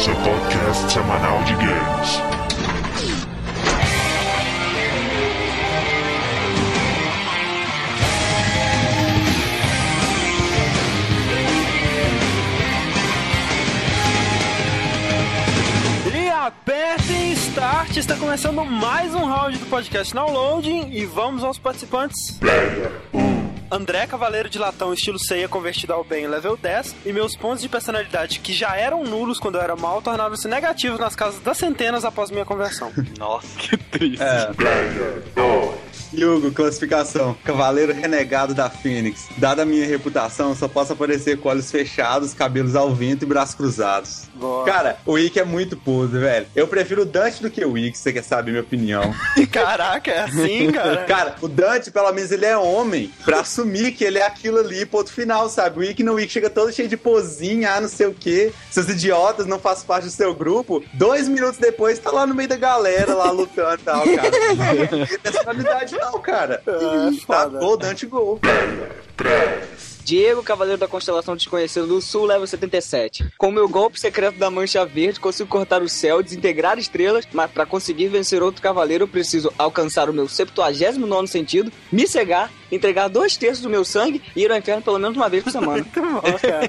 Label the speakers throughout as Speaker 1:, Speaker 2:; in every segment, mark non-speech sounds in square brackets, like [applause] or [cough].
Speaker 1: seu podcast semanal de games.
Speaker 2: E apertem start, está começando mais um round do podcast Downloading e vamos aos participantes. André Cavaleiro de Latão, estilo ceia, convertido ao bem, level 10, e meus pontos de personalidade, que já eram nulos quando eu era mal, tornaram-se negativos nas casas das centenas após minha conversão. [laughs]
Speaker 3: Nossa, que triste.
Speaker 4: É. Yugo, classificação. Cavaleiro renegado da Fênix. Dada a minha reputação, só posso aparecer com olhos fechados, cabelos ao vento e braços cruzados.
Speaker 2: Boa.
Speaker 4: Cara, o Ikki é muito podre, velho. Eu prefiro o Dante do que o se você quer saber minha opinião. [laughs]
Speaker 2: Caraca, é assim, cara?
Speaker 4: Cara, o Dante, pelo menos, ele é homem pra assumir que ele é aquilo ali, ponto final, sabe? O Ikki no Ikki chega todo cheio de pozinha, ah, não sei o quê. Seus idiotas não fazem parte do seu grupo. Dois minutos depois, tá lá no meio da galera, lá lutando e tal, cara. [laughs] Personalidade não, cara.
Speaker 2: É,
Speaker 4: tá,
Speaker 2: foda.
Speaker 4: gol, Dante, gol.
Speaker 5: Diego, Cavaleiro da Constelação Desconhecida do Sul, level 77. Com meu golpe secreto da Mancha Verde, consigo cortar o céu, desintegrar estrelas, mas para conseguir vencer outro cavaleiro, eu preciso alcançar o meu 79 sentido, me cegar, entregar dois terços do meu sangue e ir ao inferno pelo menos uma vez por semana. [laughs]
Speaker 2: Muito bom, cara.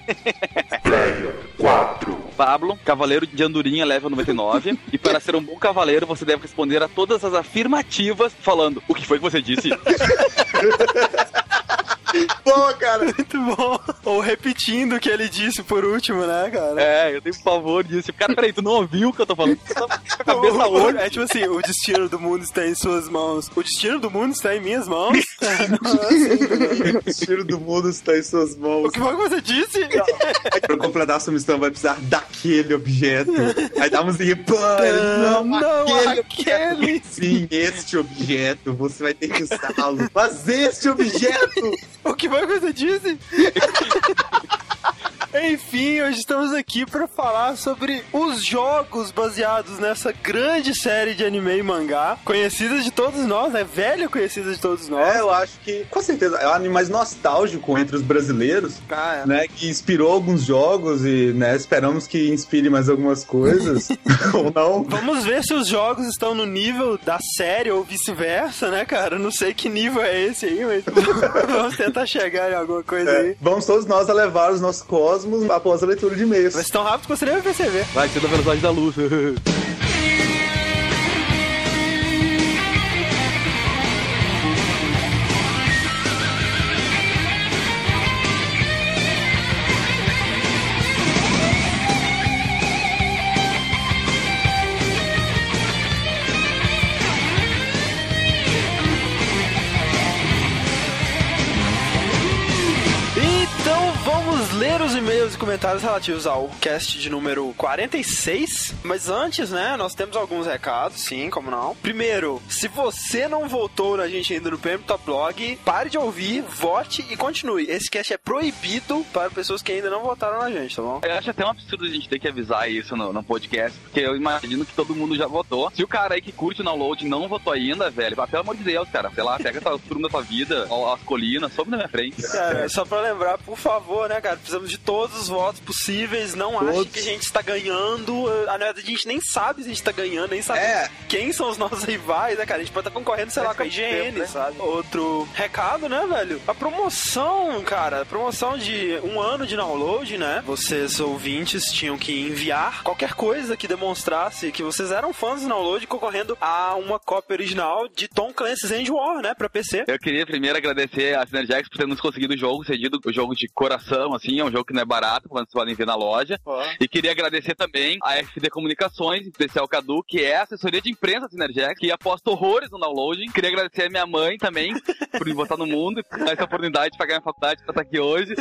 Speaker 3: Pablo, cavaleiro de Andorinha, level 99. e para ser um bom cavaleiro, você deve responder a todas as afirmativas, falando o que foi que você disse. [laughs]
Speaker 4: Boa, cara.
Speaker 2: Muito bom. Ou repetindo o que ele disse por último, né, cara?
Speaker 3: é, eu tenho pavor disso. Cara, peraí, tu não ouviu o que eu tô falando? Tu tá com a [laughs] cabeça hoje.
Speaker 2: É tipo assim, o destino do mundo está em suas mãos. O destino do mundo está em minhas mãos. [laughs]
Speaker 4: O tiro do mundo está em suas mãos.
Speaker 2: o que foi que você disse?
Speaker 4: Pra completar sua missão, vai precisar daquele objeto. Aí dá a musiquinha, pô, não,
Speaker 2: não,
Speaker 4: aquele,
Speaker 2: aquele.
Speaker 4: Sim, este objeto, você vai ter que usá-lo. Mas este objeto!
Speaker 2: O que foi que você disse? Enfim, hoje estamos aqui para falar sobre os jogos baseados nessa grande série de anime e mangá, conhecida de todos nós, né? Velha conhecida de todos nós.
Speaker 4: É, eu acho que, com certeza, é o anime mais nostálgico entre os brasileiros,
Speaker 2: Cara,
Speaker 4: né? Que inspirou alguns jogos e, né, esperamos que inspire mais algumas coisas. [laughs] [laughs] ou não.
Speaker 2: Vamos ver se os jogos estão no nível da série ou vice-versa, né, cara? Não sei que nível é esse aí, mas [laughs] vamos tentar chegar em alguma coisa
Speaker 4: É,
Speaker 2: aí.
Speaker 4: vamos todos nós a levar os nossos cosmos após a leitura de e-mails.
Speaker 2: Ser tão rápido que você nem vai perceber.
Speaker 3: Vai ser da velocidade da luz. [laughs]
Speaker 2: comentários relativos ao cast de número 46. Mas antes, né, nós temos alguns recados, sim, como não. Primeiro, se você não votou na gente ainda no PM Top Blog, pare de ouvir, vote e continue. Esse cast é proibido para pessoas que ainda não votaram na gente, tá bom?
Speaker 3: Eu acho até um absurdo a gente ter que avisar isso no, no podcast, porque eu imagino que todo mundo já votou. Se o cara aí que curte o download não votou ainda, velho, vai, pelo amor de Deus, cara, sei lá, pega essa [laughs] turma da tua vida, as colinas, sobe na minha frente.
Speaker 2: Cara, só pra lembrar, por favor, né, cara? Precisamos de todos os votos possíveis. Não ache
Speaker 4: Todos.
Speaker 2: que a gente está ganhando. Na verdade, a gente nem sabe se a gente tá ganhando, nem sabe
Speaker 4: É.
Speaker 2: quem são os [laughs] nossos rivais, né, cara? A gente pode estar concorrendo, sei lá, com a IGN, sabe? Outro recado, né, velho? A promoção, cara, a promoção de um ano de download, né? Vocês, ouvintes, tinham que enviar qualquer coisa que demonstrasse que vocês eram fãs do download concorrendo a uma cópia original de Tom Clancy's End War, né, pra PC.
Speaker 3: Eu queria primeiro agradecer a Synergex por ter nos conseguido o jogo, cedido o jogo de coração, assim, é um jogo que não é barato, quando vocês podem ver na loja. E queria agradecer também a FD Comunicações, em especial Cadu, que é a assessoria de imprensa da Synergex, que aposta horrores no downloading. Queria agradecer a minha mãe também, [laughs] por me botar no mundo, e por dar essa oportunidade de pagar minha faculdade pra estar aqui hoje.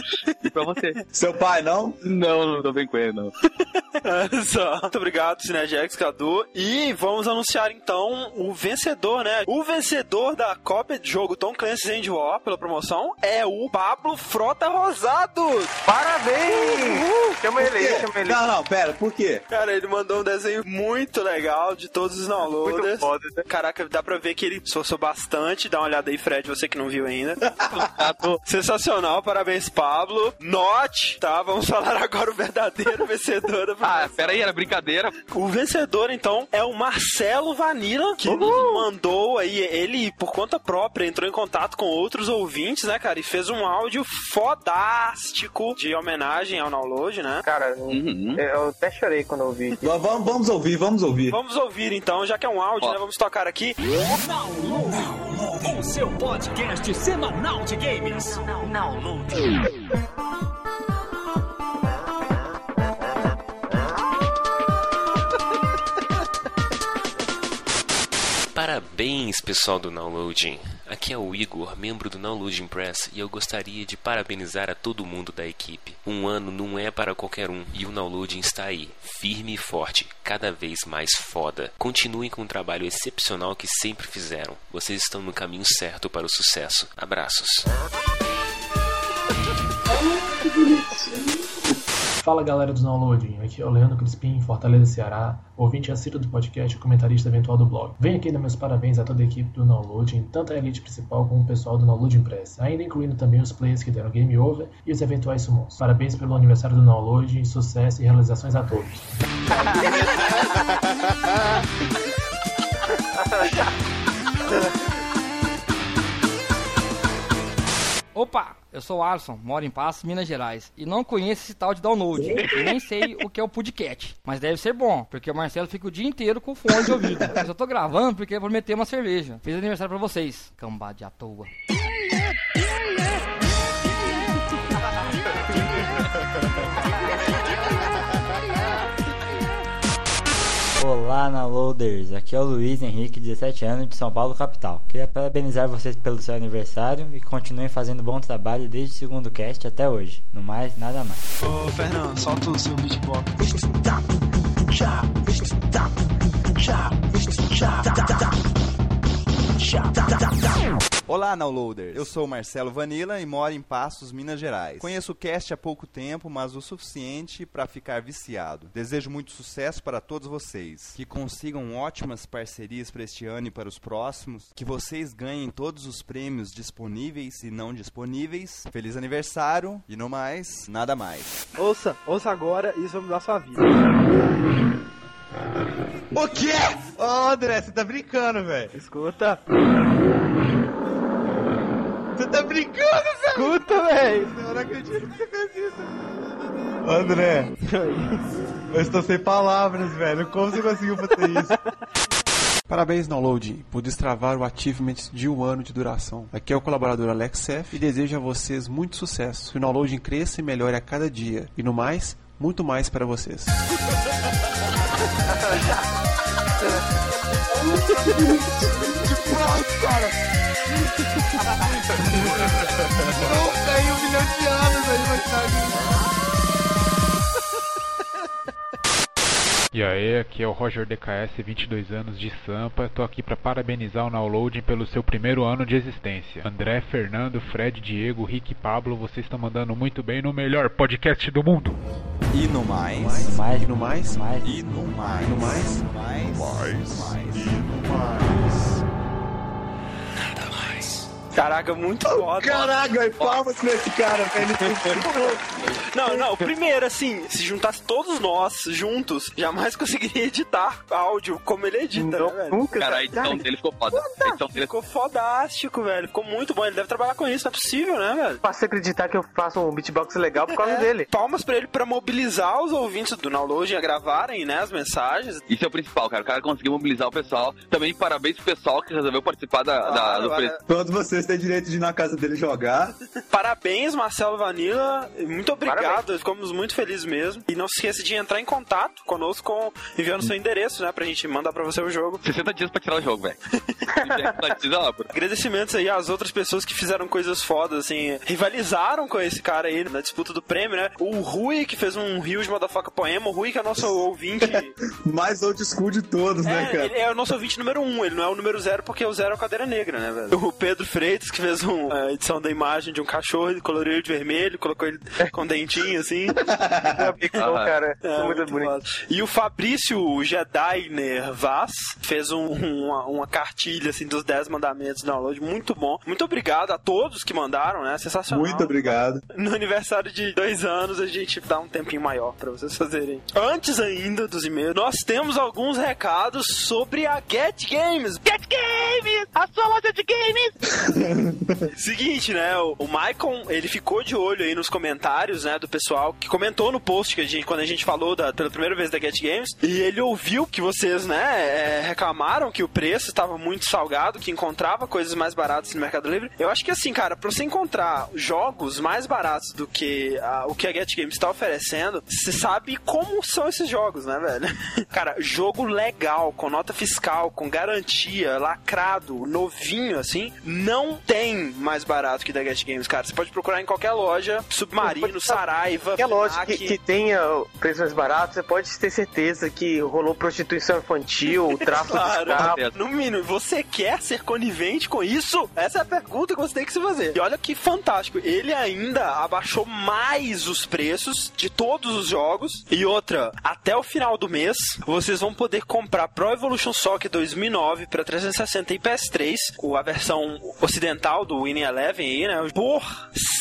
Speaker 3: E pra você.
Speaker 4: Seu pai, não?
Speaker 3: Não, não tô bem com ele, não. [laughs]
Speaker 2: Só. Muito obrigado, Synergex, Cadu. E vamos anunciar então o vencedor, né? O vencedor da cópia de jogo Tom Clancy's End War pela promoção é o Pablo Frota Rosado. Parabéns!
Speaker 6: Chama ele aí, chama ele.
Speaker 4: Não, não, pera, por quê?
Speaker 2: Cara, ele mandou um desenho muito legal de todos os downloaders.
Speaker 6: Muito foda, né?
Speaker 2: Caraca, dá pra ver que ele esforçou bastante. Dá uma olhada aí, Fred, você que não viu ainda. [laughs] Sensacional, parabéns, Pablo. Note, tá? Vamos falar agora o verdadeiro vencedor da
Speaker 3: Ah, pera aí, era brincadeira.
Speaker 2: O vencedor, então, é o Marcelo Vanilla, que mandou aí, ele, por conta própria, entrou em contato com outros ouvintes, né, cara, e fez um áudio fodástico de homenagem ao download, né?
Speaker 6: Cara,
Speaker 3: Uhum.
Speaker 6: eu até chorei quando ouvi. [laughs]
Speaker 4: Vamos, vamos ouvir, vamos ouvir.
Speaker 2: Vamos ouvir, então, já que é um áudio,
Speaker 3: Ó.
Speaker 2: né, vamos tocar aqui.
Speaker 7: O seu podcast semanal de games.
Speaker 8: Parabéns, pessoal do Downloading. Aqui é o Igor, membro do Downloading Press, e eu gostaria de parabenizar a todo mundo da equipe. Um ano não é para qualquer um, e o Downloading está aí, firme e forte, cada vez mais foda. Continuem com o trabalho excepcional que sempre fizeram. Vocês estão no caminho certo para o sucesso. Abraços.
Speaker 9: Fala galera do Downloading, aqui é o Leandro Crispim, Fortaleza, Ceará, ouvinte assíduo do podcast e comentarista eventual do blog. Venho aqui dar meus parabéns a toda a equipe do Downloading, tanto a elite principal como o pessoal do Downloading Press, ainda incluindo também os players que deram game over e os eventuais summons. Parabéns pelo aniversário do Downloading, sucesso e realizações a todos.
Speaker 10: Opa, eu sou o Alisson, moro em Passos, Minas Gerais, e não conheço esse tal de download. E nem sei o que é o podcast, mas deve ser bom, porque o Marcelo fica o dia inteiro com fone de ouvido. Eu tô gravando porque eu prometei uma cerveja. Fiz aniversário pra vocês, cambade à toa.
Speaker 11: Olá, downloaders! Aqui é o Luiz Henrique, 17 anos, de São Paulo, capital. Queria parabenizar vocês pelo seu aniversário e continuem fazendo bom trabalho desde o segundo cast até hoje. No mais, nada mais.
Speaker 2: Ô, Fernando, solta o seu beatbox.
Speaker 12: Olá, Downloader. Eu sou o Marcelo Vanilla e moro em Passos, Minas Gerais. Conheço o cast há pouco tempo, mas o suficiente para ficar viciado. Desejo muito sucesso para todos vocês. Que consigam ótimas parcerias para este ano e para os próximos. Que vocês ganhem todos os prêmios disponíveis e não disponíveis. Feliz aniversário e no mais, nada mais.
Speaker 6: Ouça, ouça agora e isso vai mudar sua vida.
Speaker 4: O quê? Ô, André, você tá brincando, velho.
Speaker 6: Escuta.
Speaker 4: Brincando, velho.
Speaker 6: Escuta, velho.
Speaker 4: Eu não acredito que você fez isso. André, eu estou sem palavras, velho. Como você conseguiu fazer isso? [laughs]
Speaker 13: Parabéns, Download, por destravar o achievement de um ano de duração. Aqui é o colaborador Alex F e desejo a vocês muito sucesso. Que o Download cresça e melhore a cada dia. E no mais, muito mais para vocês. [laughs]
Speaker 4: Nunca aí um milhão de anos aí vai estar
Speaker 14: E aí, aqui é o Roger DKS, 22 anos de Sampa. Tô aqui para parabenizar o Downloading pelo seu primeiro ano de existência. André, Fernando, Fred, Diego, Rick e Pablo, vocês estão mandando muito bem no melhor podcast do mundo.
Speaker 12: E no mais,
Speaker 11: No mais,
Speaker 13: E no mais,
Speaker 11: mais,
Speaker 12: e no mais,
Speaker 13: no mais,
Speaker 12: mais,
Speaker 2: Caraca, muito foda.
Speaker 4: Caraca, e palmas pra esse cara, velho. [laughs]
Speaker 2: Não, não, primeiro, assim, se juntasse todos nós juntos, jamais conseguiria editar áudio como ele edita, né, velho?
Speaker 6: Nunca.
Speaker 3: Cara, a edição dele ficou foda. A edição dele
Speaker 2: Ficou fodástico, velho. Ficou muito bom. Ele deve trabalhar com isso, não é possível, né, velho?
Speaker 6: Faça acreditar que eu faço um beatbox legal por causa dele.
Speaker 2: Palmas pra ele pra mobilizar os ouvintes do download a gravarem, né, as mensagens.
Speaker 3: Isso é o principal, cara. O cara conseguiu mobilizar o pessoal. Também parabéns pro pessoal que resolveu participar da, da-
Speaker 2: Claro,
Speaker 3: do
Speaker 2: é.
Speaker 4: Todos vocês têm direito de ir na casa dele jogar.
Speaker 2: Parabéns, Marcelo Vanilla. Muito obrigado.
Speaker 6: Parabéns.
Speaker 2: Ficamos muito felizes mesmo. E não se esqueça de entrar em contato conosco com, enviando seu endereço, né, pra gente mandar pra você o jogo. [laughs]
Speaker 3: 60 dias pra tirar o jogo, velho. 60 dias, ó, pô.
Speaker 2: Agradecimentos aí às outras pessoas que fizeram coisas fodas, assim, rivalizaram com esse cara aí na disputa do prêmio, né? O Rui, que fez um Rio de Motherfucker Poema. O Rui, que é nosso [laughs] ouvinte.
Speaker 4: Mais old school de todos, né,
Speaker 2: É,
Speaker 4: cara?
Speaker 2: ele é o nosso ouvinte número um, ele não é o número zero porque o zero é o cadeira negra, né, velho? O Pedro Freitas Freitas, que fez uma edição da imagem de um cachorro, ele coloriu ele de vermelho, colocou ele com dentinho assim. [laughs]
Speaker 6: Pixel, cara.
Speaker 2: É,
Speaker 6: muito, bonito.
Speaker 2: foda. E o Fabrício Jedainer Vaz fez um- uma, uma cartilha assim dos 10 mandamentos de download, muito bom. Muito obrigado a todos que mandaram, né? Sensacional.
Speaker 4: Muito obrigado.
Speaker 2: No aniversário de dois anos, a gente dá um tempinho maior pra vocês fazerem. Antes ainda dos e-mails, nós temos alguns recados sobre a Get Games. Get Games! A sua loja de games! [laughs] [laughs] Seguinte, né? O, o Maicon, ele ficou de olho aí nos comentários, né, do pessoal que comentou no post que a gente, quando a gente falou da, pela primeira vez da Get Games, e ele ouviu que vocês, né, é, reclamaram que o preço estava muito salgado, que encontrava coisas mais baratas no Mercado Livre. Eu acho que assim, cara, pra você encontrar jogos mais baratos do que a- o que a Get Games está oferecendo, você sabe como são esses jogos, né, velho? [laughs] cara, jogo legal, com nota fiscal, com garantia, lacrado, novinho, assim, não tem mais barato que da Get Games, cara. Você pode procurar em qualquer loja, Submarino, Saraiva,
Speaker 6: Qualquer loja que, que tenha preços mais baratos, você pode ter certeza que rolou prostituição infantil, tráfico de
Speaker 2: Claro,
Speaker 6: escravos.
Speaker 2: no mínimo, você quer ser conivente com isso? Essa é a pergunta que você tem que se fazer. E olha que fantástico, ele ainda abaixou mais os preços de todos os jogos. E outra, até o final do mês, vocês vão poder comprar Pro Evolution Soccer 2009 para 360 e PS3, com a versão ocidental do Winning Eleven aí, né? Por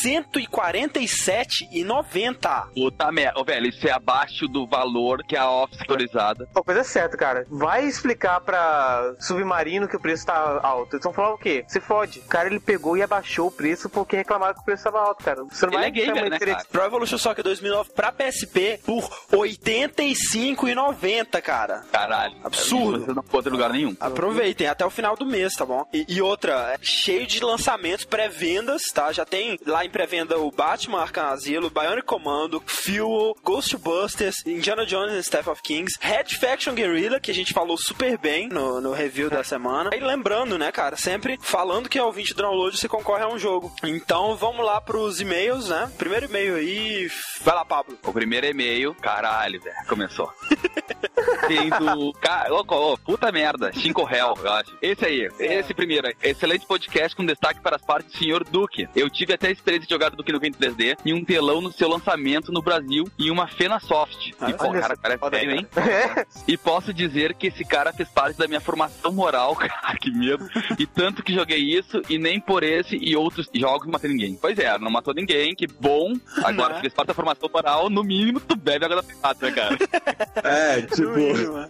Speaker 2: 147,90.
Speaker 3: Puta merda. Ô, velho, isso é abaixo do valor que a Office autorizada.
Speaker 6: Uma coisa é certa, cara. Vai explicar pra Submarino que o preço tá alto. Eles vão falar o quê? Se fode. O cara, ele pegou e abaixou o preço porque reclamaram que o preço tava alto, cara. Você não
Speaker 2: Ele
Speaker 6: vai
Speaker 2: é gamer, né, cara? Pro Evolution Soccer 2009 pra PSP por R$ 85,90, cara.
Speaker 3: Caralho.
Speaker 2: Absurdo.
Speaker 3: Você não pode ter lugar nenhum.
Speaker 2: Aproveitem até o final do mês, tá bom? E, e outra, é cheio de lançamentos, pré-vendas, tá? Já tem lá em pré-venda o Batman Arkham Asilo, Bionic Commando, Fuel, Ghostbusters, Indiana Jones and Staff of Kings, Red Faction Guerrilla, que a gente falou super bem no, no review da semana. E lembrando, né, cara, sempre falando que é ouvinte do download, você concorre a um jogo. Então vamos lá pros e-mails, né? Primeiro e-mail aí, vai lá, Pablo.
Speaker 3: O primeiro e-mail, caralho, velho, começou. [laughs] Tem do. Ô, ô, puta merda, Cinco Hell, eu acho. Esse aí, esse primeiro. Excelente podcast com destaque para as partes do Sr. Duque. Eu tive até a experiência de jogar Duque no Game 3D em um telão no seu lançamento no Brasil em uma Fena Soft. E, pô, cara, cara é velho, hein?
Speaker 6: É.
Speaker 3: E posso dizer que esse cara fez parte da minha formação moral, [laughs] cara, que medo. E tanto que joguei isso e nem por esse e outros jogos matei ninguém. Pois é, não matou ninguém, que bom. Agora,
Speaker 2: Né?
Speaker 3: se fez parte da formação moral, no mínimo tu bebe água da privada, né, cara?
Speaker 4: É, tipo.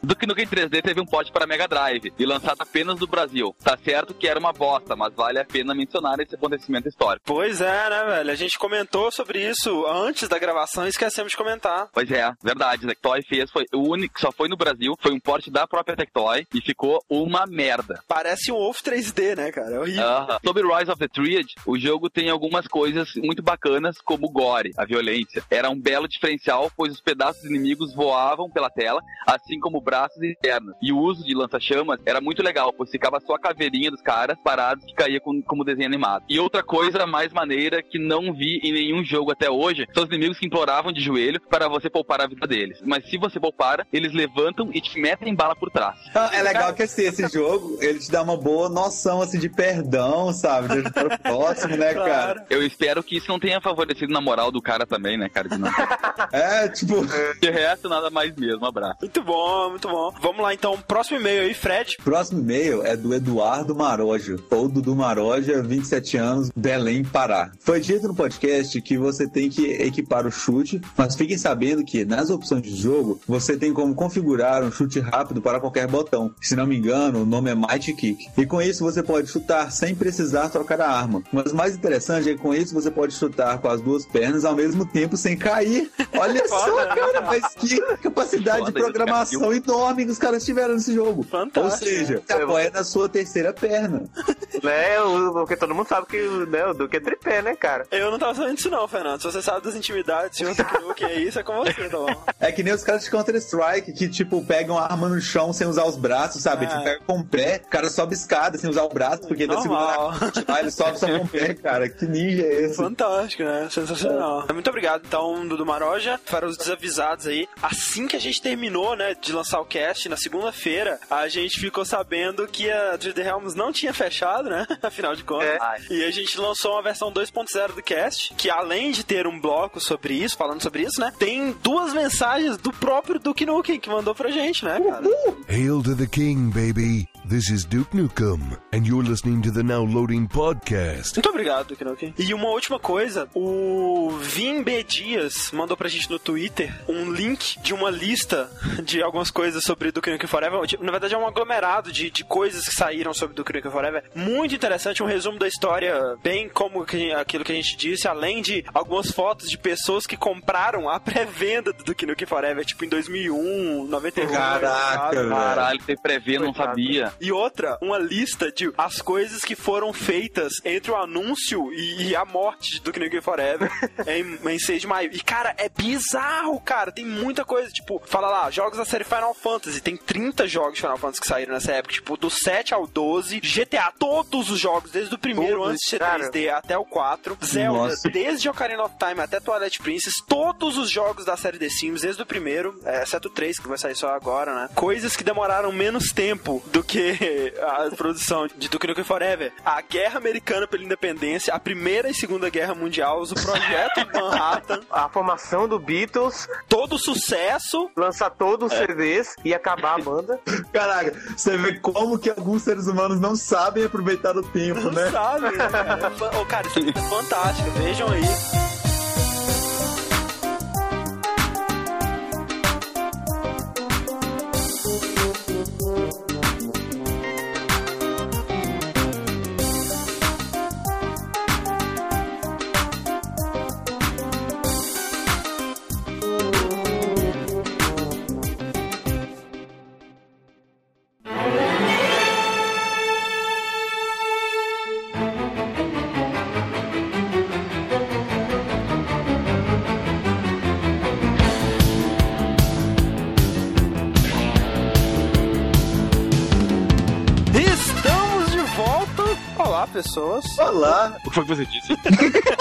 Speaker 3: Do que no Game 3D teve um port para Mega Drive e lançado apenas no Brasil. Tá certo que era uma bosta, mas vale a pena mencionar esse acontecimento histórico.
Speaker 2: Pois é, né, velho? A gente comentou sobre isso antes da gravação e esquecemos de comentar.
Speaker 3: Pois é, verdade. A Tectoy fez, foi o único que só foi no Brasil, foi um port da própria Tectoy e ficou uma merda.
Speaker 2: Parece um Wolf 3D, né, cara? É horrível.
Speaker 3: Aham. Sobre Rise of the Triad, o jogo tem algumas coisas muito bacanas, como o gore, a violência. Era um belo diferencial, pois os pedaços inimigos voavam pela tela, assim como braços e pernas. E o uso de lança-chamas era muito legal, pois ficava só a caveirinha dos caras parados que caía com, como desenho animado. E outra coisa mais maneira que não vi em nenhum jogo até hoje são os inimigos que imploravam de joelho para você poupar a vida deles. Mas se você poupar, eles levantam e te metem bala por trás.
Speaker 4: Ah, É legal que assim, esse jogo, ele te dá uma boa noção assim, de perdão, sabe? De ajudar o próximo, né, cara?
Speaker 3: Eu espero que isso não tenha favorecido na moral do cara também, né, cara? De não. [laughs]
Speaker 4: É, tipo.
Speaker 3: De resto, nada mais mesmo. Um abraço.
Speaker 2: Muito bom, muito bom. Vamos lá então, próximo e-mail aí, Fred.
Speaker 4: Próximo e-mail é do Eduardo Maroja, ou Dudu Maroja, 27 anos, Belém, Pará. Foi dito no podcast que você tem que equipar o chute, mas fiquem sabendo que nas opções de jogo você tem como configurar um chute rápido para qualquer botão. Se não me engano, o nome é Mighty Kick. E com isso você pode chutar sem precisar trocar a arma. Mas o mais interessante é que com isso você pode chutar com as duas pernas ao mesmo tempo sem cair. Olha [laughs] só,
Speaker 2: né?
Speaker 4: cara, mas que capacidade de
Speaker 3: Foda isso,
Speaker 4: programação enorme que os caras tiveram nesse jogo.
Speaker 2: Fantástico.
Speaker 4: Ou seja, você apoia na sua terceira perna.
Speaker 6: Né, o- porque todo mundo sabe que né, o Duque é tripé, né, cara?
Speaker 2: Eu não tava sabendo disso não, Fernando. Se você sabe das intimidades, se você criou que é isso, é com você, tá bom?
Speaker 4: É que nem os caras de Counter-Strike que, tipo, pegam a arma no chão sem usar os braços, sabe?
Speaker 2: É.
Speaker 4: Tipo, pega com o pé, o cara sobe escada sem usar o braço, porque ele tá
Speaker 2: Normal.
Speaker 4: segurando a ele sobe só com o pé, cara. Que ninja é esse?
Speaker 2: Fantástico, né? Sensacional. Muito obrigado, então, Dudu Maroja, para os desavisados aí. Assim que a gente terminou, né, de lançar o cast, na segunda-feira, a gente ficou sabendo que a 3D Realms não tinha fechado, né? [laughs] Afinal de contas. E a gente lançou uma versão 2.0 do cast, que além de ter um bloco sobre isso, falando sobre isso, né? Tem duas mensagens do próprio Duke Nukem que mandou pra gente, né, cara?
Speaker 15: Hail to the king, baby. This is Duke Nukem, and you're listening to the Now Loading Podcast.
Speaker 2: Muito obrigado, Duke Nukem. E uma última coisa, o Vim B. Dias mandou pra gente no Twitter um link de uma lista de algumas coisas sobre Duke Nukem Forever. Na verdade, é um aglomerado de, de coisas que saíram sobre Duke Nukem Forever. Muito interessante, um resumo da história, bem como que- aquilo que a gente disse, além de algumas fotos de pessoas que compraram a pré-venda do Duke Nukem Forever, tipo em 2001, 91.
Speaker 3: Caraca? Caralho, tem pré não sabia.
Speaker 2: E outra, uma lista de as coisas que foram feitas entre o anúncio e, e a morte Duke Nukem Forever [laughs] em, em 6 de maio. E, cara, é bizarro, cara. Tem muita coisa. Tipo, fala lá, jogos da série Final Fantasy. Tem 30 jogos de Final Fantasy que saíram nessa época. Tipo, do 7 ao 12. GTA, todos os jogos, desde o primeiro,
Speaker 6: Todos,
Speaker 2: antes de ser
Speaker 6: cara.
Speaker 2: 3D, até o 4. Zelda,
Speaker 6: Nossa.
Speaker 2: desde Ocarina of Time até Twilight Princess. Todos os jogos da série The Sims, desde o primeiro, é, exceto o 3, que vai sair só agora, né? Coisas que demoraram menos tempo do que [laughs] a produção de Duke Nukem Forever. A Guerra Americana pela Independência, a Primeira e Segunda Guerra Mundial, o Projeto [laughs] Manhattan.
Speaker 6: A formação do Beatles.
Speaker 2: Todo sucesso.
Speaker 6: Lançar todos os
Speaker 2: É.
Speaker 6: CDs e acabar a banda. [laughs]
Speaker 4: Caraca, você vê como que alguns seres humanos não sabem aproveitar o tempo,
Speaker 2: Não
Speaker 4: né?
Speaker 2: sabe, né, cara? Cara, isso aqui é fantástico. Vejam aí. Olá, pessoas.
Speaker 4: Olá.
Speaker 3: O que foi que você disse? [laughs]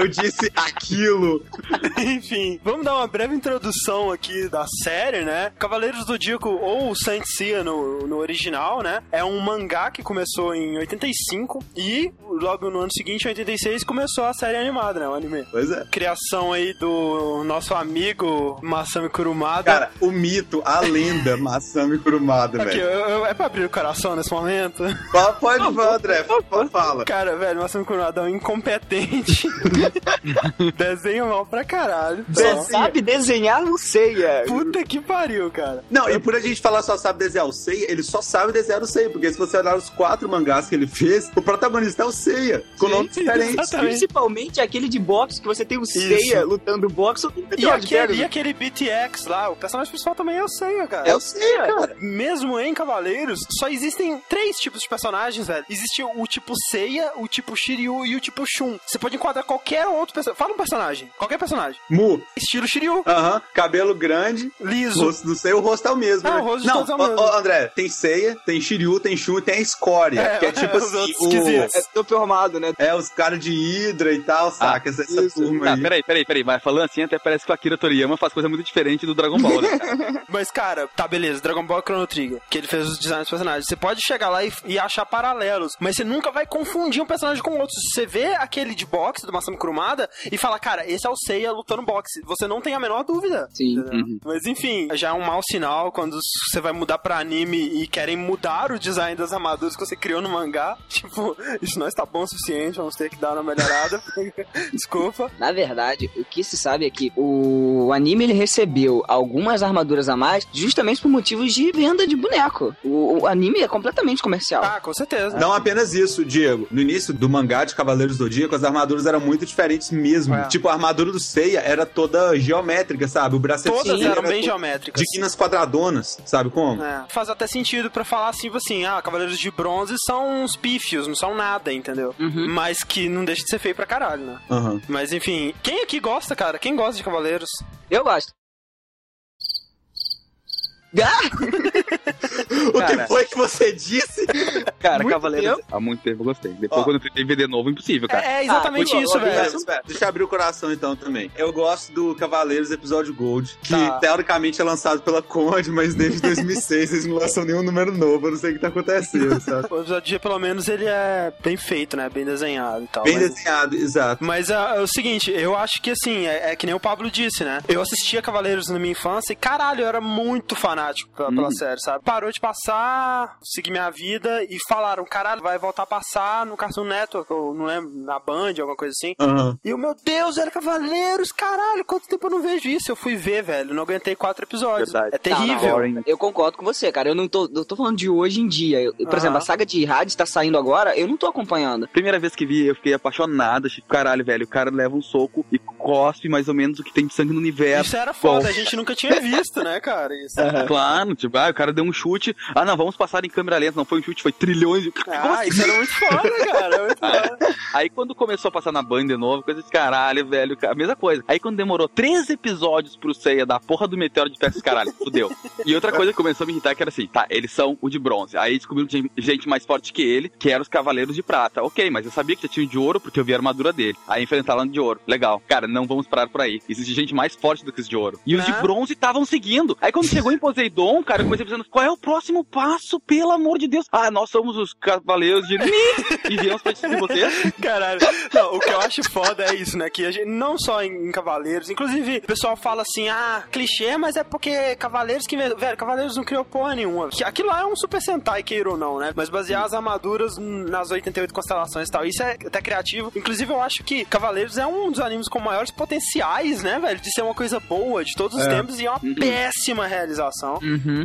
Speaker 4: Eu disse aquilo. [laughs]
Speaker 2: Enfim, vamos dar uma breve introdução aqui da série, né? Cavaleiros do Zodíaco, ou Saint Seiya no, no original, né? É um mangá que começou em 85 e logo no ano seguinte, em 86, começou a série animada, né? O anime.
Speaker 4: Pois é.
Speaker 2: Criação aí do nosso amigo Masami Kurumada.
Speaker 4: Cara, o mito, a lenda Masami Kurumada,
Speaker 2: Aqui,
Speaker 4: velho.
Speaker 2: eu- eu- é pra abrir o coração nesse momento?
Speaker 4: Pode falar, André. Pode fala.
Speaker 2: Cara, velho, Masami Kurumada é um incompetente. [laughs] [laughs] Desenha mal pra caralho.
Speaker 5: Você sabe desenhar o Seiya.
Speaker 2: Puta que pariu, cara.
Speaker 4: Não, e por a gente falar só sabe desenhar o Seiya, ele só sabe desenhar o Seiya, porque se você olhar os quatro mangás que ele fez, o protagonista é o Seiya, com nomes diferentes.
Speaker 5: Principalmente aquele de boxe que você tem o Seiya lutando boxe.
Speaker 2: E aquele, e aquele BTX lá, o personagem principal também é o Seiya, cara.
Speaker 4: É o Seiya, cara.
Speaker 2: Mesmo em Cavaleiros, só existem três tipos de personagens, velho. Existe o tipo Seiya, o tipo Shiryu e o tipo Shun. Você pode enquadrar qualquer outro personagem. Fala um personagem. Qualquer personagem.
Speaker 4: Mu.
Speaker 2: Estilo Shiryu.
Speaker 4: Aham, cabelo grande,
Speaker 2: Liso.
Speaker 4: rosto do Seiya, o rosto é o mesmo,
Speaker 2: Ah,
Speaker 4: né?
Speaker 2: o rosto de
Speaker 4: Não,
Speaker 2: todos é o mesmo.
Speaker 4: ó, André, tem Seiya, tem Shiryu, tem Shun e tem a Escória,
Speaker 2: É,
Speaker 4: que é tipo [laughs]
Speaker 2: os
Speaker 4: assim, o...
Speaker 2: esquisitos.
Speaker 5: É topo armado, né?
Speaker 4: É, os caras de Hydra e tal, saca? essa, essa turma
Speaker 3: Tá,
Speaker 4: aí.
Speaker 3: peraí, peraí, peraí. Mas falando assim, até parece que o Akira Toriyama faz coisa muito diferente do Dragon Ball, né, cara? [laughs]
Speaker 2: Mas, cara, tá beleza, Dragon Ball Chrono Trigger, que ele fez os designs dos personagens. Você pode chegar lá e, e achar paralelos, mas você nunca vai confundir um personagem com outro. Você vê aquele de boxe do Masami Kurumada e fala, cara, esse é o Seiya lutando boxe. Você não tem a menor dúvida.
Speaker 5: Sim.
Speaker 2: Entendeu? Mas enfim, já é um mau sinal quando você vai mudar pra anime e querem mudar o design das armaduras que você criou no mangá. [laughs] Tipo, isso não está bom o suficiente, vamos ter que dar uma melhorada. [laughs] Desculpa.
Speaker 5: Na verdade, o que se sabe é que o anime ele recebeu algumas armaduras a mais justamente por motivos de venda de boneco. O, o anime é completamente comercial.
Speaker 2: Ah, com certeza.
Speaker 4: Não apenas isso, Diego. No início do mangá de Cavaleiros do Zodíaco, as armaduras eram muito diferentes mesmo.
Speaker 2: É.
Speaker 4: Tipo, a armadura do Seiya era toda geométrica, sabe? O bracetinho
Speaker 2: Todas eram
Speaker 4: era
Speaker 2: bem geométricas.
Speaker 4: De quinas quadradonas, sabe como?
Speaker 2: É, faz até sentido pra falar assim, assim, ah, Cavaleiros de Bronze são uns pífios, não são nada, entendeu? Mas que não deixa de ser feio pra caralho, né?
Speaker 4: Aham.
Speaker 2: Mas enfim, quem aqui gosta, cara? Quem gosta de Cavaleiros?
Speaker 5: Eu gosto. [laughs]
Speaker 4: O
Speaker 3: Cara.
Speaker 4: que foi que você disse?
Speaker 3: Cara,
Speaker 4: Muito
Speaker 3: Cavaleiros.
Speaker 4: tempo.
Speaker 3: Há muito tempo eu gostei. Depois,
Speaker 4: Ó.
Speaker 3: quando eu tentei ver de novo, impossível, cara.
Speaker 2: É exatamente
Speaker 4: Ah,
Speaker 2: isso,
Speaker 4: ó,
Speaker 2: velho.
Speaker 4: espera, Deixa eu abrir o coração então também. Eu gosto do Cavaleiros episódio Gold, que
Speaker 2: Tá.
Speaker 4: teoricamente é lançado pela Conde, mas desde [laughs] 2006 eles não lançam nenhum número novo. Eu não sei o que tá acontecendo, sabe?
Speaker 2: O episódio dia, pelo menos, ele é bem feito, né? Bem desenhado e tal.
Speaker 4: Bem
Speaker 2: mas...
Speaker 4: desenhado, exato.
Speaker 2: Mas ah, é o seguinte, eu acho que assim, é, é que nem o Pablo disse, né? Eu assistia Cavaleiros na minha infância e caralho, eu era muito fanático pela, pela
Speaker 3: Hum.
Speaker 2: série, sabe? Parou de passar, segui minha vida e falaram, caralho, vai voltar a passar no Cartoon Network, ou não lembro, na Band, alguma coisa assim.
Speaker 4: Aham.
Speaker 2: E o meu Deus, era Cavaleiros, caralho, quanto tempo eu não vejo isso? Eu fui ver, velho, não aguentei quatro episódios.
Speaker 3: Verdade.
Speaker 2: É terrível.
Speaker 5: Não, não, eu concordo com você, cara. Eu não tô, eu tô falando de hoje em dia. Eu- por
Speaker 2: Aham.
Speaker 5: exemplo, a saga de Hades tá saindo agora, eu não tô acompanhando.
Speaker 3: Primeira vez que vi, eu fiquei apaixonado. Achei, caralho, velho, o cara leva um soco e cospe mais ou menos o que tem de sangue no universo.
Speaker 2: Isso era foda,
Speaker 3: Bom.
Speaker 2: a gente nunca tinha visto, né, cara? Isso.
Speaker 3: Claro, tipo, ah, o cara deu um chute. Ah, não, vamos passar em câmera lenta. Não foi um chute, foi trilhões de. [laughs] Como
Speaker 2: Ah,
Speaker 3: assim?
Speaker 2: isso era muito foda, cara. é muito foda.
Speaker 3: Aí quando começou a passar na Band de novo, coisa de caralho, velho, a mesma coisa. Aí quando demorou três episódios pro Seiya da porra do meteoro de Peças, caralho, fudeu. E outra coisa que começou a me irritar que era assim, tá, eles são o de bronze. Aí descobriram gen- gente mais forte que ele, que eram os Cavaleiros de Prata. Ok, mas eu sabia que já tinha o de ouro porque eu vi a armadura dele. Aí enfrentaram o de ouro. Legal. Cara, não vamos parar por aí. Existe gente mais forte do que os de ouro. E os de
Speaker 2: Né?
Speaker 3: bronze estavam seguindo. Aí quando chegou em Poseidon, cara, eu comecei pensando, qual é o próximo passo, pelo amor de Deus? Ah, nós somos os Cavaleiros de Ni e viemos pra destruir vocês. [laughs]
Speaker 2: Caralho. Não, o que eu acho foda é isso, né? Que a gente, não só em, em Cavaleiros, inclusive o pessoal fala assim, ah, clichê, mas é porque Cavaleiros que. Velho, Cavaleiros não criou porra nenhuma. Que Aquilo lá é um Super Sentai, queira ou não, né? Mas basear as armaduras nas 88 constelações e tal. Isso é até criativo. Inclusive, eu acho que Cavaleiros é um dos animes com maiores potenciais, né, velho? De ser uma coisa boa de todos os
Speaker 4: É.
Speaker 2: tempos e é uma péssima realização.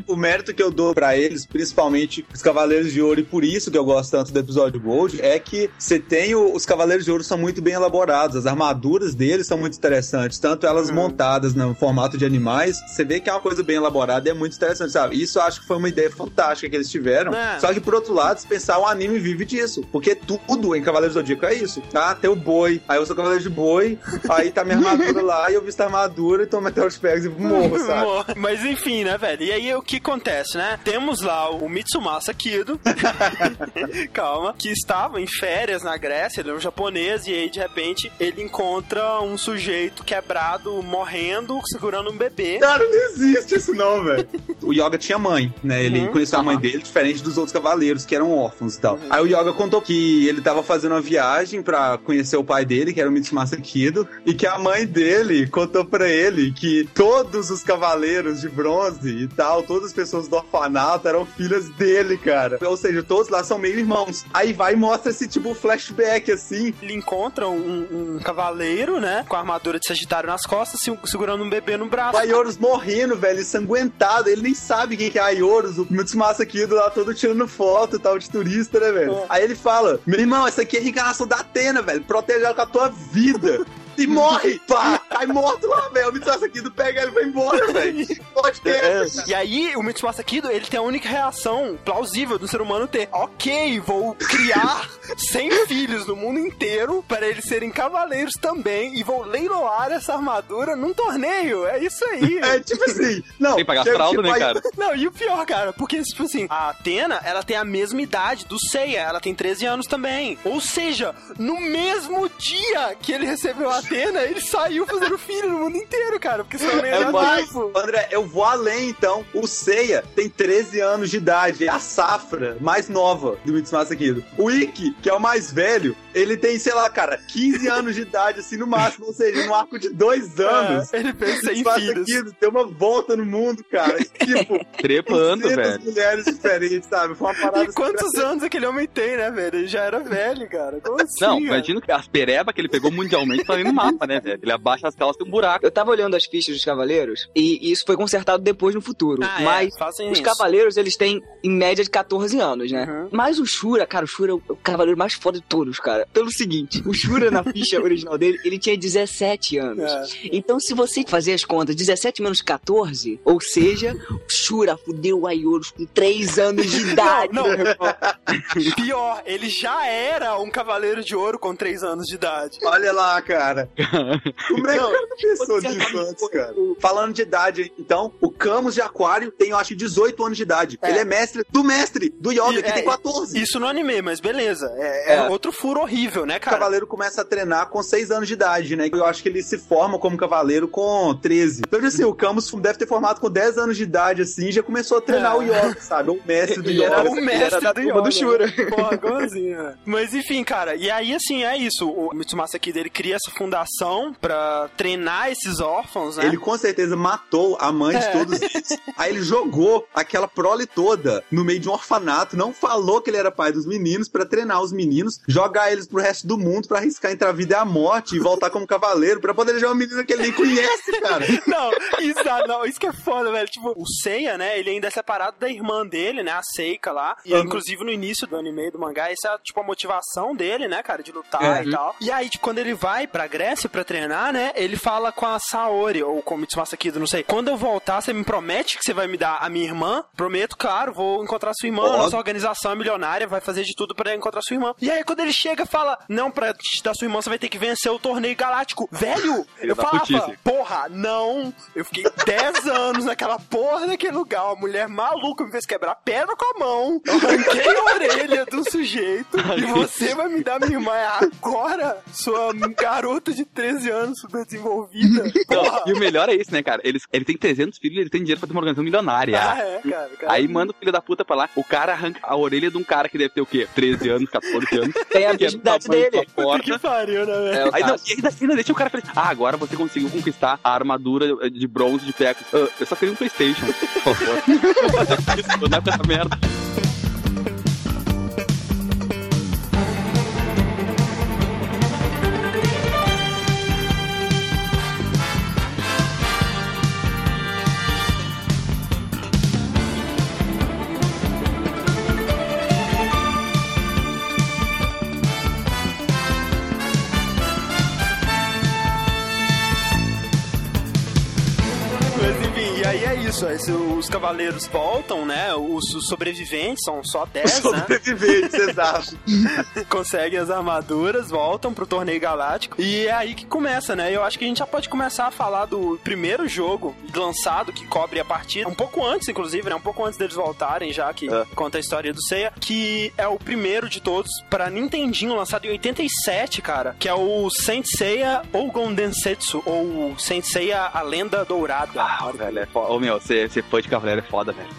Speaker 4: O mérito que eu dou pra eles, principalmente os Cavaleiros de Ouro, e por isso que eu gosto tanto do episódio Gold, é que você tem o- os Cavaleiros de Ouro são muito bem elaborados, as armaduras deles são muito interessantes, tanto elas montadas no formato de animais, você vê que é uma coisa bem elaborada e é muito interessante, sabe? Isso eu acho que foi uma ideia fantástica que eles tiveram.
Speaker 2: É.
Speaker 4: Só que por outro lado, se pensar, o anime vive disso, porque tudo em Cavaleiros do Zodíaco é isso. Ah, tem o boi, aí eu sou Cavaleiro de Boi, aí tá minha armadura lá, e eu visto a armadura, então meteoro de pegas e morro, [laughs] sabe?
Speaker 2: Mas enfim, né, velho? E aí o que acontece, né? Temos lá o Mitsumasa Kido, [laughs] calma, que estava em férias na Grécia, ele é um japonês, e aí de repente ele encontra um sujeito quebrado, morrendo, segurando um bebê.
Speaker 4: Cara, não existe isso não, velho. O Yoga tinha mãe, né? Ele
Speaker 2: Uhum.
Speaker 4: conheceu a mãe dele, diferente dos outros cavaleiros, que eram órfãos e tal. Aí o Yoga contou que ele tava fazendo uma viagem pra conhecer o pai dele, que era o Mitsumasa Kido, e que a mãe dele contou pra ele que todos os cavaleiros de bronze e tal, todas as pessoas do orfanato eram filhas dele, cara. Ou seja, todos lá são meio irmãos. Aí vai e mostra esse tipo flashback, assim.
Speaker 2: Ele encontra um, um cavaleiro, né? Com a armadura de Sagitário nas costas, se- segurando um bebê no braço.
Speaker 4: O Aioros morrendo, velho, ensanguentado. Ele nem sabe quem que é Aioros. O Mitsumasa Kido lá todo tirando foto e tal, de turista, né, velho? Aí ele fala: Meu irmão, essa aqui é a reencarnação da Atena, velho. Protege ela com a tua vida. [laughs] E morre! Pá! Cai morto lá, velho. O Mitsumasa Kido pega ele e vai embora, [laughs] velho. Pode ter.
Speaker 2: É, E aí, o Mitsumasa Kido, ele tem a única reação plausível do ser humano ter. Ok, vou criar [laughs] 100 filhos no mundo inteiro para eles serem cavaleiros também e vou leiloar essa armadura num torneio. É isso aí.
Speaker 4: É tipo assim, não.
Speaker 3: Tem que pagar
Speaker 4: chega-
Speaker 3: fralda,
Speaker 4: tipo,
Speaker 3: né, cara?
Speaker 2: Não, e o pior, cara, porque, tipo assim, a Atena, ela tem a mesma idade do Seiya, ela tem 13 anos também. Ou seja, no mesmo dia que ele recebeu a Atena, ele saiu fazendo filho no mundo inteiro, cara, porque não ia
Speaker 4: É mais. André, eu vou além então. O Seiya tem 13 anos de idade, é a safra mais nova do Mitsumasa Kido. O Ikki, que é o mais velho, ele tem, sei lá, cara, 15 anos de idade, assim, no máximo. Ou seja, num arco de dois anos.
Speaker 2: É, ele fez 100
Speaker 4: Mitsumasa
Speaker 2: filhos.
Speaker 4: Tem uma volta no mundo, cara. Tipo,
Speaker 3: Trepando,
Speaker 4: 200
Speaker 3: velho.
Speaker 4: mulheres diferentes, sabe? Foi uma parada
Speaker 2: E quantos anos aquele homem tem, né, velho? Ele já era velho, cara. Como assim,
Speaker 3: Não,
Speaker 2: cara?
Speaker 3: imagina que as perebas que ele pegou mundialmente tá ali no mapa, né, velho? Ele abaixa as calças tem um buraco.
Speaker 5: Eu tava olhando as fichas dos cavaleiros e isso foi consertado depois no futuro.
Speaker 2: Ah, é,
Speaker 5: mas
Speaker 2: fazem
Speaker 5: os
Speaker 2: isso.
Speaker 5: cavaleiros, eles têm em média de 14 anos, né?
Speaker 2: Uhum.
Speaker 5: Mas o Shura, cara, o Shura é o- o cavaleiro mais foda de todos, cara. Shura pelo seguinte: o Shura na ficha original dele, ele tinha 17 anos.
Speaker 2: É.
Speaker 5: Então, se você fazer as contas, 17 menos 14, ou seja, o Shura fudeu o Aioros com 3 anos de idade.
Speaker 2: Não,
Speaker 5: irmão.
Speaker 2: Pior, ele já era um cavaleiro de ouro com 3 anos de idade.
Speaker 4: Olha lá, cara. Como é que
Speaker 2: Não,
Speaker 4: o cara pensou
Speaker 2: tá-
Speaker 4: antes, cara? Falando de idade, então, o Camus de Aquário tem, eu acho, 18 anos de idade.
Speaker 2: É.
Speaker 4: Ele é mestre do mestre, do Yoga, que
Speaker 2: É,
Speaker 4: tem 14.
Speaker 2: Isso no anime, mas beleza. É, é
Speaker 4: É.
Speaker 2: outro furo horrível, né,
Speaker 4: O
Speaker 2: cara?
Speaker 4: cavaleiro começa a treinar com 6 anos de idade, né? Eu acho que ele se forma como cavaleiro com 13. Então, assim, o Camus deve ter formado com 10 anos de idade, assim, e já começou a treinar
Speaker 2: É.
Speaker 4: o Yoga, sabe? O mestre do
Speaker 2: Ele era
Speaker 4: Yoga.
Speaker 2: o mestre
Speaker 5: da
Speaker 2: do
Speaker 5: turma do
Speaker 2: Yoga,
Speaker 5: Shura.
Speaker 2: né? [laughs] Porra, igualzinho, né? Mas enfim, cara, e aí assim, é isso. O Mitsumasa aqui dele cria essa fundação pra treinar esses órfãos, né?
Speaker 4: Ele com certeza matou a mãe de
Speaker 2: É.
Speaker 4: todos eles. Aí ele jogou aquela prole toda no meio de um orfanato, não falou que ele era pai dos meninos pra treinar os meninos, jogar eles pro resto do mundo pra arriscar entre a vida e a morte e voltar como cavaleiro pra poder jogar um menino que ele nem conhece, cara. [laughs]
Speaker 2: Não, isso, ah, não, isso que é foda, velho. Tipo, o Seiya, né? Ele ainda é separado da irmã dele, né? A Seika lá. E
Speaker 4: Uhum.
Speaker 2: inclusive no início do anime do mangá, essa é tipo a motivação dele, né, cara? De lutar
Speaker 4: É.
Speaker 2: e tal. E aí, tipo, quando ele vai pra Grécia pra treinar, né? Ele fala com a Saori, ou com o Mitsumasa Kido, não sei. Quando eu voltar, você me promete que você vai me dar a minha irmã? Prometo, claro, vou encontrar sua irmã. Nossa organização é milionária, vai fazer de tudo pra encontrar sua irmã. E aí, quando ele chega, fala: Não, pra te dar sua irmã, você vai ter que vencer o torneio galáctico. Velho,
Speaker 3: Filho
Speaker 2: eu
Speaker 3: da
Speaker 2: falava,
Speaker 3: putice.
Speaker 2: porra, não. Eu fiquei 10 [laughs] anos naquela porra daquele lugar. Uma mulher maluca me fez quebrar pedra com a mão. Eu [laughs] arranquei a orelha do sujeito. e você vai me dar minha irmã agora? Sua garota de 13 anos super desenvolvida.
Speaker 3: Não,
Speaker 2: Porra.
Speaker 3: e o melhor é isso, né, cara? Ele, ele tem 300 filhos e ele tem dinheiro pra ter uma organização milionária.
Speaker 2: Ah, é, cara, cara.
Speaker 3: Aí manda o filho da puta pra lá, o cara arranca a orelha de um cara que deve ter o quê? 13 anos, 14 anos.
Speaker 5: Tem a
Speaker 3: que é
Speaker 5: mesma idade
Speaker 3: do tamanho
Speaker 5: dele.
Speaker 3: porta.
Speaker 2: Que pariu, né, velho?
Speaker 5: É, o
Speaker 3: Aí não, e ainda, ainda deixa o cara feliz. Ah, agora você conseguiu conquistar a armadura de bronze de Pecos. Ah, eu só queria um Playstation, [laughs] por favor. Não dá com essa merda.
Speaker 2: E é os cavaleiros voltam, né? Os, os sobreviventes são só [laughs] 10, né?
Speaker 4: Sobreviventes, exato. [laughs]
Speaker 2: conseguem as armaduras, voltam pro torneio galáctico. E é aí que começa, né? Eu acho que a gente já pode começar a falar do primeiro jogo lançado que cobre a partida. Um pouco antes, inclusive, né? Um pouco antes deles voltarem, já que conta a história do Seiya. Que é o primeiro de todos pra Nintendinho, lançado em 87, cara. Que é o Saint Seiya Ougon Densetsu, ou Saint Seiya A Lenda Dourada.
Speaker 3: Ah, velho, é. Ô, meu, ser, ser fã de cavaleiro é foda, velho.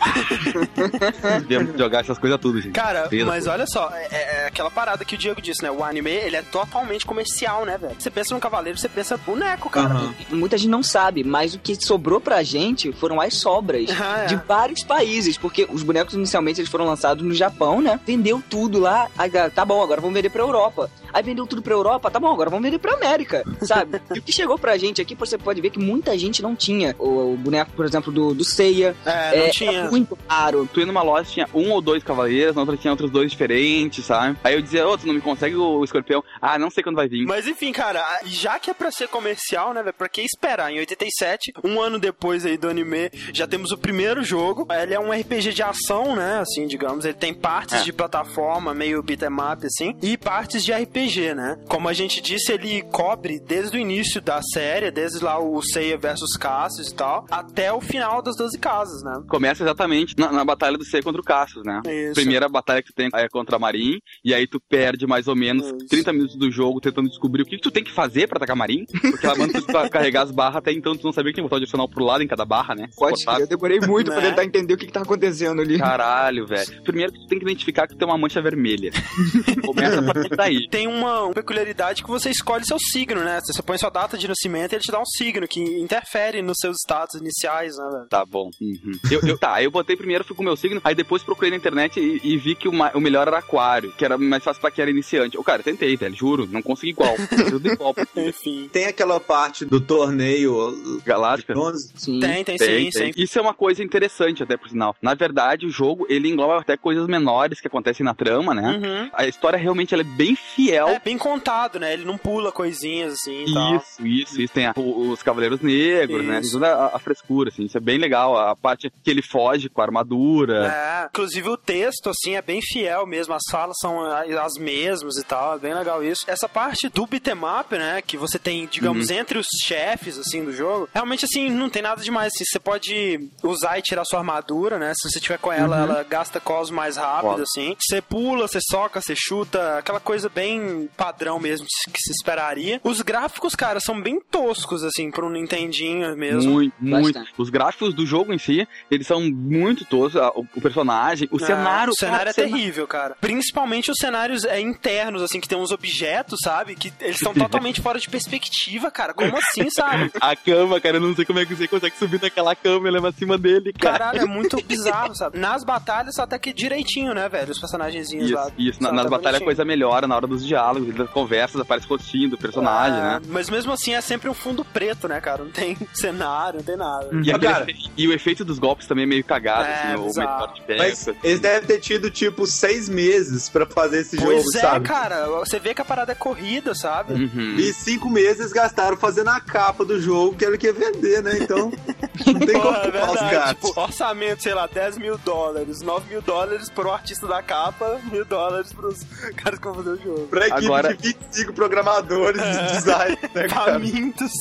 Speaker 3: [laughs] Devemos jogar essas coisas tudo, gente.
Speaker 2: Cara, mas
Speaker 3: amor.
Speaker 2: olha só, é, é aquela parada que o Diego disse, né? O anime, ele é totalmente comercial, né, velho? Você pensa num cavaleiro, você pensa boneco, cara.
Speaker 5: Muita gente não sabe, mas o que sobrou pra gente foram as sobras [laughs]
Speaker 2: Ah, é.
Speaker 5: de vários países, porque os bonecos inicialmente eles foram lançados no Japão, né? Vendeu tudo lá, aí, galera, tá bom, agora vamos vender pra Europa. Aí vendeu tudo pra Europa, tá bom, agora vamos vender pra América, [laughs] sabe? e o que chegou pra gente aqui, você pode ver que muita gente não tinha o, o boneco, por exemplo, do, do Seiya.
Speaker 2: É, não
Speaker 5: É,
Speaker 2: tinha.
Speaker 5: era muito caro.
Speaker 3: Tu ia numa loja, tinha um ou dois cavaleiros, na outra tinha outros dois diferentes, sabe? Aí eu dizia, ô, tu não me consegue o escorpião? Ah, não sei quando vai vir.
Speaker 2: Mas enfim, cara, já que é pra ser comercial, né, velho? Pra que esperar? Em 87, um ano depois aí do anime, já temos o primeiro jogo. Ele é um RPG de ação, né? Assim, digamos. Ele tem partes
Speaker 3: É.
Speaker 2: de plataforma, meio beat'em up, assim, e partes de RPG, né? Como a gente disse, ele cobre desde o início da série, desde lá o Seiya versus Cassius e tal, até o final das 12 casas, né?
Speaker 3: Começa exatamente na, na batalha do C contra o Cassius, né?
Speaker 2: Isso.
Speaker 3: Primeira batalha que tu tem é contra a Marin, e aí tu perde mais ou menos 30 minutos do jogo tentando descobrir o que, que tu tem que fazer pra atacar a Marin, porque ela manda tu pra [laughs] carregar as barras, até então tu não sabia que tinha botar o adicional pro lado em cada barra, né?
Speaker 5: Pode ser, eu demorei muito pra
Speaker 2: Né?
Speaker 5: tentar entender o que, que tá acontecendo ali.
Speaker 3: Caralho, velho. Primeiro que tu tem que identificar que tem uma mancha vermelha. [laughs] Começa a partir daí.
Speaker 2: Tem uma peculiaridade que você escolhe seu signo, né? Você põe sua data de nascimento e ele te dá um signo que interfere nos seus status iniciais, né, velho?
Speaker 3: Tá bom. Uhum. Eu, eu- tá, eu botei primeiro, fui com o meu signo, aí depois procurei na internet e, e vi que o, o melhor era aquário, que era era mais fácil pra quem era iniciante. O cara, eu tentei, velho, juro, não consegui igual. [laughs] Tudo igual.
Speaker 2: Enfim.
Speaker 4: Tem aquela parte do torneio
Speaker 3: Galáctica?
Speaker 2: Sim. Tem, tem, sim, sim.
Speaker 3: Isso é uma coisa interessante, até por sinal. Na verdade, o jogo, ele engloba até coisas menores que acontecem na trama, né?
Speaker 2: Uhum.
Speaker 3: A história realmente ela é bem fiel.
Speaker 2: É bem contado, né? Ele não pula coisinhas assim e tal.
Speaker 3: Isso, isso, isso. Tem a- os Cavaleiros Negros, né? Tem
Speaker 2: Isso.
Speaker 3: toda a, a frescura, assim. Isso é bem legal. A parte que ele foge com a armadura.
Speaker 2: É, inclusive o texto, assim, é bem fiel mesmo, as falas são as mesmas e tal, é bem legal isso. Essa parte do beat'em up, né, que você tem, digamos,
Speaker 3: Uhum.
Speaker 2: entre os chefes, assim, do jogo, realmente, assim, não tem nada demais, assim, você pode usar e tirar sua armadura, né, se você tiver com ela,
Speaker 3: Uhum.
Speaker 2: ela gasta cos mais rápido,
Speaker 3: Foda.
Speaker 2: assim. Você pula, você soca, você chuta, aquela coisa bem padrão mesmo que se esperaria. Os gráficos, cara, são bem toscos, assim, pro Nintendinho mesmo.
Speaker 3: Muito, muito.
Speaker 2: Bastante.
Speaker 3: Os gráficos do jogo em si, eles são muito toscos. O, o personagem, o
Speaker 2: Ah,
Speaker 3: cenário.
Speaker 2: O cenário
Speaker 3: cara,
Speaker 2: é terrível, cara. Principalmente os cenários é, internos, assim, que tem uns objetos, sabe? Que eles estão totalmente fora de perspectiva, cara. Como assim, sabe? [laughs]
Speaker 3: A cama, cara, eu não sei como é que você consegue subir naquela cama e levar acima dele, cara.
Speaker 2: Caralho, é muito bizarro, sabe? Nas batalhas, até que direitinho, né, velho? Os personagenzinhos
Speaker 3: Isso,
Speaker 2: lá.
Speaker 3: isso. Na, nas
Speaker 2: Tá
Speaker 3: batalhas a coisa melhora na hora dos diálogos, das conversas, aparece o rostinho do personagem,
Speaker 2: É,
Speaker 3: né?
Speaker 2: Mas mesmo assim é sempre um fundo preto, né, cara? Não tem [laughs] cenário, não tem nada.
Speaker 3: E, aquele efe- e o efeito dos golpes também é meio cagado,
Speaker 2: É,
Speaker 3: assim, o de pé.
Speaker 4: Mas eles devem ter tido, tipo, seis meses pra fazer esse
Speaker 2: Pois
Speaker 4: jogo,
Speaker 2: é,
Speaker 4: sabe?
Speaker 2: cara. Você vê que a parada é corrida, sabe?
Speaker 3: Uhum.
Speaker 4: E cinco meses gastaram fazendo a capa do jogo, que era o que ia vender, né? Então, [laughs] não tem como
Speaker 2: é
Speaker 4: culpar os
Speaker 2: verdade.
Speaker 4: gatos.
Speaker 2: Tipo, orçamento, sei lá, 10 mil dólares, 9 mil dólares pro artista da capa, mil dólares pros caras que vão fazer o jogo.
Speaker 4: Pra equipe
Speaker 3: Agora-
Speaker 4: de 25 programadores de design, né?
Speaker 2: Famintos.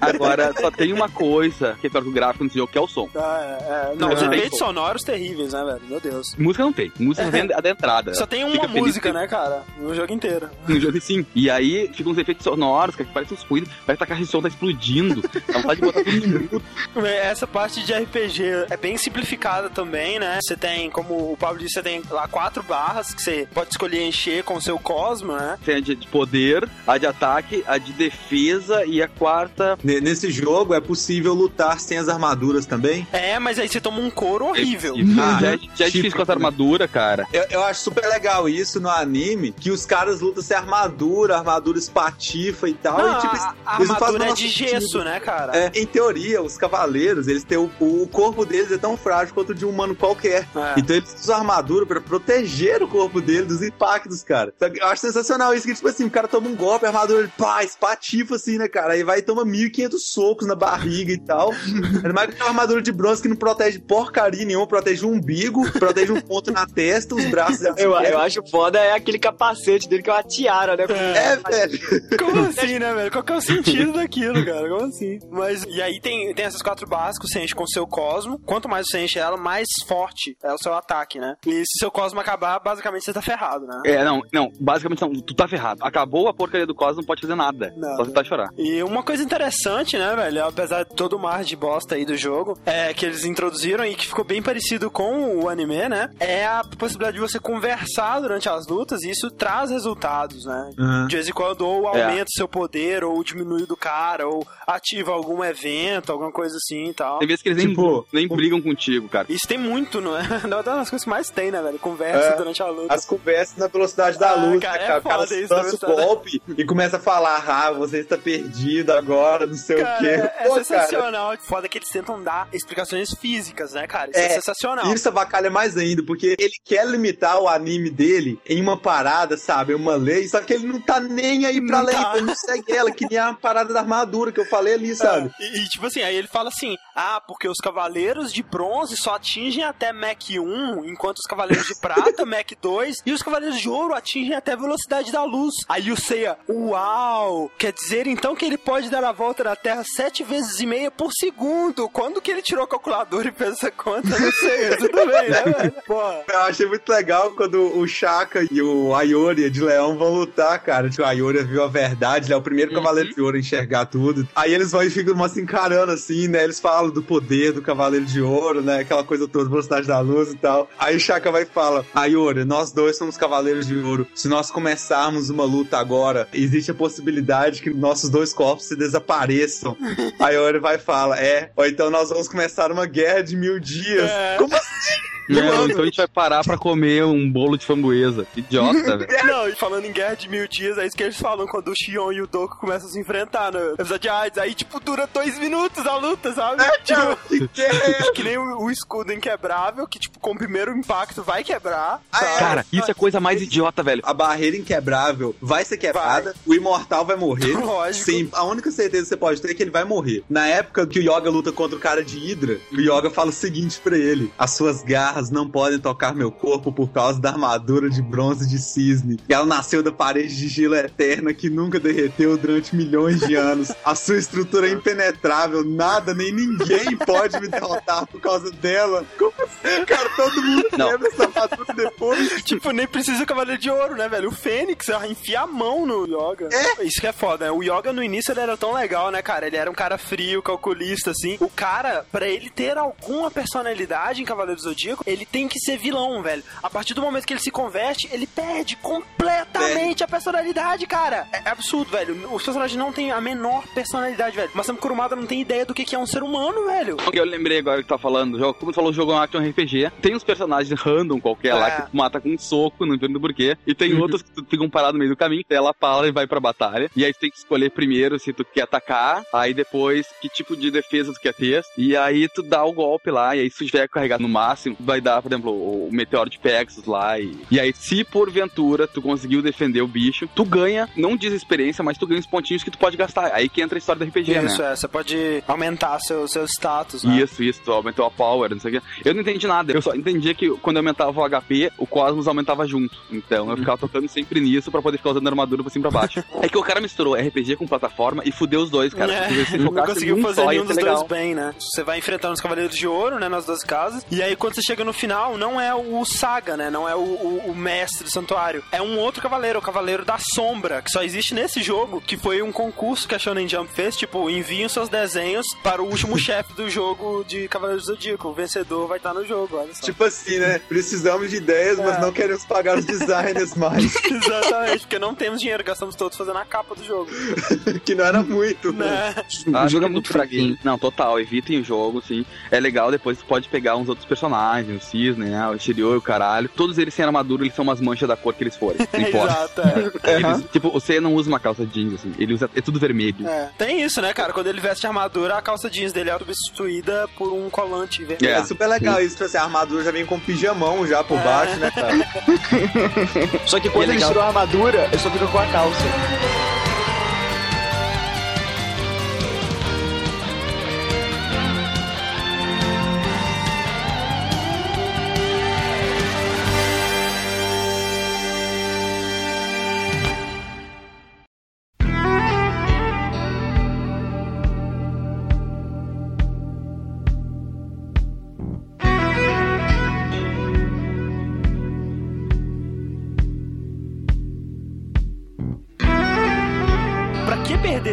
Speaker 3: Agora, só tem uma coisa que é pior que o gráfico nesse jogo, que é o som.
Speaker 2: Ah, é, é. Não, os efeitos sonoros terríveis, né, velho? Meu Deus.
Speaker 3: Música não tem. Música só tem a da entrada.
Speaker 2: Só tem uma
Speaker 3: Fica
Speaker 2: música,
Speaker 3: que-
Speaker 2: né, cara? No jogo inteiro.
Speaker 3: No jogo sim. E aí ficam uns efeitos sonoros, cara, que parecem uns ruídos, parece que a caixa de som tá explodindo. Dá vontade de botar tudo em [laughs] mute.
Speaker 2: Essa parte de RPG é bem simplificada também, né? Você tem, como o Pablo disse, você tem lá quatro barras que você pode escolher encher com o seu Cosmo, né?
Speaker 3: Tem a de de poder, a de ataque, a de defesa e a quarta.
Speaker 4: Ne- Nesse jogo é possível lutar sem as armaduras também?
Speaker 2: É, mas aí você toma um couro horrível.
Speaker 4: Ah,
Speaker 3: já é, já é
Speaker 4: tipo,
Speaker 3: difícil com essa armadura, cara.
Speaker 4: Eu, eu acho super legal isso no anime, que os caras lutam sem armadura, armadura espatifa e tal.
Speaker 2: Não,
Speaker 4: e, tipo,
Speaker 2: a, a
Speaker 4: eles não fazem
Speaker 2: armadura é de gesso,
Speaker 4: sentido.
Speaker 2: né, cara?
Speaker 4: É, em teoria, os cavaleiros, eles têm o, o corpo deles é tão frágil quanto o de um humano qualquer.
Speaker 2: É.
Speaker 4: Então eles usam armadura pra proteger o corpo dele dos impactos, cara. Eu acho sensacional isso, que tipo assim, o cara toma um golpe, a armadura, ele, pá, espatifa assim, né, cara? Aí vai e toma 1.500 socos na barriga e tal. [laughs] Ainda mais que uma armadura de bronze que não protege porcaria nenhuma, protege o umbigo, protege um ponto na testa, os braços...
Speaker 5: Eu, eu acho foda é aquele capacete dele que é uma tiara, né?
Speaker 4: É, velho.
Speaker 2: Como assim, né, velho? Qual que é o sentido daquilo, cara? Como assim? Mas, e aí tem, tem essas quatro que você enche com o seu Cosmo. Quanto mais você enche ela, mais forte é o seu ataque, né? E se seu Cosmo acabar, basicamente você tá ferrado, né?
Speaker 3: É, não, não, basicamente não, tu tá ferrado. Acabou a porcaria do Cosmo, não pode fazer nada.
Speaker 2: Nada.
Speaker 3: Só tentar chorar.
Speaker 2: E uma coisa interessante, né, velho, apesar de todo o mar de bosta aí do jogo, é que eles introduziram e que ficou bem parecido com o anime, né? É a possibilidade de você conversar durante as lutas e isso traz resultados, né?
Speaker 4: Uhum.
Speaker 2: De vez em quando ou
Speaker 3: É.
Speaker 2: aumenta o seu poder, ou diminui do cara, ou ativa algum evento, alguma coisa assim e tal.
Speaker 3: Tem vezes que eles nem,
Speaker 4: Tipo,
Speaker 3: nem brigam contigo, cara.
Speaker 2: Isso tem muito, não [laughs] é? Uma das coisas que mais tem, né, velho? Conversa
Speaker 4: É.
Speaker 2: durante a luta.
Speaker 4: As conversas na velocidade da
Speaker 2: Ah,
Speaker 4: luz,
Speaker 2: cara,
Speaker 4: né,
Speaker 2: é
Speaker 4: cara? O cara lança o golpe e começa a falar, ah, você está perdido agora, não sei o
Speaker 2: Cara,
Speaker 4: quê.
Speaker 2: é, é
Speaker 4: Pô, cara,
Speaker 2: sensacional. Foda que eles tentam dar explicações físicas, né, cara? Isso é,
Speaker 4: É,
Speaker 2: sensacional.
Speaker 4: Isso avacalha mais ainda, porque ele quer limitar o anime dele em uma parada, sabe? Uma lei, só que ele não tá nem aí pra
Speaker 2: Não
Speaker 4: lei,
Speaker 2: tá.
Speaker 4: ele não segue ela, que nem a parada da armadura que eu falei ali, sabe? [laughs]
Speaker 2: E, e, tipo assim, aí ele fala assim: ah, porque os cavaleiros de bronze só atingem até Mach 1, enquanto os cavaleiros de prata, [laughs] Mach 2, e os cavaleiros de ouro atingem até a velocidade da luz. Aí o Seiya, uau! Quer dizer então que ele pode dar a volta na Terra sete vezes e meia por segundo. Quando que ele tirou a calculadora e fez essa conta? Não sei, tudo bem, né, velho? [laughs] Porra.
Speaker 4: Eu achei muito legal quando o Shaka e o Ayori de Leão vão lutar, cara. Tipo, a Ayori viu a verdade, ele é o primeiro cavaleiro de ouro a enxergar tudo. Aí eles vão e ficam se encarando assim, né? Eles falam do poder do cavaleiro de ouro, né? Aquela coisa toda, velocidade da luz e tal. Aí o Shaka vai e fala: Ayori, nós dois somos cavaleiros de ouro. Se nós começarmos uma luta agora, existe a possibilidade que nossos dois corpos se desapareçam. [laughs] Ayori vai e fala: É, ou então nós vamos começar uma guerra de mil dias.
Speaker 2: É.
Speaker 4: Como assim?
Speaker 3: Não, então a gente vai parar pra comer um bolo de framboesa. Idiota, [laughs] velho.
Speaker 2: Não, e falando em guerra de mil dias, é isso que eles falam quando o Xion e o Doku começam a se enfrentar no episódio de Hades. Aí, tipo, dura dois minutos a luta, sabe? tipo, é [laughs] que nem o, o escudo inquebrável, que, tipo, com o primeiro impacto vai quebrar. sabe?
Speaker 3: Cara, isso é a coisa mais idiota, velho.
Speaker 4: A barreira inquebrável vai ser quebrada, o imortal vai morrer. [laughs]
Speaker 2: Lógico.
Speaker 4: Sim, a única certeza que você pode ter é que ele vai morrer. Na época que o Yoga luta contra o cara de Hydra, o Yoga fala o seguinte pra ele: As suas garras não podem tocar meu corpo por causa da armadura de bronze de cisne. E ela nasceu da parede de gelo eterna que nunca derreteu durante milhões de anos. A sua estrutura é impenetrável, nada nem ninguém pode me derrotar por causa dela. Como assim, cara? Todo mundo
Speaker 3: Não.
Speaker 4: quebra essa armadura depois.
Speaker 2: Tipo, nem precisa o Cavaleiro de Ouro, né, velho? O Fênix enfia a mão no Yoga. É. Isso que é foda, né? O Yoga no início ele era tão legal, né, cara? Ele era um cara frio, calculista, assim. O cara, pra ele ter alguma personalidade em Cavaleiro do Zodíaco, ele tem que ser vilão, velho. A partir do momento que ele se converte, ele perde completamente a personalidade, cara. É, é absurdo, velho. Os personagens não têm a menor personalidade, velho. Mas Masami Kurumada não tem ideia do que é um ser humano, velho.
Speaker 3: Eu lembrei agora que tá falando, como tu falou, o jogo é um action RPG. Tem uns personagens random qualquer lá
Speaker 2: É.
Speaker 3: que tu mata com um soco, não entendo porquê. E tem outros que tu ficam parados no meio do caminho, ela fala e vai pra batalha. E aí tu tem que escolher primeiro se tu quer atacar, aí depois que tipo de defesa tu quer ter. E aí tu dá o golpe lá, e aí se tu tiver carregado no máximo, vai dar, por exemplo, o, meteoro de Pegasus lá. E, e aí, se porventura tu conseguiu defender o bicho, tu ganha, não diz experiência, mas tu ganha os pontinhos que tu pode gastar. Aí que entra a história do RPG, né?
Speaker 2: Isso, é. Você pode aumentar seu, seu status, né?
Speaker 3: Isso, isso, tu aumentou a power, não sei o quê. Eu não entendi nada. Eu só entendia que quando eu aumentava o HP, o Cosmos aumentava junto. Então eu ficava tocando sempre nisso pra poder ficar usando armadura pra cima e pra baixo. [laughs] é que o cara misturou RPG com plataforma e fudeu os dois, cara.
Speaker 2: É,
Speaker 3: se
Speaker 2: não conseguiu fazer
Speaker 3: só,
Speaker 2: nenhum dos
Speaker 3: legal.
Speaker 2: dois bem, né? Você vai enfrentando os Cavaleiros de Ouro, né, nas duas casas, e aí quando você chega no final, não é o Saga, né, não é o, o- o mestre do santuário, é um outro cavaleiro, o Cavaleiro da Sombra, que só existe nesse jogo, que foi um concurso que a Shonen Jump fez, tipo, enviem os seus desenhos para o último [laughs] chefe do jogo de Cavaleiros do Zodíaco, o vencedor vai estar no jogo, olha só.
Speaker 4: Tipo assim, né? Precisamos de ideias, mas
Speaker 2: É.
Speaker 4: não queremos pagar os designers mais. [laughs]
Speaker 2: Exatamente, porque não temos dinheiro, gastamos todos fazendo a capa do jogo. [laughs]
Speaker 4: que não era muito,
Speaker 2: né?
Speaker 3: Ah, o jogo é muito fraquinho. Não, total, evitem o jogo, sim. É legal, depois pode pegar uns outros personagens, o Cisne, né? O Shiryu e o caralho. Todos eles sem armadura, eles são umas manchas da cor que eles forem. Não [laughs] importa.
Speaker 2: Exato, é.
Speaker 3: Eles- tipo, você não usa uma calça jeans, assim. Ele usa. É tudo vermelho.
Speaker 2: É, tem isso, né, cara? Quando ele veste armadura, a calça jeans dele é substituída por um colante vermelho.
Speaker 4: É, super legal isso, tipo assim, a armadura já vem com pijamão já por baixo, né, cara? [laughs]
Speaker 5: Só que quando
Speaker 4: é
Speaker 5: ele tirou a armadura, eu só fico com a calça.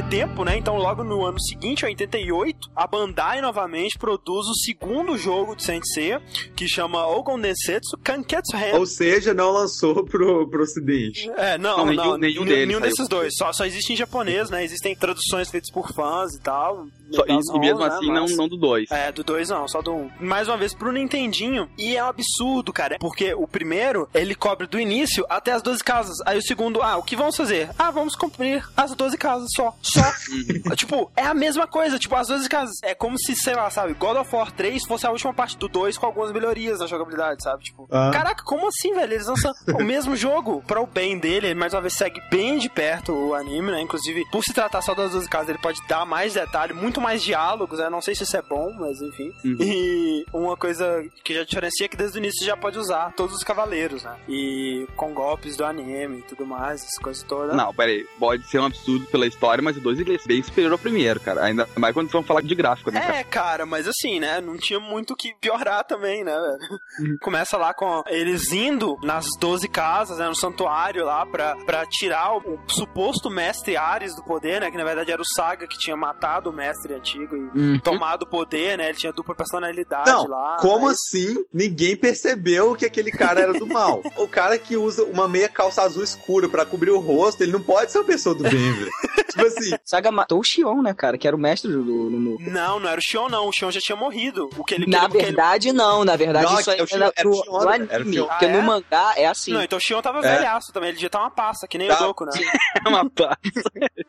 Speaker 2: Tempo, né? Então, logo no ano seguinte, em 88, a Bandai novamente produz o segundo jogo de Sensei, que chama Ogon Densetsu Kanketsu Hen.
Speaker 4: Ou seja, não lançou pro, pro ocidente.
Speaker 2: É, não,
Speaker 3: Não,
Speaker 2: não,
Speaker 3: nenhum- nenhum
Speaker 2: nenhum, desses dois. Só, só existe em japonês, né? Existem traduções feitas por fãs e tal.
Speaker 3: Só- e, e mesmo
Speaker 2: né?
Speaker 3: assim,
Speaker 2: Mas-
Speaker 3: não, não do 2.
Speaker 2: É, do 2 não, só do 1. Um. Mais uma vez pro Nintendinho. E é um absurdo, cara. Porque o primeiro, ele cobre do início até as 12 casas. Aí o segundo, ah, o que vamos fazer? Ah, vamos cumprir as 12 casas só. Só. [laughs] tipo, é a mesma coisa. Tipo, as 12 casas. É como se, sei lá, sabe, God of War 3 fosse a última parte do 2 com algumas melhorias na jogabilidade, sabe? Tipo,
Speaker 4: Ah.
Speaker 2: caraca, como assim, velho? Eles lançam o mesmo [laughs] jogo para o bem dele. Ele, mais uma vez, segue bem de perto o anime, né? Inclusive, por se tratar só das 12 casas, ele pode dar mais detalhe, muito mais diálogos, né? Não sei se isso é bom, mas enfim.
Speaker 3: Uhum.
Speaker 2: E uma coisa que já diferencia é que desde o início já pode usar todos os cavaleiros, né? E com golpes do anime e tudo mais, essas coisas todas.
Speaker 3: Não, peraí. Pode ser um absurdo pela história, mas o 2 ele é bem superior ao primeiro, cara. Ainda mais quando vão falar de gráfico, né, cara?
Speaker 2: É, cara, mas assim, né? Não tinha muito o que piorar também, né, velho?
Speaker 3: Uhum.
Speaker 2: Começa lá com eles indo nas 12 casas, né? No santuário lá pra, pra tirar o, o suposto mestre Ares do poder, né? Que na verdade era o Saga que tinha matado o mestre mestre antigo e
Speaker 4: Uhum.
Speaker 2: tomado o poder, né? Ele tinha dupla personalidade
Speaker 4: Não,
Speaker 2: lá.
Speaker 4: como
Speaker 2: aí-
Speaker 4: assim ninguém percebeu que aquele cara era do mal? [laughs] O cara que usa uma meia calça azul escura pra cobrir o rosto, ele não pode ser uma pessoa do bem, velho. [laughs] tipo assim.
Speaker 5: Saga matou o Xion, né, cara? Que era o mestre do, do, do-
Speaker 2: Não, não era o Xion, não. O Xion já tinha morrido. O que ele
Speaker 5: Na
Speaker 2: o que ele-
Speaker 5: verdade, não. Na verdade,
Speaker 2: Não,
Speaker 5: isso aí
Speaker 2: é o Xion-
Speaker 5: era
Speaker 2: era o Xion,
Speaker 5: pro
Speaker 2: era o
Speaker 5: anime.
Speaker 2: Xion.
Speaker 5: Porque
Speaker 2: Ah,
Speaker 5: no
Speaker 2: é?
Speaker 5: mangá é assim.
Speaker 2: Não, então o Xion tava
Speaker 5: É.
Speaker 2: velhaço também. Ele devia estar uma passa, que nem
Speaker 5: Tá.
Speaker 2: o Goku, né? [laughs]
Speaker 3: uma passa.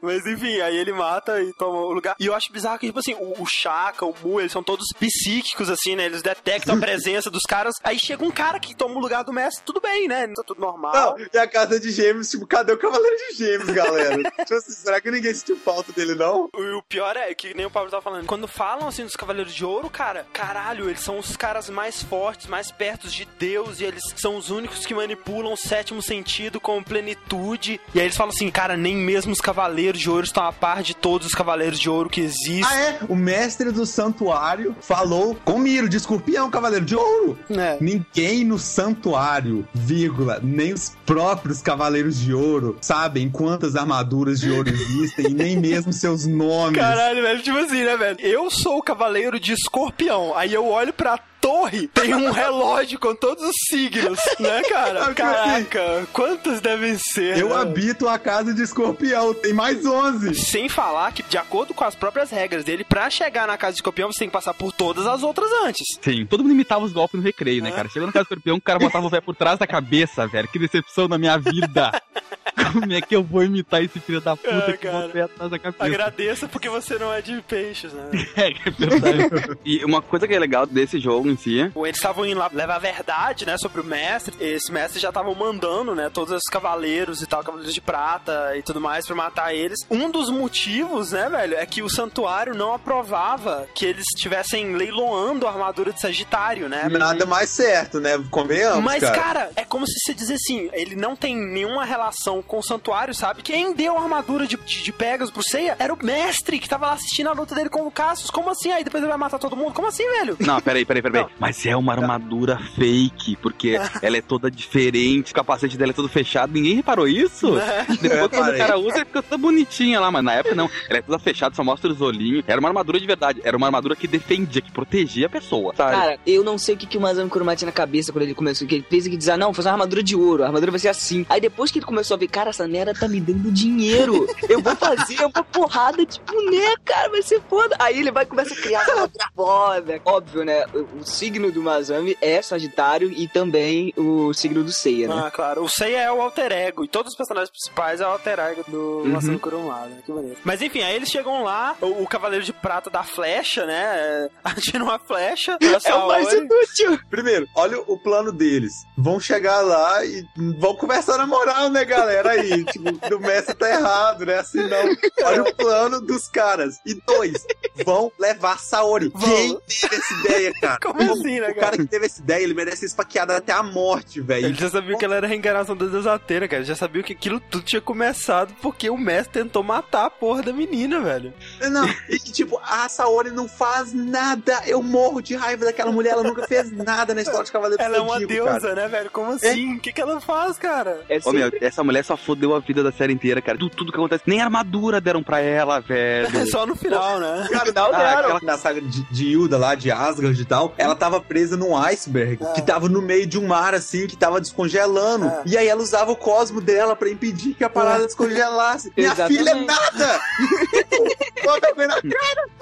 Speaker 2: Mas enfim, aí ele mata e toma o lugar. E eu acho bizarro que, tipo assim, o, o Shaka, o Mu, eles são todos psíquicos, assim, né? Eles detectam a presença dos caras. Aí chega um cara que toma o lugar do mestre, tudo bem, né? Tá tudo normal.
Speaker 4: Não, e a casa de gêmeos, tipo, cadê o Cavaleiro de Gêmeos, galera? [laughs] tipo assim, será que ninguém sentiu falta dele, não?
Speaker 2: O, o pior é que nem o Pablo tava falando. Quando falam assim dos Cavaleiros de Ouro, cara, caralho, eles são os caras mais fortes, mais perto de Deus, e eles são os únicos que manipulam o sétimo sentido com plenitude. E aí eles falam assim, cara, nem mesmo os Cavaleiros de Ouro estão a par de todos os Cavaleiros de Ouro que existem.
Speaker 4: Ah, é? O mestre do santuário falou com Miro, de escorpião, Cavaleiro de Ouro. Ninguém no santuário, vírgula, nem os próprios Cavaleiros de Ouro sabem quantas armaduras de ouro existem e nem mesmo seus nomes.
Speaker 2: Caralho, velho, tipo assim, né, velho? Eu sou o cavaleiro de escorpião. Aí eu olho pra torre, tem um relógio com todos os signos, né, cara? Caraca, quantos devem ser?
Speaker 4: Eu
Speaker 2: né?
Speaker 4: habito a casa de escorpião, tem mais 11.
Speaker 2: Sem falar que, de acordo com as próprias regras dele, pra chegar na casa de escorpião, você tem que passar por todas as outras antes.
Speaker 3: Sim, todo mundo imitava os golpes no recreio, né, cara? Chegou na casa do escorpião, o cara botava o pé por trás da cabeça, velho. Que decepção na minha vida. [laughs] Como é que eu vou imitar esse filho da puta
Speaker 2: Ah,
Speaker 3: que pé atrás da cabeça?
Speaker 2: Agradeça porque você não é de peixes, né? [laughs]
Speaker 3: É, é verdade. e uma coisa que é legal desse jogo em si
Speaker 2: Eles estavam indo lá levar a verdade, né, sobre o mestre. Esse mestre já estavam mandando, né, todos os cavaleiros e tal, cavaleiros de prata e tudo mais pra matar eles. Um dos motivos, né, velho, é que o santuário não aprovava que eles estivessem leiloando a armadura de Sagitário, né?
Speaker 4: Nada mais certo, né? Convenhamos,
Speaker 2: Mas,
Speaker 4: cara.
Speaker 2: cara, é como se você dizer assim, ele não tem nenhuma relação com o santuário, sabe? Quem deu a armadura de, de, de Pegasus pro Seiya era o mestre que tava lá assistindo a luta dele com o Cassius. Como assim? Aí depois ele vai matar todo mundo? Como assim, velho?
Speaker 3: Não, peraí, peraí, peraí. Mas é uma armadura fake, porque [laughs] ela é toda diferente, o capacete dela é todo fechado. Ninguém reparou isso? [laughs] Depois,
Speaker 4: É,
Speaker 3: quando o cara usa, ela fica toda bonitinha lá, mas na época não. Ela é toda fechada, só mostra os olhinhos. Era uma armadura de verdade. Era uma armadura que defendia, que protegia a pessoa, sabe?
Speaker 5: Cara, eu não sei o que, que o Masami Kuruma tinha na cabeça quando ele começou. Que ele fez que dizer, ah, não, fazer uma armadura de ouro, a armadura vai ser assim. Aí depois que ele começou a ver, cara, essa merda tá me dando dinheiro. Eu vou fazer uma porrada de boneca, cara, vai ser foda. Aí ele vai e começa a criar uma armadura foda. Óbvio, né? O, o signo do Masami é Sagitário e também o signo do Seiya, né?
Speaker 2: Ah, claro. O Seiya é o alter ego. E todos os personagens principais é o alter ego do
Speaker 5: Uhum.
Speaker 2: Masami Kurumada. né? Que bonito. Mas enfim, aí eles chegam lá, o, o Cavaleiro de Prata da flecha, né? [laughs] Atira uma flecha.
Speaker 4: É o mais
Speaker 5: inútil.
Speaker 4: Primeiro, olha o plano deles. Vão chegar lá e vão conversar na moral, né, galera? Aí, tipo, do mestre tá errado, né? Assim não. Olha o plano dos caras. E dois, vão levar Saori. Quem teve essa ideia, cara? [laughs]
Speaker 2: Como assim, né,
Speaker 4: O cara que teve essa ideia, ele merece ser esfaqueado até a morte, velho.
Speaker 2: Ele já sabia que ela era a reencarnação da desateira, cara. Ele já sabia que aquilo tudo tinha começado porque o mestre tentou matar a porra da menina, velho.
Speaker 4: Não, e que, tipo, a Saori não faz nada. Eu morro de raiva daquela mulher. Ela nunca fez nada na história de Cavaleiro
Speaker 2: Ela é uma deusa,
Speaker 4: cara.
Speaker 2: né, velho? Como assim? O que, que ela faz, cara?
Speaker 5: É
Speaker 3: Ô, meu, essa mulher só fodeu a vida da série inteira, cara. Tudo, tudo que acontece. Nem armadura deram pra ela, velho. [laughs]
Speaker 2: Só no final, né? [laughs]
Speaker 4: Cara,
Speaker 5: Final
Speaker 4: ah,
Speaker 5: deram.
Speaker 4: aquela, na saga de, de Hilda lá, de Asgard e tal, ela tava presa num iceberg que tava no meio de um mar, assim, que tava descongelando. E aí ela usava o cosmo dela pra impedir que a parada descongelasse. Minha
Speaker 5: Exatamente.
Speaker 4: filha é nada! [laughs]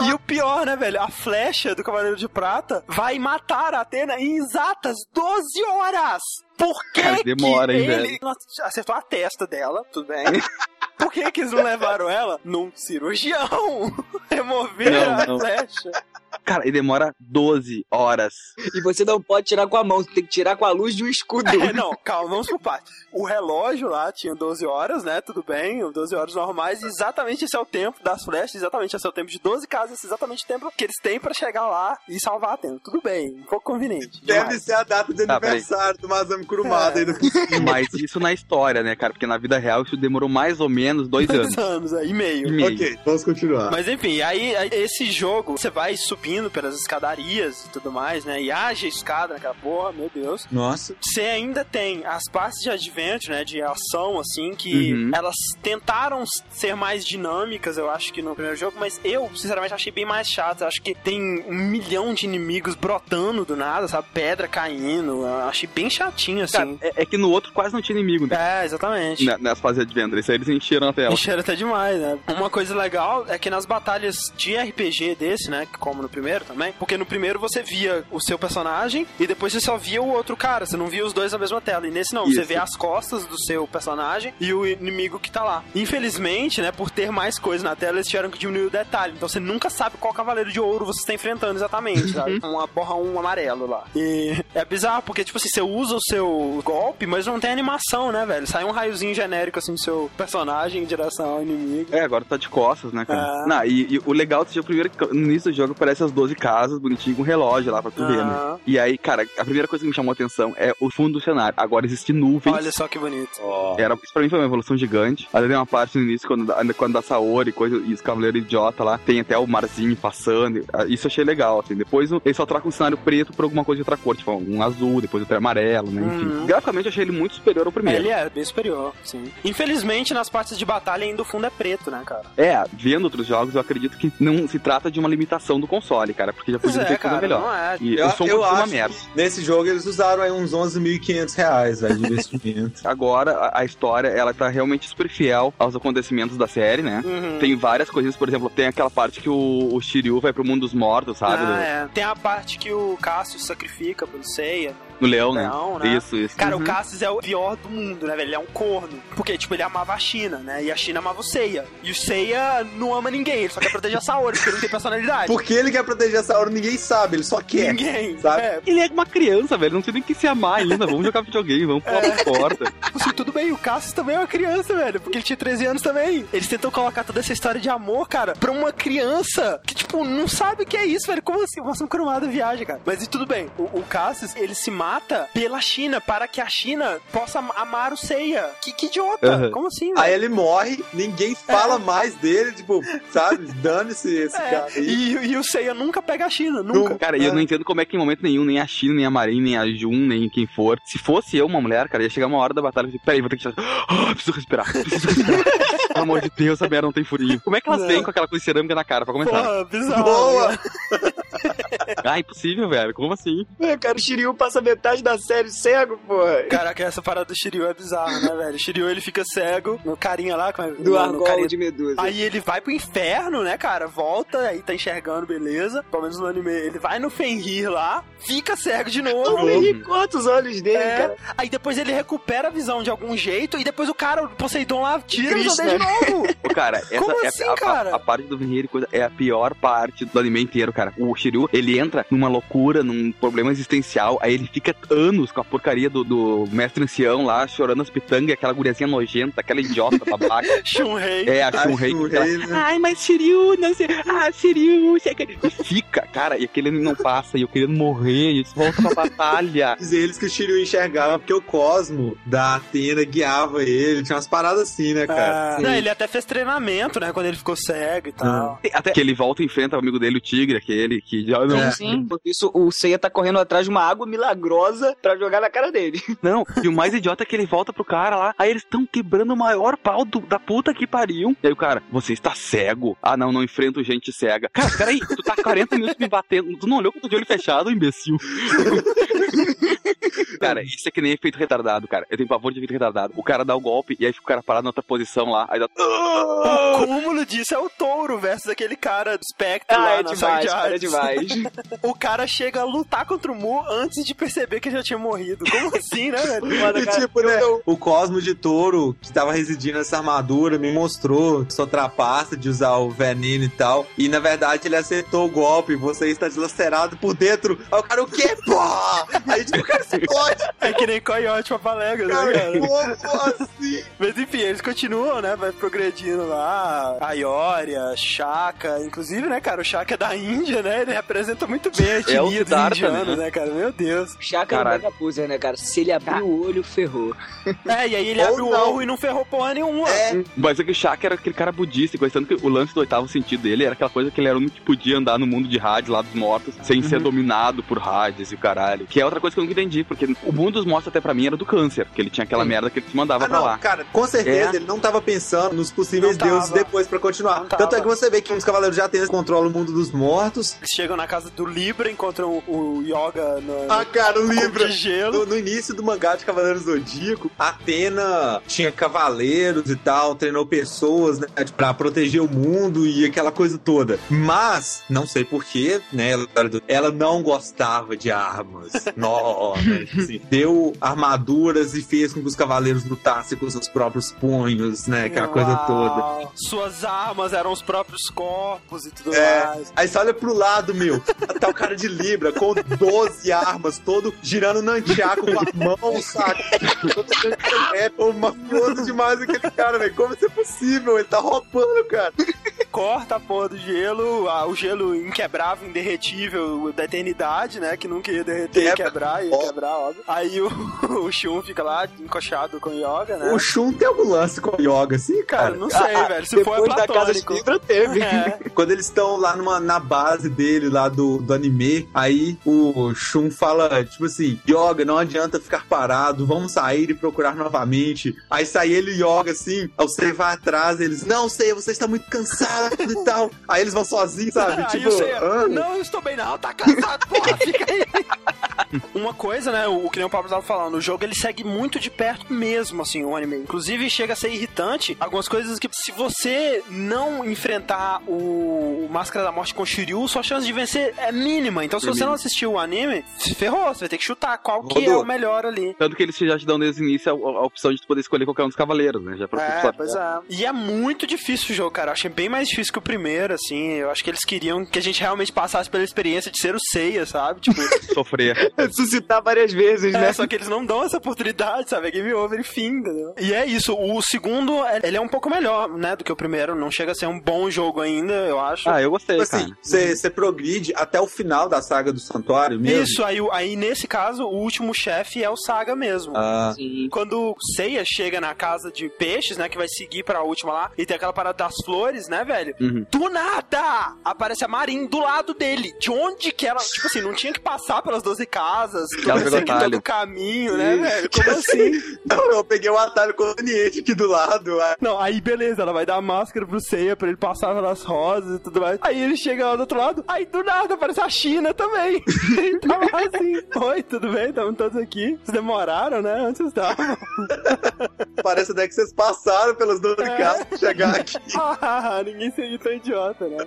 Speaker 2: E o pior, né, velho? A flecha do Cavaleiro de Prata vai matar a Atena em exatas 12 horas! Por que,
Speaker 3: Cara, demora,
Speaker 2: que
Speaker 3: hein,
Speaker 2: ele
Speaker 3: velho?
Speaker 2: não acertou a testa dela, tudo bem. [laughs] Por que, que eles não levaram ela num cirurgião? [laughs] Remover
Speaker 3: Não,
Speaker 2: a
Speaker 3: não.
Speaker 2: flecha.
Speaker 3: Cara, e demora 12 horas.
Speaker 5: E você não pode tirar com a mão, você tem que tirar com a luz de um escudo.
Speaker 2: É, não, calma, vamos por parte. O relógio lá tinha 12 horas, né? Tudo bem, 12 horas normais. Exatamente esse é o tempo das flechas, exatamente esse é o tempo de 12 casas, esse é exatamente o tempo que eles têm pra chegar lá e salvar a Atena. Tudo bem, um pouco conveniente.
Speaker 4: Deve
Speaker 2: demais.
Speaker 4: ser a data de
Speaker 3: Tá, peraí.
Speaker 4: aniversário do Masami Kurumada
Speaker 2: É. [laughs]
Speaker 3: Mas isso na história, né, cara? Porque na vida real isso demorou mais ou menos dois anos.
Speaker 2: Dois anos, é, e meio.
Speaker 3: E meio.
Speaker 4: Ok, vamos continuar.
Speaker 2: Mas enfim, aí, aí esse jogo, você vai subindo pelas escadarias e tudo mais, né? E haja escada naquela porra, meu Deus.
Speaker 4: Nossa.
Speaker 2: Você ainda tem as partes de adventure, né? De ação, assim, que
Speaker 3: Uhum.
Speaker 2: elas tentaram ser mais dinâmicas, eu acho que no primeiro jogo, mas eu, sinceramente, achei bem mais chato. Eu acho que tem um milhão de inimigos brotando do nada, sabe? Pedra caindo. Eu achei bem chatinho, assim.
Speaker 3: Cara, é, é que no outro quase não tinha inimigo, né?
Speaker 2: É, exatamente.
Speaker 3: Na- Nas fases de Adventure. Isso aí eles encheram a tela.
Speaker 2: Encheram até demais, né? Uma coisa legal é que nas batalhas de RPG desse, né? Como no primeiro também, porque no primeiro você via o seu personagem e depois você só via o outro cara, você não via os dois na mesma tela. E nesse não, você
Speaker 3: Isso.
Speaker 2: vê as costas do seu personagem e o inimigo que tá lá. Infelizmente, né, por ter mais coisa na tela, eles tiveram que diminuir o detalhe. Então você nunca sabe qual cavaleiro de ouro você está enfrentando exatamente, sabe? Uma borrão amarelo lá. E é bizarro, porque, tipo assim, você usa o seu golpe, mas não tem animação, né, velho? Sai um raiozinho genérico, assim, do seu personagem em direção ao inimigo.
Speaker 3: É, agora tá de costas, né, cara?
Speaker 2: Ah.
Speaker 3: Não, e, e o legal desse jogo, primeiro, que no início do jogo aparece as 12 casas, bonitinho, com relógio lá pra tu ver, né? E aí, cara, a primeira coisa que me chamou a atenção é o fundo do cenário. Agora existe nuvens.
Speaker 2: Olha só que bonito.
Speaker 3: Era, isso pra mim foi uma evolução gigante. Ali tem uma parte no início, quando, dá- quando dá Saori coisa, e os cavaleiros idiota lá, tem até o marzinho passando. Ah, Isso eu achei legal, assim. Depois um- ele só troca um cenário preto por alguma coisa de outra cor, tipo um azul, depois outro amarelo, né? Enfim.
Speaker 2: Uhum.
Speaker 3: Graficamente eu achei ele muito superior ao primeiro.
Speaker 2: Ele é bem superior, sim. Infelizmente, nas partes de batalha ainda o fundo é preto, né, cara?
Speaker 3: É, vendo outros jogos, eu acredito que não se trata de uma limitação do console, cara, porque já podia
Speaker 2: é,
Speaker 3: ter coisa
Speaker 2: cara,
Speaker 3: melhor.
Speaker 2: não é.
Speaker 3: E
Speaker 4: Eu,
Speaker 3: o som
Speaker 4: eu
Speaker 3: continua uma merda.
Speaker 4: nesse jogo eles usaram aí uns 11.500 reais, de [laughs] investimento.
Speaker 3: Agora, a, a história, ela tá realmente super fiel aos acontecimentos da série, né?
Speaker 2: Uhum.
Speaker 3: Tem várias coisinhas, por exemplo, tem aquela parte que o, o Shiryu vai pro mundo dos mortos, sabe?
Speaker 2: Ah, é. Tem a parte que o Cassius sacrifica pelo Seiya.
Speaker 3: No leão, né?
Speaker 2: Leão, né?
Speaker 3: Isso, isso.
Speaker 2: Cara,
Speaker 3: Uhum.
Speaker 2: o Cassius é o pior do mundo, né, velho? Ele é um corno. Porque, tipo, ele amava a China, né? E a China amava o Seiya. E o Seiya não ama ninguém, ele só quer proteger a Saori, porque ele não tem personalidade.
Speaker 4: Por que ele quer proteger essa hora? Ninguém sabe, ele só quer.
Speaker 2: Ninguém,
Speaker 4: sabe?
Speaker 2: é.
Speaker 3: Ele é uma criança, velho. Não tem nem que se amar ainda. Vamos jogar videogame, vamos pular
Speaker 2: É.
Speaker 3: por porta.
Speaker 2: Assim, tudo bem, o Cassius também é uma criança, velho, porque ele tinha 13 anos também. Eles tentam colocar toda essa história de amor, cara, pra uma criança que, tipo, não sabe o que é isso, velho. Como assim? Mostra um cromado viagem, cara. Mas e tudo bem, o, o Cassius, ele se mata pela China, para que a China possa am- amar o Seiya. Que, que idiota.
Speaker 4: Uhum.
Speaker 2: Como assim, velho?
Speaker 4: Aí ele morre, ninguém fala mais dele, tipo, sabe? [laughs] Dane-se esse
Speaker 2: É,
Speaker 4: cara aí.
Speaker 2: e, e o Seiya nunca pega a China, nunca.
Speaker 3: Cara, e eu não entendo como é que em momento nenhum, nem a China, nem a Marin, nem a Jun, nem quem for. Se fosse eu uma mulher, cara, ia chegar uma hora da batalha e dizer, peraí, vou ter que. [gasps] Ah, preciso respirar, preciso [laughs] respirar. Pelo amor de Deus, essa merda não tem furinho. Como é que elas
Speaker 2: Não.
Speaker 3: vêm com aquela coisa de cerâmica na cara, pra começar?
Speaker 2: Porra, bizarro.
Speaker 4: Boa!
Speaker 3: Ah, impossível, velho. Como assim?
Speaker 5: É, cara, o Shiryu passa metade da série cego, porra.
Speaker 2: Caraca, essa parada do Shiryu é bizarra, né, velho? O Shiryu, ele fica cego, no carinha lá, como é-
Speaker 5: Do
Speaker 2: no- no
Speaker 5: argol
Speaker 2: carinha-
Speaker 5: de Medusa.
Speaker 2: Aí ele vai pro inferno, né, cara? Volta, aí tá enxergando, beleza. Pelo menos no anime. Ele vai no Fenrir lá, fica cego de novo.
Speaker 5: O Henrique corta os olhos dele,
Speaker 2: É.
Speaker 5: cara.
Speaker 2: Aí depois ele recupera a visão de algum jeito e depois o cara, o Poseidon lá, tira
Speaker 5: Cristo,
Speaker 2: os olhos de novo. [laughs]
Speaker 3: Cara, essa
Speaker 2: Como
Speaker 3: é a-
Speaker 2: assim,
Speaker 3: a, a-
Speaker 2: cara?
Speaker 3: A, parte do coisa é a pior parte do anime inteiro, cara. O Shiryu, ele entra numa loucura, num problema existencial, aí ele fica anos com a porcaria do, do mestre ancião lá, chorando as pitangas, aquela guriazinha nojenta, aquela idiota babaca. [laughs]
Speaker 2: Shunrei.
Speaker 3: É, a
Speaker 4: Ah,
Speaker 3: Shunrei. Aquela,
Speaker 4: né?
Speaker 3: Ai, mas Shiryu, não sei. Ah, Shiryu. E fica, cara, e aquele não passa, e eu querendo morrer, e eles voltam pra batalha. [laughs]
Speaker 4: Diz eles que o Shiryu enxergava porque o Cosmo da Atena guiava ele. Tinha umas paradas assim, né, cara?
Speaker 2: Ah, não, ele até fez treinamento, né? Quando ele ficou cego e tal.
Speaker 3: Até que ele volta e enfrenta o amigo dele, o tigre, aquele que já não.
Speaker 5: Sim, sim. Enquanto isso, o Seiya tá correndo atrás de uma água milagrosa pra jogar na cara dele. [laughs]
Speaker 3: Não, e o mais idiota é que ele volta pro cara lá, aí eles estão quebrando o maior pau do- da puta que pariu. E aí o cara, você está cego? Ah, não, não enfrento gente cega. Cara, peraí, tu tá 40 minutos me batendo, tu não olhou com o de olho fechado, imbecil? [laughs] cara, isso é que nem efeito retardado, cara. Eu tenho pavor de efeito retardado. O cara dá o golpe e aí fica o cara parado na outra posição lá, aí dá...
Speaker 2: O cúmulo disso é o touro versus aquele cara do Spectre
Speaker 5: Ah,
Speaker 2: lá
Speaker 5: é
Speaker 2: na
Speaker 5: demais, cara, é demais. [laughs]
Speaker 2: o cara chega a lutar contra o Mu antes de perceber que ele já tinha morrido. Como assim, né, velho?
Speaker 5: Mano, [laughs]
Speaker 4: E
Speaker 5: cara,
Speaker 4: tipo, né,
Speaker 5: eu-
Speaker 4: o Cosmo de Touro, que tava residindo nessa armadura, me mostrou que sou trapaça de usar o veneno e tal. E na verdade ele acertou o golpe, você está dilacerado por dentro. Aí o cara, o quê, pô? Aí tipo, o cara se coiote.
Speaker 2: É que nem coiote pra palega, né,
Speaker 4: Cara,
Speaker 2: cara?
Speaker 4: como assim?
Speaker 2: Mas enfim, eles continuam, né? Vai progredindo lá. A Ioria, Shaka. Inclusive, né, cara, o Shaka é da Índia, né? Ele representa muito bem a
Speaker 3: É
Speaker 2: etnia dos
Speaker 3: Siddhartha,
Speaker 2: indianos,
Speaker 3: né?
Speaker 2: né, cara? Meu Deus.
Speaker 5: Chaka é um
Speaker 3: Caralho.
Speaker 5: mega poser, né, cara? Se ele abrir o olho, ferrou. [laughs]
Speaker 2: É, e aí ele
Speaker 4: Ou
Speaker 2: abre o olho e não ferrou porra nenhuma.
Speaker 4: É,
Speaker 3: Mas é que o Shaka era aquele cara budista, e conhecendo que o lance do oitavo sentido dele era aquela coisa que ele era o único que podia andar no mundo de Hades lá dos mortos, sem ser dominado por Hades e o caralho. Que é outra coisa que eu nunca entendi, porque o mundo dos mortos até pra mim era do câncer, que ele tinha aquela merda que ele se mandava
Speaker 4: Ah,
Speaker 3: pra
Speaker 4: não,
Speaker 3: lá.
Speaker 4: cara, com certeza
Speaker 3: É.
Speaker 4: ele não tava pensando nos possíveis deuses depois pra continuar. Tanto é que você vê que os cavaleiros já têm controlam o mundo dos mortos.
Speaker 2: Chegam na casa do Libra, encontram o, o Yoga no,
Speaker 4: Ah, cara, Libra.
Speaker 2: de gelo.
Speaker 4: No, no início do mangá de Cavaleiros do Zodíaco, Atena tinha cavaleiros e tal, treinou pessoas, né, pra proteger o mundo e aquela coisa toda. Mas, não sei porquê, né, ela, não gostava de armas. [laughs] Nossa, assim, deu armaduras e fez com que os cavaleiros lutassem com seus próprios punhos, né, aquela coisa
Speaker 2: Uau.
Speaker 4: toda.
Speaker 2: Suas armas eram os próprios corpos e tudo
Speaker 4: É.
Speaker 2: mais.
Speaker 4: Aí você olha pro lado, meu, tá o cara de Libra com 12 armas, todo girando nantiaco com a mão, saca? É Ô, mafioso demais aquele cara, velho. Como isso é possível? Ele tá roubando, cara.
Speaker 2: Corta a porra do gelo, ah, o gelo inquebrável, inderretível da eternidade, né? Que nunca ia derreter e
Speaker 4: Quebra.
Speaker 2: quebrar, ia quebrar, óbvio. Aí o, [laughs] o Shun fica lá encoxado com o Yoga, né?
Speaker 4: O Shun tem algum lance com o Yoga, assim, cara?
Speaker 2: Cara, não sei,
Speaker 5: Ah,
Speaker 2: velho. Se for é
Speaker 5: Depois da casa de. Libra, teve.
Speaker 2: É.
Speaker 4: Quando eles estão lá numa, na base dele, lá do, do anime, aí o Shun fala, tipo assim, Yoga, não adianta ficar parado, vamos sair e procurar novamente. Aí sai ele e Yoga, assim, aí você vai atrás, eles, não sei, você está muito cansado e tal. Aí eles vão sozinhos, sabe?
Speaker 2: Aí
Speaker 4: tipo,
Speaker 2: o Seiya,
Speaker 4: ah,
Speaker 2: não, eu estou bem não, tá cansado, porra, [laughs] fica aí. Uma coisa, né, o, o que nem o Pablo tava falando, o jogo ele segue muito de perto mesmo, assim, o anime. Inclusive chega a ser irritante algumas coisas que se você não enfrentar o, o Máscara da Morte com o Shiryu, sua chance de vencer é mínima. Então se
Speaker 3: É
Speaker 2: você não
Speaker 3: mínima.
Speaker 2: assistiu o anime, se ferrou, você vai ter que chutar qual que é
Speaker 4: Rodou.
Speaker 2: o melhor ali.
Speaker 3: Tanto que eles já te dão desde o início a, a opção de tu poder escolher qualquer um dos cavaleiros, né? Já pra
Speaker 2: É, pois é. E é muito difícil o jogo, cara. Eu achei bem mais difícil que o primeiro, assim. Eu acho que eles queriam que a gente realmente passasse pela experiência de ser o Seiya, sabe? Tipo, [laughs]
Speaker 3: Sofrer. [laughs]
Speaker 5: Suscitar várias vezes, né?
Speaker 2: É, só que eles não dão essa oportunidade, sabe? É game over e fim, entendeu? E é isso, o segundo, é- ele é um pouco melhor, né, do que o primeiro. Não chega a ser um bom jogo ainda, eu acho.
Speaker 3: Ah, eu gostei,
Speaker 4: Tipo assim,
Speaker 3: cara.
Speaker 4: você você progride até o final da saga do santuário mesmo?
Speaker 2: Isso, aí, aí nesse caso, o último chefe é o Saga mesmo.
Speaker 4: Ah,
Speaker 5: Sim.
Speaker 2: Quando o Seiya chega na casa de peixes, né, que vai seguir pra última lá, e tem aquela parada das flores, né, velho?
Speaker 3: Uhum.
Speaker 2: Do nada! Aparece a Marin do lado dele. De onde que ela, tipo assim, não tinha que passar pelas 12 casas,
Speaker 3: Ela
Speaker 2: todo
Speaker 3: pegou atalho.
Speaker 2: todo o caminho, né, velho? Como assim? [laughs]
Speaker 4: não, eu peguei um atalho conveniente aqui do lado. ah,
Speaker 2: Não, aí beleza, ela vai dar a máscara pro Seiya pra ele passar pelas rosas e tudo mais. Aí ele chega lá do outro lado, aí do nada aparece a China também. [laughs] Tava assim, oi, tudo bem? Estamos todos aqui. Vocês demoraram, né? Vocês estavam? [laughs]
Speaker 4: Parece até que vocês passaram pelas 12
Speaker 2: É.
Speaker 4: casas pra chegar aqui.
Speaker 2: Ah, ninguém seria tão idiota, né?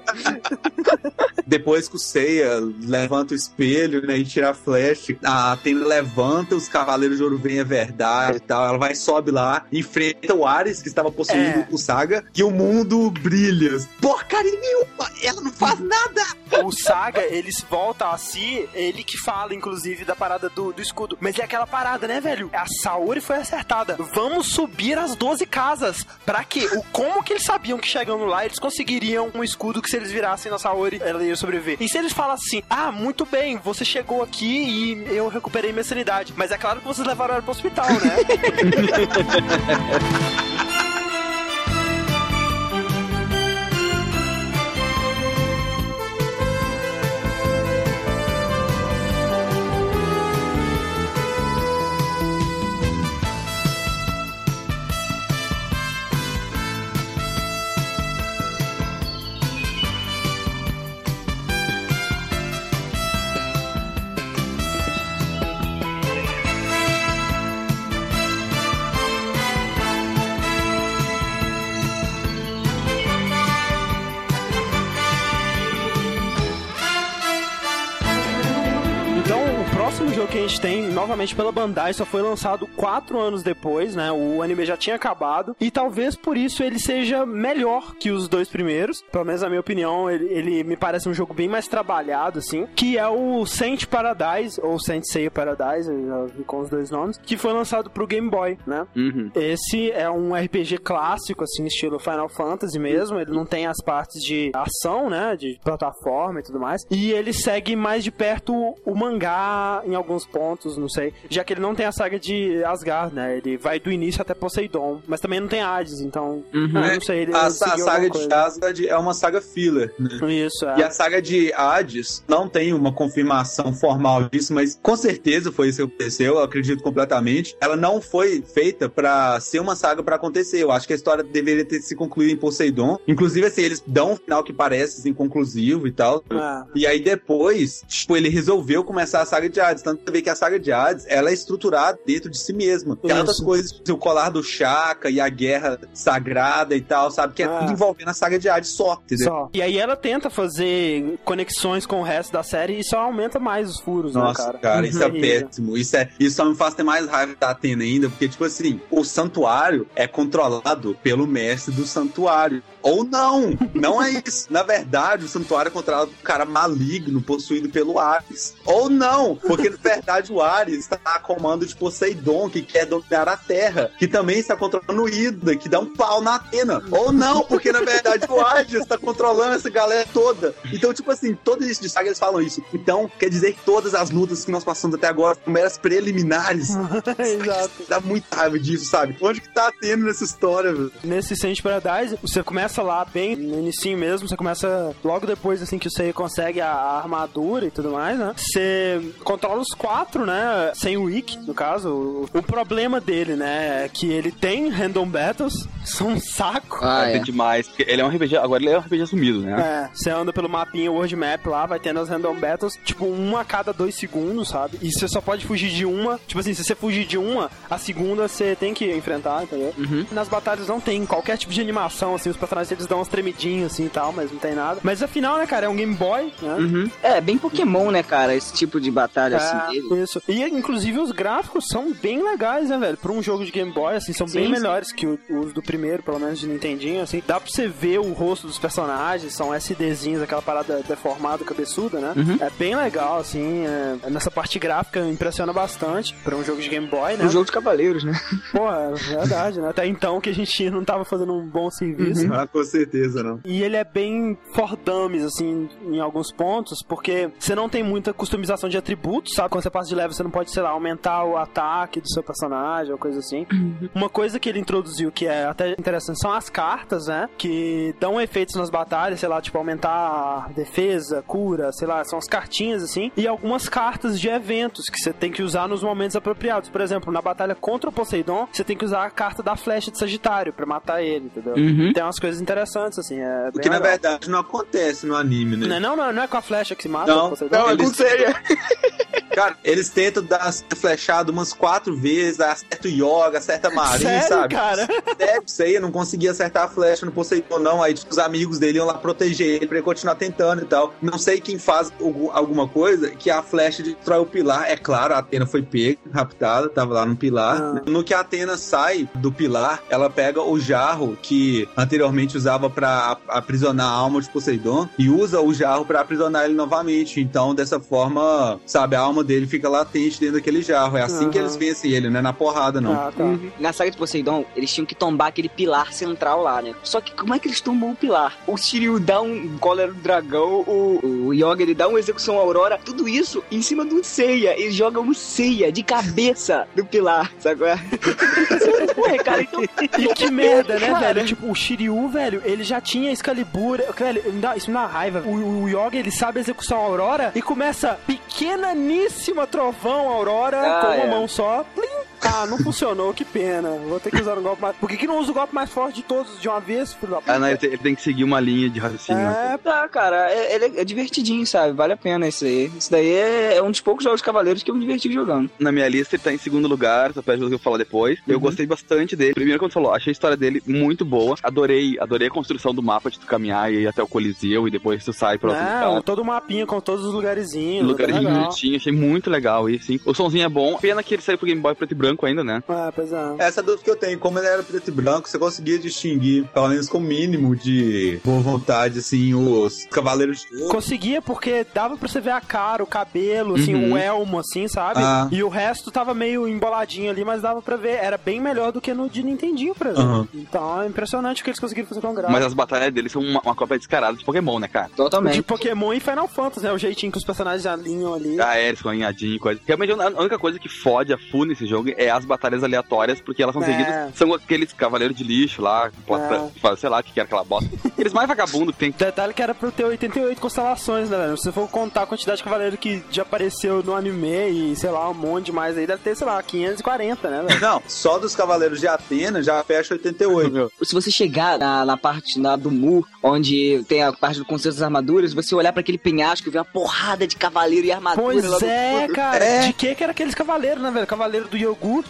Speaker 2: [laughs]
Speaker 4: Depois que o Seiya levanta o espelho, né, e tira a flecha, a Atena levanta, os Cavaleiros de Ouro veem a verdade e tal. Ela vai, sobe lá, enfrenta o Ares, que estava possuindo
Speaker 2: É.
Speaker 4: o Saga, e o mundo brilha. Porcaria nenhuma! Ela não faz nada!
Speaker 2: O Saga, eles voltam a si, ele que fala, inclusive, da parada do, do escudo. Mas é aquela parada, né, velho? A Saori foi acertada. Vamos subir as 12 casas. Pra quê? O, como que eles sabiam que chegando lá, eles conseguiriam um escudo que se eles virassem na Saori, ela ia sobreviver. E se eles falassem assim, ah, muito bem, você chegou aqui e eu recuperei minha sanidade. Mas é claro que vocês levaram ela pro hospital, né? [laughs] novamente pela Bandai, só foi lançado quatro anos depois, né? O anime já tinha acabado. E talvez por isso ele seja melhor que os dois primeiros. Pelo menos na minha opinião, ele, ele me parece um jogo bem mais trabalhado, assim. Que é o Saint Paradise, ou Saint Seiya Paradise, com os dois nomes, que foi lançado pro Game Boy, né?
Speaker 3: Uhum.
Speaker 2: Esse é um RPG clássico, assim, estilo Final Fantasy mesmo. Ele não tem as partes de ação, né? De plataforma e tudo mais. E ele segue mais de perto o mangá em alguns pontos, não sei. Já que ele não tem a saga de Asgard, né? Ele vai do início até Poseidon. Mas também não tem Hades, então.
Speaker 4: Uhum.
Speaker 2: eu não sei. Ele
Speaker 4: a, a saga de. Asgard é uma saga filler, né?
Speaker 2: Isso, é.
Speaker 4: E a saga de Hades não tem uma confirmação formal disso, mas com certeza foi isso que aconteceu, eu acredito completamente. Ela não foi feita pra ser uma saga pra acontecer. Eu acho que a história deveria ter se concluído em Poseidon. Inclusive, assim, eles dão um final que parece assim, conclusivo e tal.
Speaker 2: É.
Speaker 4: E aí depois, tipo, ele resolveu começar a saga de Hades. Tanto que você vê que a saga de Hades, ela é estruturada dentro de si mesma. Tem
Speaker 2: Isso.
Speaker 4: outras coisas, o colar do Chaka e a guerra sagrada e tal, sabe? Que é
Speaker 2: Ah.
Speaker 4: tudo envolvendo a saga de Hades só, entendeu?
Speaker 2: Só. E aí ela tenta fazer conexões com o resto da série e só aumenta mais os furos,
Speaker 4: Nossa,
Speaker 2: né, cara?
Speaker 4: cara, isso é
Speaker 2: Terrível.
Speaker 4: péssimo. Isso, é, isso só me faz ter mais raiva da Atena ainda, porque, tipo assim, o santuário é controlado pelo mestre do santuário. Ou não! Não é isso. Na verdade, o santuário é controlado por um cara maligno, possuído pelo Ares. Ou não! Porque, na verdade, o Ares está a comando de Poseidon, que quer dominar a Terra, que também está controlando o Ida, que dá um pau na Atena. Ou não! Porque, na verdade, o Hades está controlando essa galera toda. Então, tipo assim, todo isso de saga eles falam isso. Então, quer dizer que todas as lutas que nós passamos até agora foram meras preliminares. [laughs]
Speaker 2: Exato.
Speaker 4: Dá muita raiva disso, sabe? Onde que tá tendo nessa história, velho?
Speaker 2: Nesse Saint Paradise, você começa lá bem no início mesmo, você começa logo depois, assim, que você consegue a, a armadura e tudo mais, né? Você controla os quatro, né? Sem o Wick, no caso. O, o problema dele, né, é que ele tem random battles, [laughs] são um saco.
Speaker 3: é demais. porque Ele é um RPG, agora ele é um RPG sumido, né?
Speaker 2: É, você anda pelo mapinha World Map lá, vai tendo as random battles, tipo, uma a cada dois segundos, sabe? E você só pode fugir de uma. Tipo assim, se você fugir de uma, a segunda você tem que enfrentar, entendeu? Nas batalhas não tem qualquer tipo de animação, assim, os personagens eles dão umas tremidinhas assim e tal, mas não tem nada. Mas afinal, né, cara, é um Game Boy, né?
Speaker 5: É, bem Pokémon, né, cara? Esse tipo de batalha
Speaker 2: É,
Speaker 5: assim dele.
Speaker 2: isso. E inclusive os gráficos são bem legais, né, velho? Pra um jogo de Game Boy, assim, são
Speaker 5: Sim,
Speaker 2: bem
Speaker 5: sim.
Speaker 2: melhores que os do primeiro, pelo menos de Nintendinho, assim. Dá pra você ver o rosto dos personagens, são SDzinhos, aquela parada deformada, cabeçuda, né?
Speaker 5: Uhum.
Speaker 2: É bem legal, assim. é- nessa parte gráfica impressiona bastante pra um jogo de Game Boy, né?
Speaker 5: Um jogo de cavaleiros, né?
Speaker 2: Pô, é verdade, né? Até então que a gente não tava fazendo um bom serviço.
Speaker 4: Ah, com certeza, não.
Speaker 2: E ele é bem for dummies, assim, em alguns pontos, porque você não tem muita customização de atributos, sabe? Quando você passa de level, você não pode, sei lá, aumentar o ataque do seu personagem ou coisa assim. Uma coisa que ele introduziu que é até interessante são as cartas, né? Que dão efeitos nas batalhas, sei lá, tipo, aumentar a defesa, cura, sei lá, são as cartinhas, assim. E algumas cartas de eventos que você tem que usar nos momentos apropriados. Por exemplo, na batalha contra o Poseidon, você tem que usar a carta da flecha de Sagitário pra matar ele, entendeu?
Speaker 4: Uhum.
Speaker 2: Tem umas coisas interessantes, assim. É
Speaker 4: O que na
Speaker 2: legal.
Speaker 4: verdade não acontece no anime, né?
Speaker 2: Não, é não, não, não é com a flecha que se mata?
Speaker 4: Não,
Speaker 2: o Poseidon?
Speaker 4: não, é com ceia. Cara, eles tentam dar flechado umas quatro vezes, acerta o Yoga, acerta a [laughs] Marin,
Speaker 2: Sério,
Speaker 4: sabe?
Speaker 2: cara?
Speaker 4: Sério, ceia, não conseguia acertar a flecha no Poseidon, não. Aí tipo, os amigos dele iam lá proteger ele pra ele continuar tentando e tal. Não sei quem faz algum- alguma coisa que a flecha destrói o pilar. É claro, a Atena foi pega, raptada, tava lá no pilar.
Speaker 2: Ah.
Speaker 4: No que a Atena sai do pilar, ela pega o jarro que anteriormente usava pra ap- aprisionar a alma de Poseidon e usa o jarro pra aprisionar ele novamente. Então, dessa forma, sabe, a alma dele fica latente dentro daquele jarro. É assim que
Speaker 5: Aham.
Speaker 4: eles vencem ele, não é na porrada, não.
Speaker 2: Ah, tá.
Speaker 5: Uhum. Na saga de Poseidon, eles tinham que tombar aquele pilar central lá, né? Só que como é que eles tombam o pilar? O Shiryu dá um cólera do dragão, o, o Yoga ele dá uma execução aurora, tudo isso em cima do Seiya. Eles jogam o Seiya de cabeça do pilar, sabe? qual é? [laughs] Porra, cara, então.
Speaker 2: E que merda, né,
Speaker 5: Cara.
Speaker 2: velho? Tipo, o Shiryu, velho, ele já tinha Excalibur. Velho, isso me dá raiva. O, o Yoga, ele sabe a execução Aurora e começa pequenaníssima trovão Aurora
Speaker 5: Ah,
Speaker 2: com uma
Speaker 5: é.
Speaker 2: mão só. Plim! Ah, não funcionou, que pena. Vou ter que usar um golpe mais. Por que, que não usa o golpe mais forte de todos de uma vez, filho da puta?
Speaker 3: Ah, não, ele, tem, ele tem que seguir uma linha de raciocínio.
Speaker 5: É, tá, cara, é, ele é, é divertidinho, sabe? Vale a pena isso aí. Isso daí é, é um dos poucos jogos de cavaleiros que eu me diverti jogando.
Speaker 3: Na minha lista ele tá em segundo lugar, só pede o que eu falar depois. Eu
Speaker 5: Uhum.
Speaker 3: gostei bastante dele. Primeiro, quando você falou, achei a história dele muito boa. Adorei, adorei a construção do mapa de tu caminhar e ir até o Coliseu e depois tu sai pra outro
Speaker 2: Não,
Speaker 3: lugar.
Speaker 2: todo um mapinha com todos os lugarzinhos.
Speaker 3: Lugarzinho bonitinho, achei muito legal isso, sim. O somzinho é bom. Pena que ele saiu pro Game Boy preto e branco ainda, né?
Speaker 2: Ah, pois é.
Speaker 4: Essa dúvida que eu tenho, como ele era preto e branco, você conseguia distinguir, pelo menos com o mínimo de boa vontade, assim, os cavaleiros de ouro.
Speaker 2: Conseguia porque dava pra você ver a cara, o cabelo, assim,
Speaker 4: Uhum.
Speaker 2: o elmo, assim, sabe?
Speaker 4: Ah.
Speaker 2: E o resto tava meio emboladinho ali, mas dava pra ver. Era bem melhor do que no de Nintendinho, por exemplo.
Speaker 3: Aham.
Speaker 2: Então é impressionante o que eles conseguiram fazer com gráfico.
Speaker 3: Mas as batalhas dele são uma, uma cópia descarada de Pokémon, né, cara?
Speaker 2: De Pokémon e Final Fantasy, né? O jeitinho que os personagens alinham ali.
Speaker 3: Ah, é, eles ficam alinhadinhos e coisa. Realmente, a única coisa que fode a full nesse jogo é as batalhas aleatórias, porque elas são
Speaker 2: É.
Speaker 3: seguidas. São aqueles cavaleiros de lixo lá, plata-
Speaker 2: É.
Speaker 3: sei lá, o que que era aquela bosta. [laughs] Eles mais vagabundos que tem.
Speaker 2: Detalhe que era pra eu ter 88 constelações, né, velho? Se você for contar a quantidade de cavaleiro que já apareceu no anime e, sei lá, um monte de mais aí, deve ter, sei lá, 540, né, velho?
Speaker 4: Não, só dos Cavaleiros de Atena já fecha 88.
Speaker 5: Se você chegar na, na parte na, do Mu, onde tem a parte do conceito das armaduras, você olhar pra aquele penhasco e ver uma porrada de cavaleiro e armadura
Speaker 2: Pois é, cara. De que que era aqueles cavaleiros, né, velho? Cavaleiro do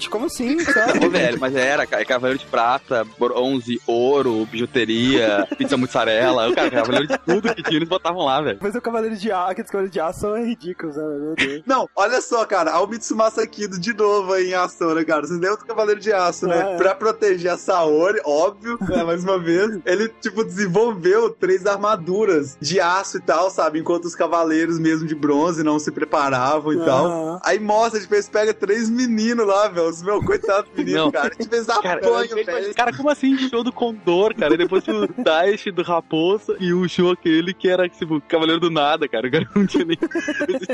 Speaker 2: Como assim, [laughs] sabe?
Speaker 3: Ô, velho, mas era, é cavaleiro de prata, bronze, ouro, bijuteria, pizza mussarela. O cara, cavaleiro de tudo que tinha, eles botavam lá, velho.
Speaker 2: Mas o cavaleiro de aço, aqueles cavaleiros de aço são ridículos, né, meu Deus.
Speaker 4: Não, olha só, cara, a Mitsumasa Kido de novo aí em ação, né, cara? Vocês lembram do Cavaleiro de Aço, né?
Speaker 2: É.
Speaker 4: Pra proteger a Saori, óbvio, né, mais uma vez, ele, tipo, desenvolveu três armaduras de aço e tal, sabe? Enquanto os cavaleiros mesmo de bronze não se preparavam e
Speaker 2: Aham.
Speaker 4: tal. Aí mostra, tipo, eles pegam três meninos lá, os meu coitado menino,
Speaker 3: Não.
Speaker 4: cara. Tipo, eles
Speaker 3: Cara,
Speaker 4: apanham, velho.
Speaker 3: Cara, como assim show do Condor, cara? E depois tinha o Daesh do Raposa e o show aquele que era, tipo, Cavaleiro do Nada, cara. O cara não tinha nem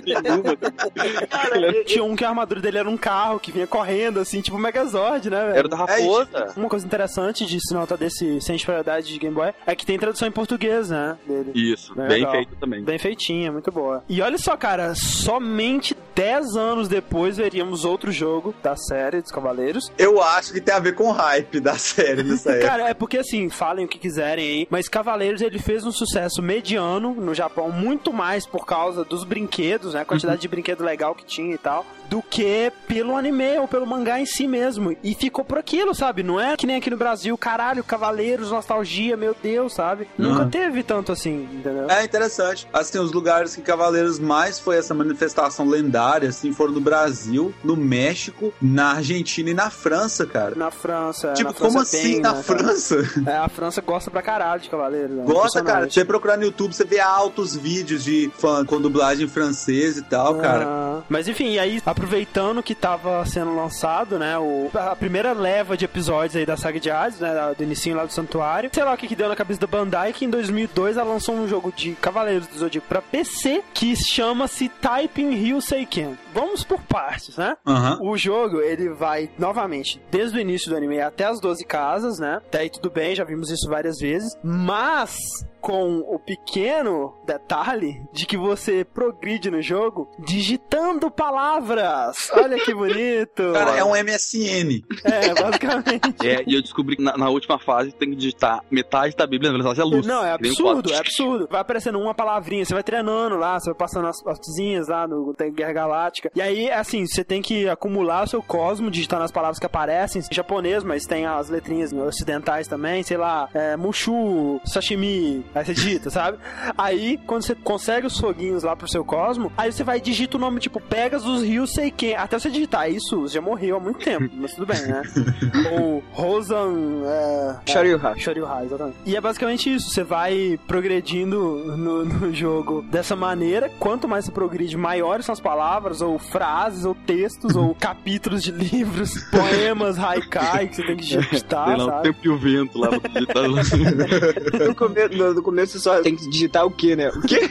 Speaker 3: nenhuma. [laughs]
Speaker 2: Tinha um que a armadura dele era um carro que vinha correndo, assim, tipo Megazord, né, velho?
Speaker 3: Era o da Raposa.
Speaker 2: Uma coisa interessante de se nota desse Sem Disparidade de Game Boy é que tem tradução em português, né? Dele.
Speaker 3: Isso,
Speaker 2: Bem
Speaker 3: bem
Speaker 2: legal.
Speaker 3: feito também.
Speaker 2: Bem feitinha, muito boa. E olha só, cara, somente 10 anos depois veríamos outro jogo da série dos Cavaleiros.
Speaker 4: Eu acho que tem a ver com o hype da série nessa época. [laughs]
Speaker 2: Cara, é porque assim, falem o que quiserem aí, mas Cavaleiros ele fez um sucesso mediano no Japão, muito mais por causa dos brinquedos, né? A quantidade de brinquedo legal que tinha e tal, do que pelo anime ou pelo mangá em si mesmo. E ficou por aquilo, sabe? Não é que nem aqui no Brasil, caralho, Cavaleiros, nostalgia, meu Deus, sabe? Nunca
Speaker 4: Uhum.
Speaker 2: teve tanto assim, entendeu?
Speaker 4: É interessante. Assim, os lugares que Cavaleiros mais foi essa manifestação lendária, assim, foram no Brasil, no México, na Argentina e na França, cara.
Speaker 2: Na França.
Speaker 4: Tipo,
Speaker 2: na França
Speaker 4: como assim
Speaker 2: tem,
Speaker 4: na
Speaker 2: né, cara?
Speaker 4: França? [laughs]
Speaker 2: É, a França gosta pra caralho de Cavaleiros. né?
Speaker 4: Gosta, cara. Você procurar no YouTube, você vê altos vídeos de fã com dublagem francesa e tal, cara.
Speaker 2: Ah, Mas enfim, e aí, aproveitando que tava sendo lançado, né, o, a primeira leva de episódios aí da saga de Hades, né, do inicinho lá do Santuário, sei lá o que que deu na cabeça da Bandai, que em 2002 ela lançou um jogo de Cavaleiros do Zodíaco pra PC, que chama-se Typing Ryu Seiken. Vamos por partes, né?
Speaker 4: Aham.
Speaker 2: O jogo, ele vai, novamente, desde o início do anime até as 12 casas, né? Até aí tudo bem, já vimos isso várias vezes, mas com o pequeno detalhe de que você progride no jogo digitando palavras. Olha que bonito. [laughs]
Speaker 4: Cara, é um MSN.
Speaker 2: É, basicamente.
Speaker 3: É, e eu descobri que na, na última fase tem que digitar metade da Bíblia na velocidade da luz.
Speaker 2: Não, é absurdo, é absurdo. Vai aparecendo uma palavrinha, você vai treinando lá, você vai passando as partezinhas lá no tem Guerra Galáctica. E aí, assim, você tem que acumular o seu cosmo, digitando as palavras que aparecem em japonês, mas tem as letrinhas ocidentais também, sei lá, é, Mushu, Sashimi, aí você digita, [laughs] sabe? Aí, quando você consegue os foguinhos lá pro seu cosmo, aí você vai e digita o nome, tipo, Pegasus Ryu Seiken. Até você digitar isso, já morreu há muito tempo, mas tudo bem, né? [laughs] Ou Rosan... É,
Speaker 5: Shoryuha.
Speaker 2: Shoryuha, exatamente. E é basicamente isso, você vai progredindo no, no [laughs] jogo dessa maneira. Quanto mais você progride, maiores são as palavras, ou frases, ou textos, ou [laughs] capítulos de livros, poemas, haikai que você tem que digitar,
Speaker 3: Sei lá, o
Speaker 2: sabe?
Speaker 3: tempo e o vento lá pra digitar.
Speaker 5: No começo, no, no começo você só tem que digitar o quê, né? O quê?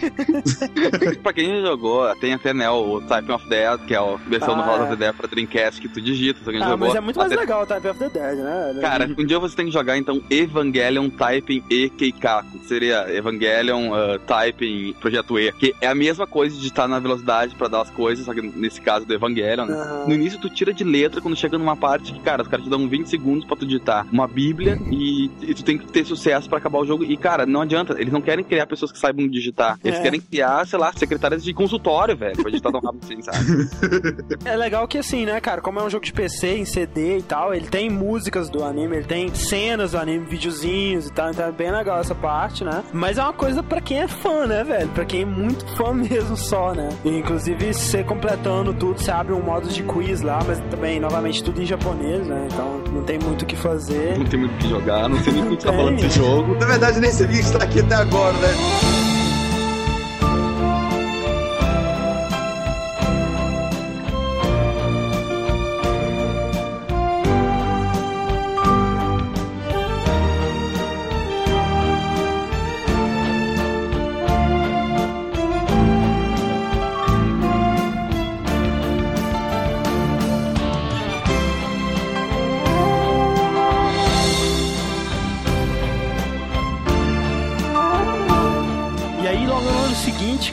Speaker 3: pra quem já jogou, tem até né, o Type of Death, que é a versão
Speaker 2: Ah,
Speaker 3: do House
Speaker 2: é.
Speaker 3: of the Dead pra Dreamcast que tu digita, se alguém
Speaker 2: Ah,
Speaker 3: jogou.
Speaker 2: mas é muito mais
Speaker 3: Até-
Speaker 2: legal o Type of the Dead, né? [laughs]
Speaker 3: Cara, um dia você tem que jogar então Evangelion Typing E Keikaku. Seria Evangelion uh, Typing Projeto E. Que é a mesma coisa de estar na velocidade pra dar as coisas, só que nesse caso do Evangelion, né?
Speaker 2: Aham.
Speaker 3: No início tu tira de letra quando chega numa parte que, cara, os caras te dão 20 segundos pra tu digitar uma bíblia e, e tu tem que ter sucesso pra acabar o jogo. E, cara, não adianta. Eles não querem criar pessoas que saibam digitar. Eles
Speaker 2: É.
Speaker 3: querem criar, sei lá, secretárias de consultório, velho, pra digitar tão rápido assim, sabe? [laughs] [laughs]
Speaker 2: É legal que assim, né, cara, como é um jogo de PC, em CD e tal, ele tem músicas do anime, ele tem cenas do anime, videozinhos e tal, então é bem legal essa parte, né? Mas é uma coisa pra quem é fã, né, velho? Pra quem é muito fã [laughs] mesmo só, né? E, inclusive, você completando tudo, você abre um modo de quiz lá, mas também, novamente, tudo em japonês, né? Então não tem muito o que fazer.
Speaker 3: Não tem muito o que jogar, não sei nem o que tá falando desse jogo.
Speaker 4: Na verdade, nem sabia que está aqui até agora, né?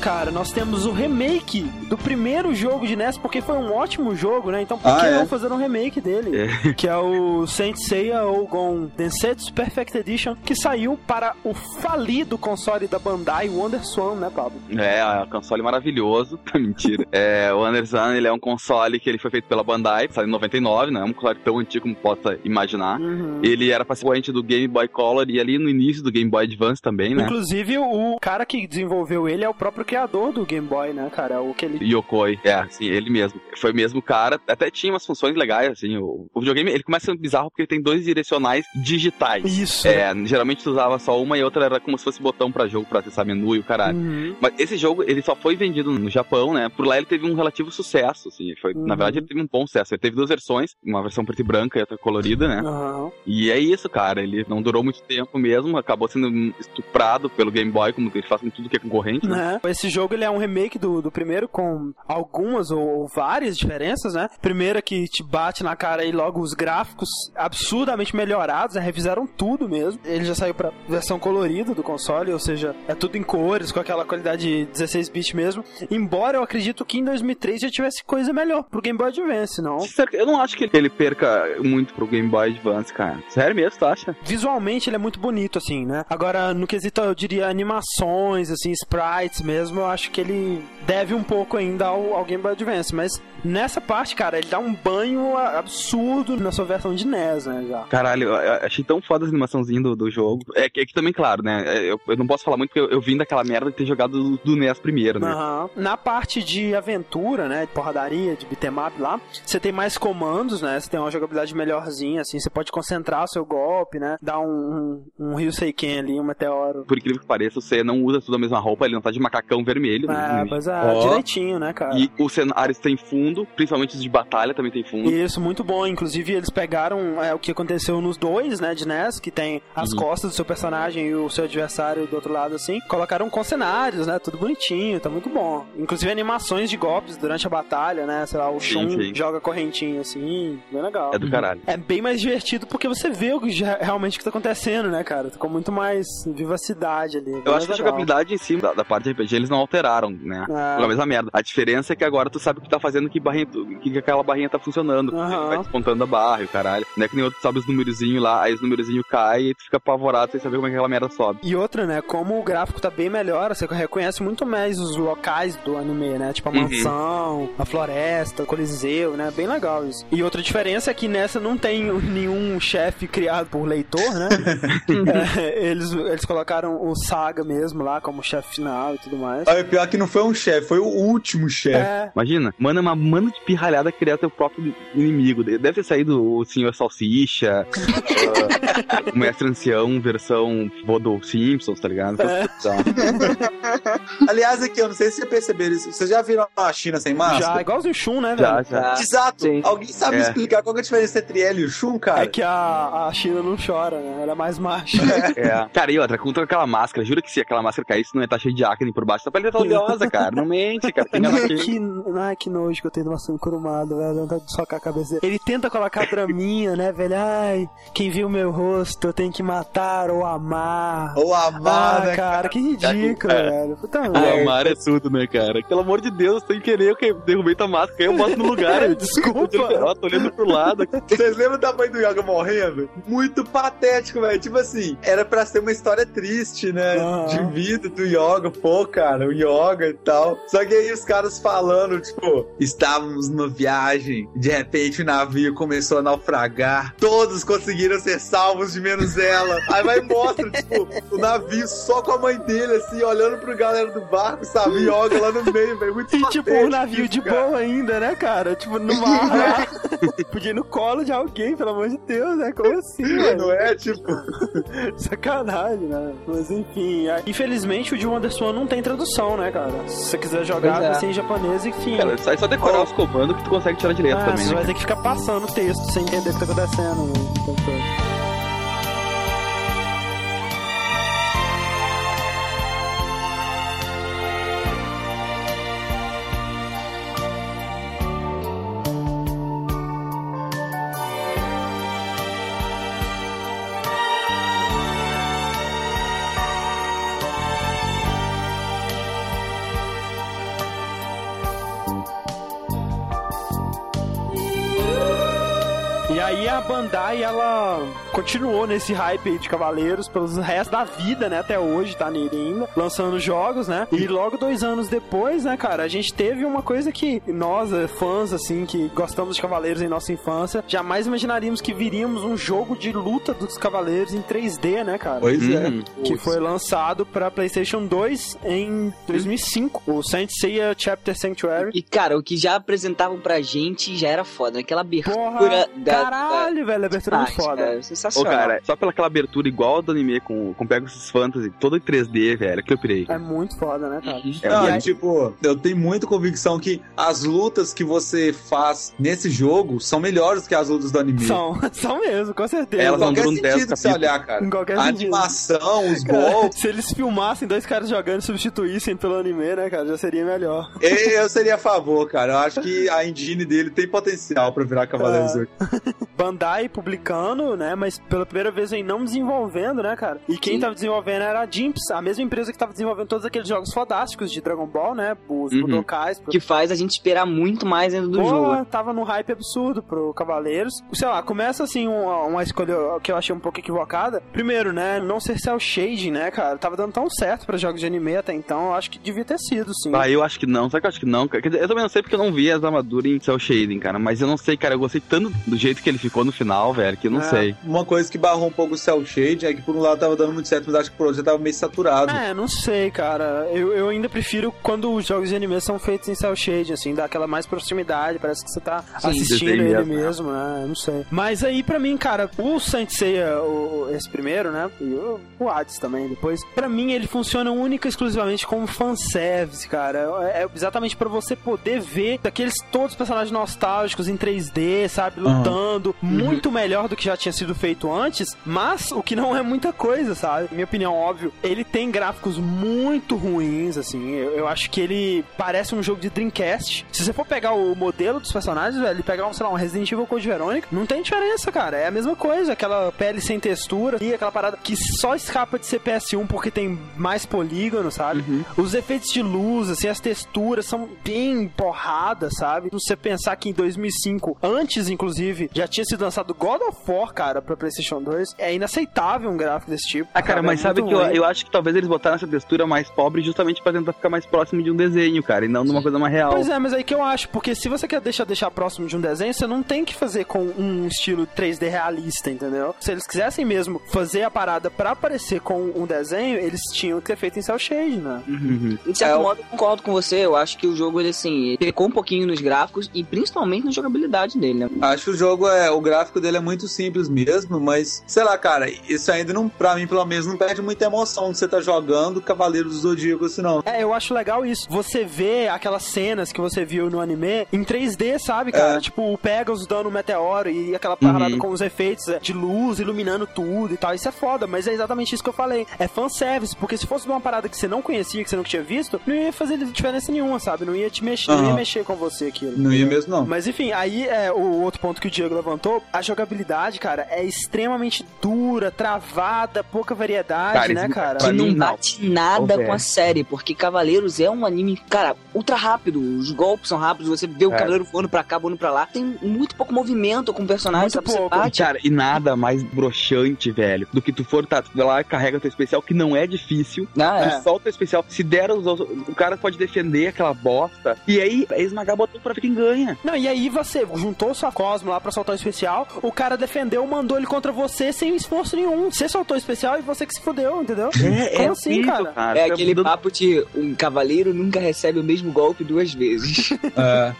Speaker 2: Cara, nós temos o remake do primeiro jogo de NES, porque foi um ótimo jogo, né? Então por
Speaker 3: Ah,
Speaker 2: que
Speaker 3: é?
Speaker 2: não fazer um remake dele? [laughs] Que é o Saint Seiya Ougon Densetsu Perfect Edition, que saiu para o falido console da Bandai WonderSwan, né, Pablo?
Speaker 3: É, é um console maravilhoso. [laughs] Mentira. É, o Anderson, ele é um console que ele foi feito pela Bandai, saiu em 99, não é um console tão antigo como possa imaginar.
Speaker 2: Uhum.
Speaker 3: Ele era participante do Game Boy Color e ali no início do Game Boy Advance também, né?
Speaker 2: Inclusive, o cara que desenvolveu ele é o próprio criador do Game Boy, né, cara? O que ele.
Speaker 3: Yokoi, é, sim, ele mesmo. Foi o mesmo cara, até tinha umas funções legais, assim, o, o videogame, ele começa sendo bizarro porque ele tem dois direcionais digitais.
Speaker 2: Isso.
Speaker 3: É, geralmente tu usava só uma e outra era como se fosse botão pra jogo, pra acessar menu e o caralho.
Speaker 2: Uhum.
Speaker 3: Mas esse jogo, ele só foi vendido no Japão, né? Por lá ele teve um relativo sucesso, assim. Foi,
Speaker 2: Uhum.
Speaker 3: Na verdade, ele teve um bom sucesso. Ele teve duas versões, uma versão preta e branca e outra colorida, né?
Speaker 2: Aham.
Speaker 3: E é isso, cara. Ele não durou muito tempo mesmo, acabou sendo estuprado pelo Game Boy, como ele faz com tudo que é concorrente, né?
Speaker 2: né? Esse jogo ele é um remake do, do primeiro com algumas ou, ou várias diferenças, né? Primeira que te bate na cara aí logo os gráficos absurdamente melhorados, né? revisaram tudo mesmo. Ele já saiu pra versão colorida do console, ou seja, é tudo em cores, com aquela qualidade 16 bit mesmo. Embora eu acredito que em 2003 já tivesse coisa melhor pro Game Boy Advance, não?
Speaker 3: Eu não acho que ele perca muito pro Game Boy Advance, cara. Sério mesmo, tu acha?
Speaker 2: Visualmente ele é muito bonito, assim, né? Agora, no quesito, eu diria animações, assim, sprites mesmo, eu acho que ele deve um pouco ainda ao, ao Game Boy Advance. Mas nessa parte, cara, ele dá um banho absurdo na sua versão de NES, né? Já.
Speaker 3: Caralho, achei tão foda a animaçãozinha do, do jogo. É que, é que também, claro, né? Eu, eu não posso falar muito porque eu, eu vim daquela merda de ter jogado do, do NES primeiro, né?
Speaker 2: Aham. Na parte de aventura, né, de porradaria, de beat'em up lá, você tem mais comandos, né, você tem uma jogabilidade melhorzinha, assim, você pode concentrar o seu golpe, né, dar um, um, um Ryuseiken ali, um meteoro.
Speaker 3: Por incrível que pareça, você não usa tudo a mesma roupa, ele não tá de macacão vermelho. né?
Speaker 2: É, mas é
Speaker 3: Ó.
Speaker 2: direitinho, né, cara?
Speaker 3: E os cenários têm fundo, principalmente os de batalha também tem fundo.
Speaker 2: Isso, muito bom. Inclusive, eles pegaram é, o que aconteceu nos dois, né, de NES, que tem as
Speaker 3: Uhum.
Speaker 2: costas do seu personagem e o seu adversário do outro lado, assim. Colocaram com cenários, né, tudo bonitinho, tá muito bom. Inclusive, animações de golpes durante a batalha, né, sei lá, o
Speaker 3: Sim,
Speaker 2: Shun
Speaker 3: sim.
Speaker 2: joga correntinho, assim, bem legal.
Speaker 3: É do caralho.
Speaker 2: É bem mais divertido porque você vê o que já- realmente o que tá acontecendo, né, cara? Com muito mais vivacidade ali.
Speaker 3: Eu acho que a jogabilidade em si da, da parte de RPG eles não alteraram, né?
Speaker 2: Ah.
Speaker 3: Pela mesma merda. A diferença é que agora tu sabe o que tá fazendo, que barrinha, que aquela barrinha tá funcionando.
Speaker 2: Aham.
Speaker 3: Vai despontando a barra e o caralho. Não é que nem outro sabe os numerozinhos lá, aí os numerozinhos caem e tu fica apavorado sem saber como é que aquela merda sobe.
Speaker 2: E outra, né? Como o gráfico tá bem melhor, você reconhece muito mais os locais do anime, né? Tipo a
Speaker 3: Uhum.
Speaker 2: mansão, a floresta, o coliseu, né? Bem legal isso. E outra diferença é que nessa não tem [laughs] nenhum chefe criado por leitor, né? [laughs] [laughs] É, eles, eles colocaram o Saga mesmo lá como chefe final e tudo mais.
Speaker 4: Ah, o pior é que não foi um chefe, foi o último chefe.
Speaker 2: É.
Speaker 3: Imagina, mano, é uma mano de pirralhada criar teu próprio inimigo. Deve ter saído o Senhor Salsicha. [laughs] ah, O Mestre Ancião, versão Vodo Simpsons, tá ligado?
Speaker 2: É. [laughs]
Speaker 4: Aliás, aqui, eu não sei se vocês perceberam isso. Vocês já viram a China sem máscara?
Speaker 2: Já, igualzinho o Shun, né,
Speaker 3: Já,
Speaker 2: velho?
Speaker 3: já.
Speaker 4: Exato. Alguém sabe
Speaker 3: É.
Speaker 4: explicar qual que é a diferença entre ela e o Shun, cara?
Speaker 2: É que a, a China não chora, né? Ela é mais macha.
Speaker 3: É. Cara, e outra, contra aquela máscara, jura que se aquela máscara caísse, não ia estar cheio de acne por baixo. Essa pele tá oleosa, cara. Não mente, cara. Tem ela aqui.
Speaker 2: que, ai, que nojo que eu tenho do maçã curumado, velho. Vontade de socar a cabeça dele. Ele tenta colocar draminha, né, velho? Ai, quem viu meu rosto eu tenho que matar ou amar.
Speaker 4: Ou amar,
Speaker 2: ah,
Speaker 4: né,
Speaker 2: cara? Que ridículo,
Speaker 3: É.
Speaker 2: velho. Puta
Speaker 3: O
Speaker 2: merda.
Speaker 3: amar é tudo, né, cara? Pelo amor de Deus, sem querer, eu derrubei tua máscara, eu boto no lugar. [laughs] Eu,
Speaker 2: Desculpa.
Speaker 3: Eu tô olhando pro lado.
Speaker 4: Vocês lembram da mãe do Yoga morrendo? Muito patético, velho. Tipo assim, era pra ser uma história triste, né?
Speaker 2: Aham.
Speaker 4: De vida do Yoga. Pô, cara, o Yoga e tal. Só que aí os caras falando, tipo, estávamos numa viagem, de repente o navio começou a naufragar. Todos conseguiram ser salvos, de menos ela. Aí vai e mostra, tipo, o navio só com a mãe dele, assim, olhando pro galera do barco, sabe? O Yoga lá no meio, velho. Muito
Speaker 2: E tipo,
Speaker 4: patético
Speaker 2: um navio de
Speaker 4: isso, cara.
Speaker 2: boa ainda, né, cara? Tipo, no mar. [laughs] Podia ir no colo de alguém, pelo amor de Deus, né? Como assim, velho?
Speaker 4: Não é, tipo... [laughs]
Speaker 2: Sacanagem, né? Mas enfim, infelizmente o de Wonderswan não tem tradução, né, cara? Se você quiser jogar,
Speaker 5: Pois é.
Speaker 2: vai ser em japonês, enfim.
Speaker 3: Cara, sai só decorar os comandos que tu consegue tirar direto
Speaker 2: Ah,
Speaker 3: também,
Speaker 2: você
Speaker 3: né?
Speaker 2: vai ter que ficar passando o texto sem entender o que tá acontecendo. né, continuou nesse hype aí de Cavaleiros pelos restos da vida, né? Até hoje, tá nele ainda, lançando jogos, né? E logo dois anos depois, né, cara, a gente teve uma coisa que nós, eh, fãs, assim, que gostamos de Cavaleiros em nossa infância, jamais imaginaríamos que viríamos um jogo de luta dos Cavaleiros em 3D, né, cara?
Speaker 4: Pois é.
Speaker 3: Uhum.
Speaker 2: Que foi lançado pra PlayStation 2 em 2005, o Saint Seiya Chapter Sanctuary.
Speaker 5: E, cara, o que já apresentavam pra gente já era foda. Aquela abertura
Speaker 2: Porra,
Speaker 5: da.
Speaker 2: caralho, velho, a abertura é muito foda.
Speaker 5: cara,
Speaker 3: Ô,
Speaker 5: sensacional.
Speaker 3: cara, só pela aquela abertura igual do anime com, com Pegasus Fantasy, todo em 3D, velho, que eu pirei.
Speaker 2: É muito foda, né, cara?
Speaker 3: É
Speaker 4: Não,
Speaker 3: muito-
Speaker 4: e, tipo, eu tenho muita convicção que as lutas que você faz nesse jogo são melhores que as lutas do anime.
Speaker 2: São, [laughs] são mesmo, com certeza.
Speaker 3: Elas
Speaker 4: Em
Speaker 3: não
Speaker 4: qualquer
Speaker 3: duram 10
Speaker 4: sentido que você
Speaker 3: capítulos.
Speaker 4: olhar, cara.
Speaker 2: Em qualquer
Speaker 4: A
Speaker 2: sentido.
Speaker 4: animação, os
Speaker 2: Cara,
Speaker 4: golpes.
Speaker 2: se eles filmassem dois caras jogando e substituíssem pelo anime, né, cara, já seria melhor.
Speaker 4: Eu seria a favor, cara. Eu acho que a engine dele tem potencial pra virar Cavaleiro
Speaker 2: É. [laughs] Bandai publicando, né, mas pela primeira vez aí não desenvolvendo, né, cara? E quem tava desenvolvendo era a Jimps, a mesma empresa que tava desenvolvendo todos aqueles jogos fodásticos de Dragon Ball, né, os
Speaker 3: Uhum.
Speaker 2: Budokais.
Speaker 5: Que faz a gente esperar muito mais ainda do
Speaker 2: Pô,
Speaker 5: jogo.
Speaker 2: tava num hype absurdo pro Cavaleiros. Sei lá, começa assim uma, uma escolha que eu achei um pouco equivocada. Primeiro, né, não ser cel shading, né, cara? Tava dando tão certo pra jogos de anime até então, eu acho que devia ter sido, sim.
Speaker 3: Ah, eu acho que não, sabe que eu acho que não? cara? Quer dizer, eu também não sei porque eu não vi as armaduras em Cell Shading, cara. Mas eu não sei, cara. Eu gostei tanto do jeito que ele ficou no final, velho, que eu não
Speaker 4: É,
Speaker 3: sei.
Speaker 4: Uma coisa que barrou um pouco o Cell Shade é que por um lado tava dando muito certo, mas acho que por outro já tava meio saturado.
Speaker 2: É, não sei, cara. Eu, eu ainda prefiro quando os jogos de anime são feitos em cel shade, assim, dá aquela mais proximidade, parece que você tá
Speaker 3: Sim,
Speaker 2: assistindo ele
Speaker 3: mesmo,
Speaker 2: mesmo, né? Não sei. Mas aí, pra mim, cara, o Saint Seiya, o, esse primeiro, né? E o, o Hades também, depois. Pra mim, ele funciona única e exclusivamente como fanservice, cara. É, é exatamente pra você poder ver daqueles todos os personagens nostálgicos em 3D, sabe? Lutando.
Speaker 3: Uhum.
Speaker 2: Muito melhor do que já tinha sido feito antes, mas o que não é muita coisa, sabe? Minha opinião, óbvio, ele tem gráficos muito ruins, assim. Eu, eu acho que ele parece um jogo de Dreamcast. Se você for pegar o modelo dos personagens, velho, e pegar um, sei lá, um Resident Evil Code Verônica, não tem diferença, cara. É a mesma coisa, aquela pele sem textura e aquela parada que só escapa de CPS1 porque tem mais polígono, sabe? Os efeitos de luz, assim, as texturas são bem porradas, sabe? Se você pensar que em 2005, antes, inclusive, já tinha sido lançado God of War, cara, pra PlayStation 2, é inaceitável um gráfico desse tipo.
Speaker 3: Ah, cara,
Speaker 2: sabe?
Speaker 3: mas
Speaker 2: É
Speaker 3: sabe que eu, eu acho que talvez eles botaram essa textura mais pobre justamente pra tentar ficar mais próximo de um desenho, cara, e não de uma coisa mais real.
Speaker 2: Pois é, mas aí que eu acho, porque se você quer deixar, deixar próximo de um desenho, você não tem que fazer com um estilo 3D realista, entendeu? Se eles quisessem mesmo fazer a parada pra parecer com um desenho, eles tinham que ter feito em cel shade, né?
Speaker 3: Uhum.
Speaker 5: De certo modo, eu concordo com você. Eu acho que o jogo, ele, assim, pecou um pouquinho nos gráficos e principalmente na jogabilidade dele, né?
Speaker 4: Acho que o jogo é o gráfico dele é muito simples mesmo, mas sei lá, cara, isso ainda não, pra mim, pelo menos, não perde muita emoção de você tá jogando Cavaleiro do Zodíaco, assim, não.
Speaker 2: É, eu acho legal isso. Você vê aquelas cenas que você viu no anime em 3D, sabe, cara?
Speaker 4: É.
Speaker 2: Tipo, o Pegasus dando um meteoro e aquela parada
Speaker 4: Uhum.
Speaker 2: com os efeitos é, de luz iluminando tudo e tal. Isso é foda, mas é exatamente isso que eu falei. É fanservice, porque se fosse uma parada que você não conhecia, que você não tinha visto, não ia fazer diferença nenhuma, sabe? Não ia te mexer, não ia mexer com você aquilo.
Speaker 4: Não ia mesmo, não.
Speaker 2: Mas enfim, aí é o outro ponto que o Diego levantou, a jogabilidade, cara, é extremamente dura, travada, pouca variedade,
Speaker 5: Cara,
Speaker 2: né, cara?
Speaker 5: Que não bate nada
Speaker 2: Ô,
Speaker 5: com a série, porque Cavaleiros é um anime, cara, ultra rápido. Os golpes são rápidos, você vê o
Speaker 16: É.
Speaker 5: cavaleiro voando pra cá, voando pra lá. Tem muito pouco movimento com o personagem, sabe? Você bate.
Speaker 16: Cara, e nada mais broxante, velho, do que tu for, tá, tu lá, carrega teu especial, que não é difícil.
Speaker 5: Ah,
Speaker 16: tu
Speaker 5: é.
Speaker 16: solta o especial. Se der, os, o cara pode defender aquela bosta. E aí, é esmagar o botão pra ver quem ganha.
Speaker 2: Não, e aí você juntou sua Cosmo lá pra soltar o especial, o cara defendeu, mandou ele contra você sem esforço nenhum. Você soltou o especial e você que se fudeu, entendeu? Como assim, cara?
Speaker 5: É aquele papo de um cavaleiro nunca recebe o mesmo golpe duas vezes. [laughs]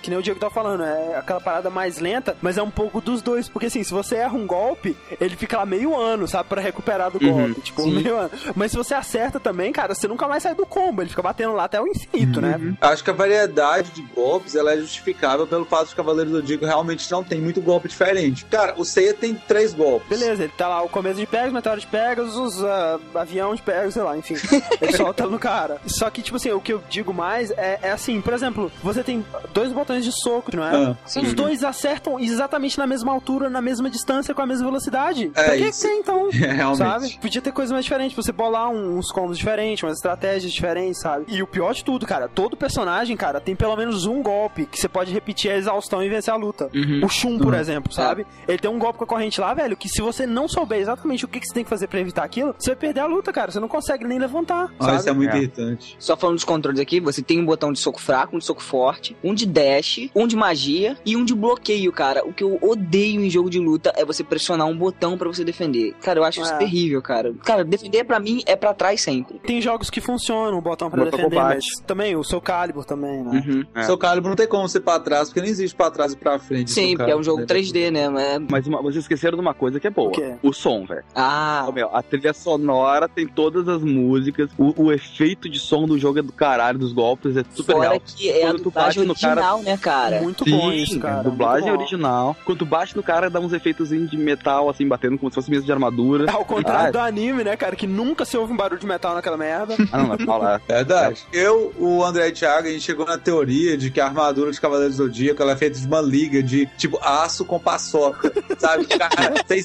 Speaker 2: Que nem o Diego tá falando, é aquela parada mais lenta, mas é um pouco dos dois. Porque assim, se você erra um golpe, ele fica lá meio ano, sabe, pra recuperar do
Speaker 4: Uhum,
Speaker 2: golpe. Tipo,
Speaker 4: sim.
Speaker 2: meio ano. Mas se você acerta também, cara, você nunca mais sai do combo. Ele fica batendo lá até o infinito, né?
Speaker 4: Acho que a variedade de golpes ela é justificável pelo fato de Cavaleiro do Zodíaco realmente não tem muito golpe diferente. Cara, o Seiya tem três golpes.
Speaker 2: Beleza, ele tá lá o começo de Pegasus, meteoro de Pegasus, ah, avião de Pegasus, sei lá, enfim. [laughs] Ele solta no cara. Só que, tipo assim, o que eu digo mais é, é assim, por exemplo, você tem dois botões de soco, não é?
Speaker 4: Ah,
Speaker 2: Os dois acertam exatamente na mesma altura, na mesma distância, com a mesma velocidade.
Speaker 4: É,
Speaker 2: pra que
Speaker 4: isso-
Speaker 2: que tem, então? [laughs]
Speaker 4: É, realmente.
Speaker 2: Sabe? Podia ter coisa mais diferente, você bolar uns combos diferentes, umas estratégias diferentes, sabe? E o pior de tudo, cara, todo personagem, cara, tem pelo menos um golpe que você pode repetir a exaustão e vencer a luta.
Speaker 5: Uhum.
Speaker 2: O Shun, por
Speaker 5: Uhum.
Speaker 2: exemplo, sabe? Ele tem um golpe com a corrente lá, velho, que se você não souber exatamente o que, que você tem que fazer pra evitar aquilo, você vai perder a luta, cara. Você não consegue nem levantar.
Speaker 4: Ah,
Speaker 2: sabe?
Speaker 4: isso é muito irritante.
Speaker 5: Só falando dos controles aqui, você tem um botão de soco fraco, um de soco forte, um de dash, um de magia e um de bloqueio, cara. O que eu odeio em jogo de luta é você pressionar um botão pra você defender. Cara, eu acho isso
Speaker 2: É.
Speaker 5: terrível, cara. Cara, defender pra mim é pra trás sempre.
Speaker 2: Tem jogos que funcionam, o botão pra
Speaker 5: Botão
Speaker 2: defender,
Speaker 5: combate.
Speaker 2: mas também o seu Calibur também, né?
Speaker 5: Uhum.
Speaker 16: É.
Speaker 4: Seu Calibur não tem como ser pra trás, porque não existe pra trás e pra frente.
Speaker 5: Sim, porque é um jogo
Speaker 4: né?
Speaker 5: 3D, né? Mas...
Speaker 16: Mas uma- vocês esqueceram de uma coisa que é boa.
Speaker 2: O quê?
Speaker 16: O som, velho.
Speaker 5: Ah.
Speaker 16: Meu, a trilha sonora tem todas as músicas. O, o efeito de som do jogo é do caralho, dos golpes, é super
Speaker 5: Fora
Speaker 16: real.
Speaker 5: que é a
Speaker 16: Quando
Speaker 5: dublagem
Speaker 16: no cara-
Speaker 5: original, né, cara?
Speaker 2: Muito
Speaker 16: Sim,
Speaker 2: bom isso, cara.
Speaker 16: dublagem original. Quando tu bate no cara, dá uns efeitos de metal, assim, batendo como se fosse mesmo de armadura.
Speaker 2: Ao contrário
Speaker 16: Ah,
Speaker 2: do anime, né, cara? Que nunca se ouve um barulho de metal naquela merda.
Speaker 16: Ah, não, mas fala. [laughs]
Speaker 4: Verdade. Eu, o André e o Thiago, a gente chegou na teoria de que a armadura de Cavaleiro do Zodíaco ela é feita de uma liga de, tipo, aço com paçoca. [laughs] sabe? Cara, você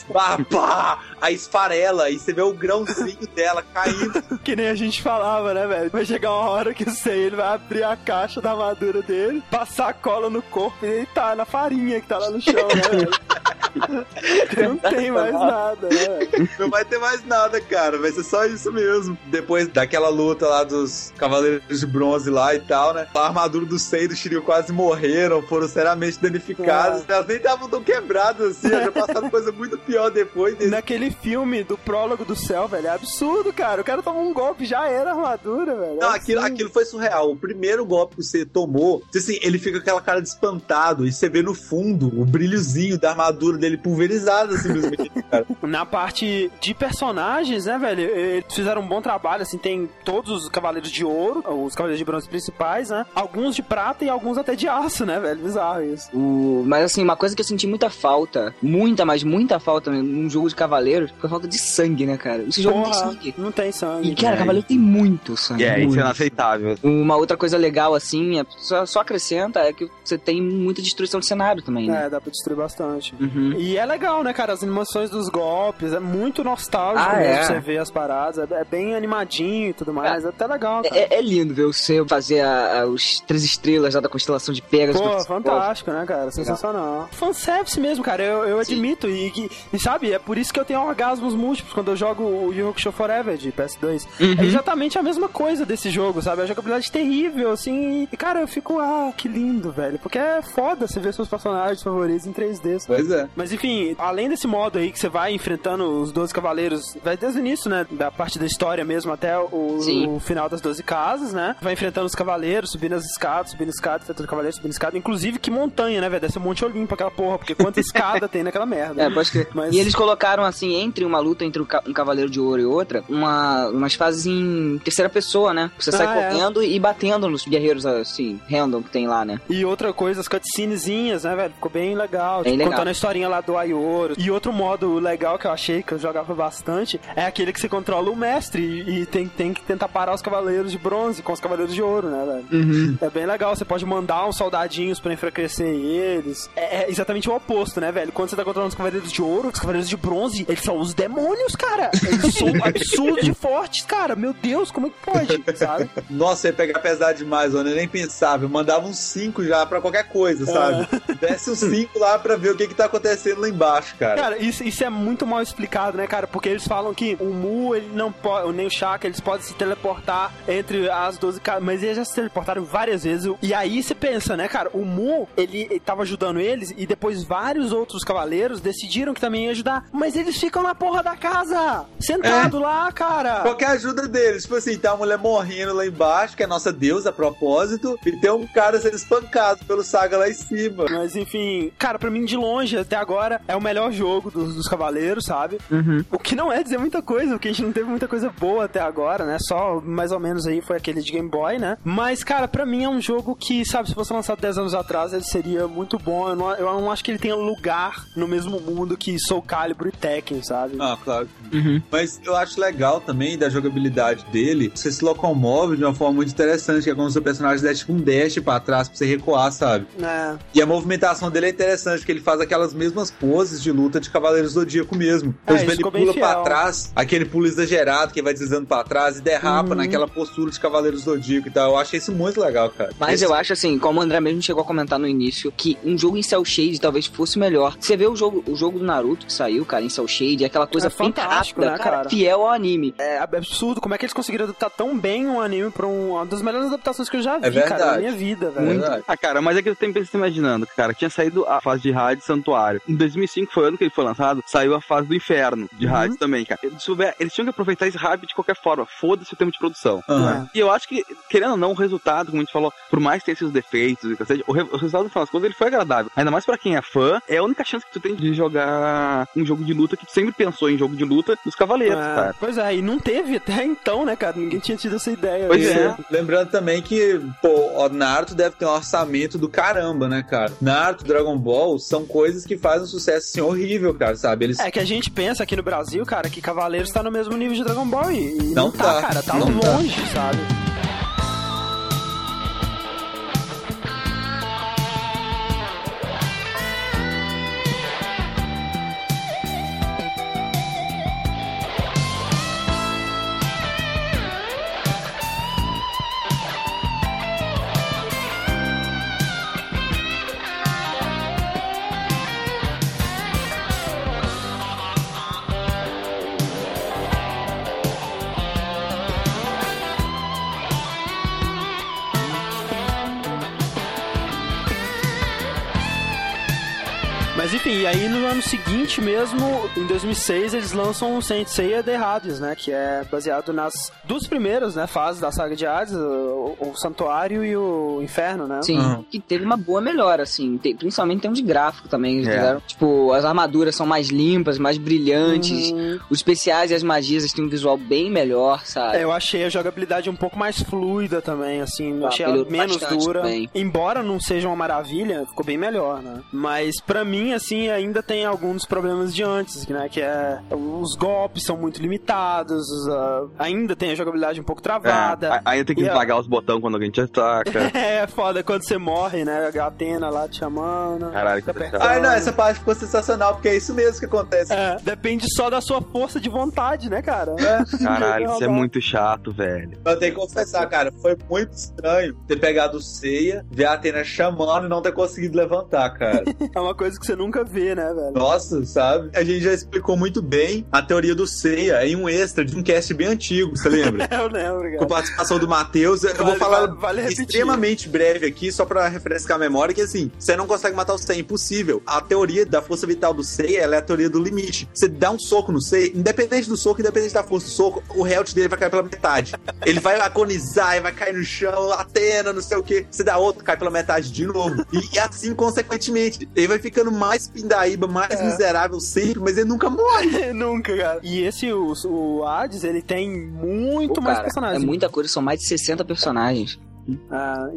Speaker 4: pá, aí esfarela, aí você vê o grãozinho dela caindo. [laughs]
Speaker 2: Que nem a gente falava, né, velho? Vai chegar uma hora que o Sei, ele vai abrir a caixa da armadura dele, passar a cola no corpo e ele tá na farinha que tá lá no chão, né, velho? [laughs] [laughs] Não tem mais nada, né?
Speaker 4: Não vai ter mais nada, cara. Vai ser só isso mesmo. Depois daquela luta lá dos Cavaleiros de Bronze lá e tal, né? A armadura do Sei e do Shiryu quase morreram, foram seriamente danificadas. Elas nem estavam tão quebradas assim, já passaram coisa muito pior depois. Desse...
Speaker 2: Naquele filme do prólogo do céu, velho, é absurdo, cara. O cara tomou um golpe, já era armadura, velho.
Speaker 4: Não,
Speaker 2: É
Speaker 4: aquilo,
Speaker 2: absurdo.
Speaker 4: aquilo foi surreal. O primeiro golpe que você tomou, assim, ele fica com aquela cara de espantado. E você vê no fundo o brilhozinho da armadura dele pulverizada, assim, mesmo. [laughs] cara.
Speaker 2: Na parte de personagens, né, velho? Eles fizeram um bom trabalho, assim, tem todos os Cavaleiros de Ouro, os Cavaleiros de Bronze principais, né? Alguns de prata e alguns até de aço, né, velho? Bizarro isso.
Speaker 5: O... Mas assim, uma coisa que eu senti muita falta, muita, mas muita falta num jogo de cavaleiros, foi a falta de sangue, né, cara? Esse jogo não tem
Speaker 2: Porra,
Speaker 5: sangue.
Speaker 2: Não tem sangue.
Speaker 5: E, cara,
Speaker 16: É.
Speaker 5: Cavaleiro tem muito sangue.
Speaker 16: É, isso
Speaker 5: muito.
Speaker 16: é inaceitável.
Speaker 5: Uma outra coisa legal, assim, é- só, só acrescenta, é que você tem muita destruição de cenário também, né?
Speaker 2: É, dá pra destruir bastante.
Speaker 5: Uhum.
Speaker 2: E é legal, né, cara? As animações dos golpes, é muito nostálgico
Speaker 5: Ah,
Speaker 2: mesmo
Speaker 5: é.
Speaker 2: você ver as paradas, é, é bem animadinho e tudo mais, é até legal, cara.
Speaker 5: É, é lindo ver você fazer a- a- os três estrelas lá da constelação de Pegasus.
Speaker 2: Pô, fantástico, né, cara? Sensacional. Fanservice mesmo, cara, eu, eu admito. E, e- e sabe, é por isso que eu tenho orgasmos múltiplos quando eu jogo o Yu Hakusho Forever de PS2.
Speaker 5: Uhum.
Speaker 2: É exatamente a mesma coisa desse jogo, sabe? A jogabilidade terrível, assim. E, cara, eu fico, ah, que lindo, velho. Porque é foda você ver seus personagens favoritos em 3D. sabe?
Speaker 4: Pois é.
Speaker 2: Mas Mas enfim, além desse modo aí que você vai enfrentando os 12 cavaleiros, vai desde o início, né? Da parte da história mesmo até o, o final das 12 casas, né? Vai enfrentando os cavaleiros, subindo as escadas, subindo escadas, enfrentando os cavaleiros, subindo escadas. Inclusive, que montanha, né, velho? Deve ser Monte Olimpo aquela porra, porque quanta escada tem naquela merda. [laughs]
Speaker 5: É, pode crer.
Speaker 2: Mas-
Speaker 5: E eles colocaram, assim, entre uma luta entre um Cavaleiro de Ouro e outra, uma, umas fases em terceira pessoa, né? Você sai
Speaker 2: Ah, é.
Speaker 5: correndo e batendo nos guerreiros, assim, random que tem lá, né?
Speaker 2: E outra coisa, as cutscenezinhas, né, velho? Ficou bem legal.
Speaker 5: Bem
Speaker 2: tipo,
Speaker 5: legal.
Speaker 2: Contando a historinha lá do Aioro. E outro modo legal que eu achei, que eu jogava bastante, é aquele que você controla o mestre e, e tem, tem que tentar parar os cavaleiros de bronze com os cavaleiros de ouro, né, velho?
Speaker 5: Uhum.
Speaker 2: É bem legal, você pode mandar uns soldadinhos pra enfraquecer eles. É, é exatamente o oposto, né, velho? Quando você tá controlando os cavaleiros de ouro, os cavaleiros de bronze, eles são os demônios, cara. Eles são [laughs] absurdos de fortes, cara. Meu Deus, como é que pode, sabe?
Speaker 4: Nossa, ia pegar pesado demais, mano. Eu nem pensava. Eu mandava uns 5 já pra qualquer coisa, sabe? Desce uns 5 lá pra ver o que que tá acontecendo lá embaixo, cara.
Speaker 2: Cara, isso, isso é muito mal explicado, né, cara? Porque eles falam que o Mu, ele não pode, nem o Shaka, eles podem se teleportar entre as 12 casas, mas eles já se teleportaram várias vezes. E aí você pensa, né, cara? O Mu, ele, ele tava ajudando eles e depois vários outros cavaleiros decidiram que também ia ajudar. Mas eles ficam na porra da casa, sentado lá, cara.
Speaker 4: Qualquer ajuda deles. Tipo assim, tá uma mulher morrendo lá embaixo, que é nossa deusa a propósito, e tem um cara sendo espancado pelo Saga lá em cima.
Speaker 2: Mas enfim, cara, pra mim de longe até agora é o melhor jogo dos, dos cavaleiros, sabe? O que não é dizer muita coisa, porque a gente não teve muita coisa boa até agora, né? Só mais ou menos aí foi aquele de Game Boy, né? Mas, cara, pra mim é um jogo que, sabe, se fosse lançado 10 anos atrás, ele seria muito bom. Eu não, eu não acho que ele tenha lugar no mesmo mundo que Soul Calibur e Tekken, sabe?
Speaker 4: Ah, claro. Mas eu acho legal também da jogabilidade dele. Você se locomove de uma forma muito interessante, que é como se o personagem desse tipo um dash pra trás pra você recuar, sabe?
Speaker 2: É.
Speaker 4: E a movimentação dele é interessante, porque ele faz aquelas mesmas poses de luta de Cavaleiros do Zodíaco mesmo.
Speaker 2: É,
Speaker 4: Então, tipo, ele pula pra
Speaker 2: fiel.
Speaker 4: trás, aquele pulo exagerado que vai deslizando pra trás e derrapa
Speaker 5: Uhum.
Speaker 4: naquela postura de Cavaleiros do Zodíaco e tal. Eu achei isso muito legal, cara.
Speaker 5: Mas
Speaker 4: Esse-
Speaker 5: eu acho assim, como o André mesmo chegou a comentar no início, que um jogo em Cell Shade talvez fosse melhor. Você vê o jogo, o jogo do Naruto que saiu, cara, em Cell Shade, é aquela coisa
Speaker 2: É
Speaker 5: rápida,
Speaker 2: né,
Speaker 5: cara,
Speaker 2: cara?
Speaker 5: fiel ao anime.
Speaker 2: É absurdo como é que eles conseguiram adaptar tão bem um anime pra um- uma das melhores adaptações que eu já vi,
Speaker 16: É
Speaker 2: cara, na minha vida, velho.
Speaker 16: Muito. Ah, cara, mas é que eu sempre se imaginando, cara, tinha saído a fase de Hades Santuário. Em 2005 foi o ano que ele foi lançado, saiu a fase do Inferno de
Speaker 2: Uhum.
Speaker 16: Hades também, cara. Eles, tinham que aproveitar esse hype de qualquer forma, foda-se o tempo de produção.
Speaker 4: Aham.
Speaker 16: E eu acho que, querendo ou não, o resultado, como a gente falou, por mais que tenha seus defeitos e cacete, o, re- o resultado, no final das contas, ele foi agradável. Ainda mais pra quem é fã, é a única chance que tu tem de jogar um jogo de luta que tu sempre pensou em jogo de luta dos Cavaleiros,
Speaker 2: É,
Speaker 16: cara.
Speaker 2: Pois é, e não teve até então, né, cara? Ninguém tinha tido essa ideia.
Speaker 16: Pois
Speaker 2: E-
Speaker 16: é.
Speaker 4: Lembrando também que, pô, o Naruto deve ter um orçamento do caramba, né, cara? Naruto, Dragon Ball são coisas que fazem um sucesso assim horrível, cara, sabe? Eles
Speaker 2: É que a gente pensa aqui no Brasil, cara, que Cavaleiros tá no mesmo nível de Dragon Ball e, e não,
Speaker 4: Não
Speaker 2: tá,
Speaker 4: tá.
Speaker 2: cara, tá
Speaker 4: tá.
Speaker 2: longe, sabe? No ano seguinte mesmo, em 2006, eles lançam o Saint Seiya The Hades, né? Que é baseado nas duas primeiras né, fases da saga de Hades, o, o Santuário e o Inferno, né?
Speaker 5: Sim, que teve uma boa melhora, assim, tem- principalmente em termos de gráfico também. eles
Speaker 2: É.
Speaker 5: fizeram, tipo, as armaduras são mais limpas, mais brilhantes,
Speaker 2: Uhum.
Speaker 5: os especiais e as magias eles têm um visual bem melhor, sabe?
Speaker 2: É, eu achei a jogabilidade um pouco mais fluida também, assim, eu
Speaker 5: Ah,
Speaker 2: achei ela menos dura.
Speaker 5: também.
Speaker 2: Embora não seja uma maravilha, ficou bem melhor, né? Mas pra mim, assim, ainda tem alguns problemas de antes, né? Que é os golpes são muito limitados, ah, ainda tem a jogabilidade um pouco travada.
Speaker 16: É, aí tem que
Speaker 2: a-
Speaker 16: esmagar os botões quando alguém te ataca. [laughs]
Speaker 2: É, foda quando você morre, né? A Atena lá te chamando.
Speaker 16: Caralho, que
Speaker 2: Fica
Speaker 4: Ai, não, essa parte ficou sensacional, porque é isso mesmo que acontece.
Speaker 2: É, depende só da sua força de vontade, né, cara?
Speaker 16: Caralho, isso é muito chato, velho.
Speaker 4: Eu tenho que confessar, cara, foi muito estranho ter pegado o Ceia, ver a Atena chamando e não ter conseguido levantar, cara. [laughs]
Speaker 2: É uma coisa que você nunca vê, né, velho?
Speaker 4: Nossa, sabe? A gente já explicou muito bem a teoria do Seiya em um extra de um cast bem antigo, você lembra? [laughs]
Speaker 2: eu lembro.
Speaker 4: Com participação do Matheus. Eu vou
Speaker 2: Vale-
Speaker 4: falar
Speaker 2: vale- vale
Speaker 4: extremamente breve aqui, só pra refrescar a memória, que assim, você não consegue matar o Seiya, é impossível. A teoria da força vital do Seiya, ela é a teoria do limite. Você dá um soco no Seiya, independente do soco, independente da força do soco, o health dele vai cair pela metade. Ele vai agonizar, e vai cair no chão, Atena, não sei o que. Você dá outro, cai pela metade de novo. E assim, consequentemente, ele vai ficando mais pindaíba, mais
Speaker 2: É.
Speaker 4: miserável sempre, mas ele nunca morre. [laughs]
Speaker 2: nunca, cara. E esse, o, o Hades, ele tem muito
Speaker 5: Pô,
Speaker 2: mais
Speaker 5: cara,
Speaker 2: personagens.
Speaker 5: É muita coisa, são mais de 60 personagens.
Speaker 2: Ah,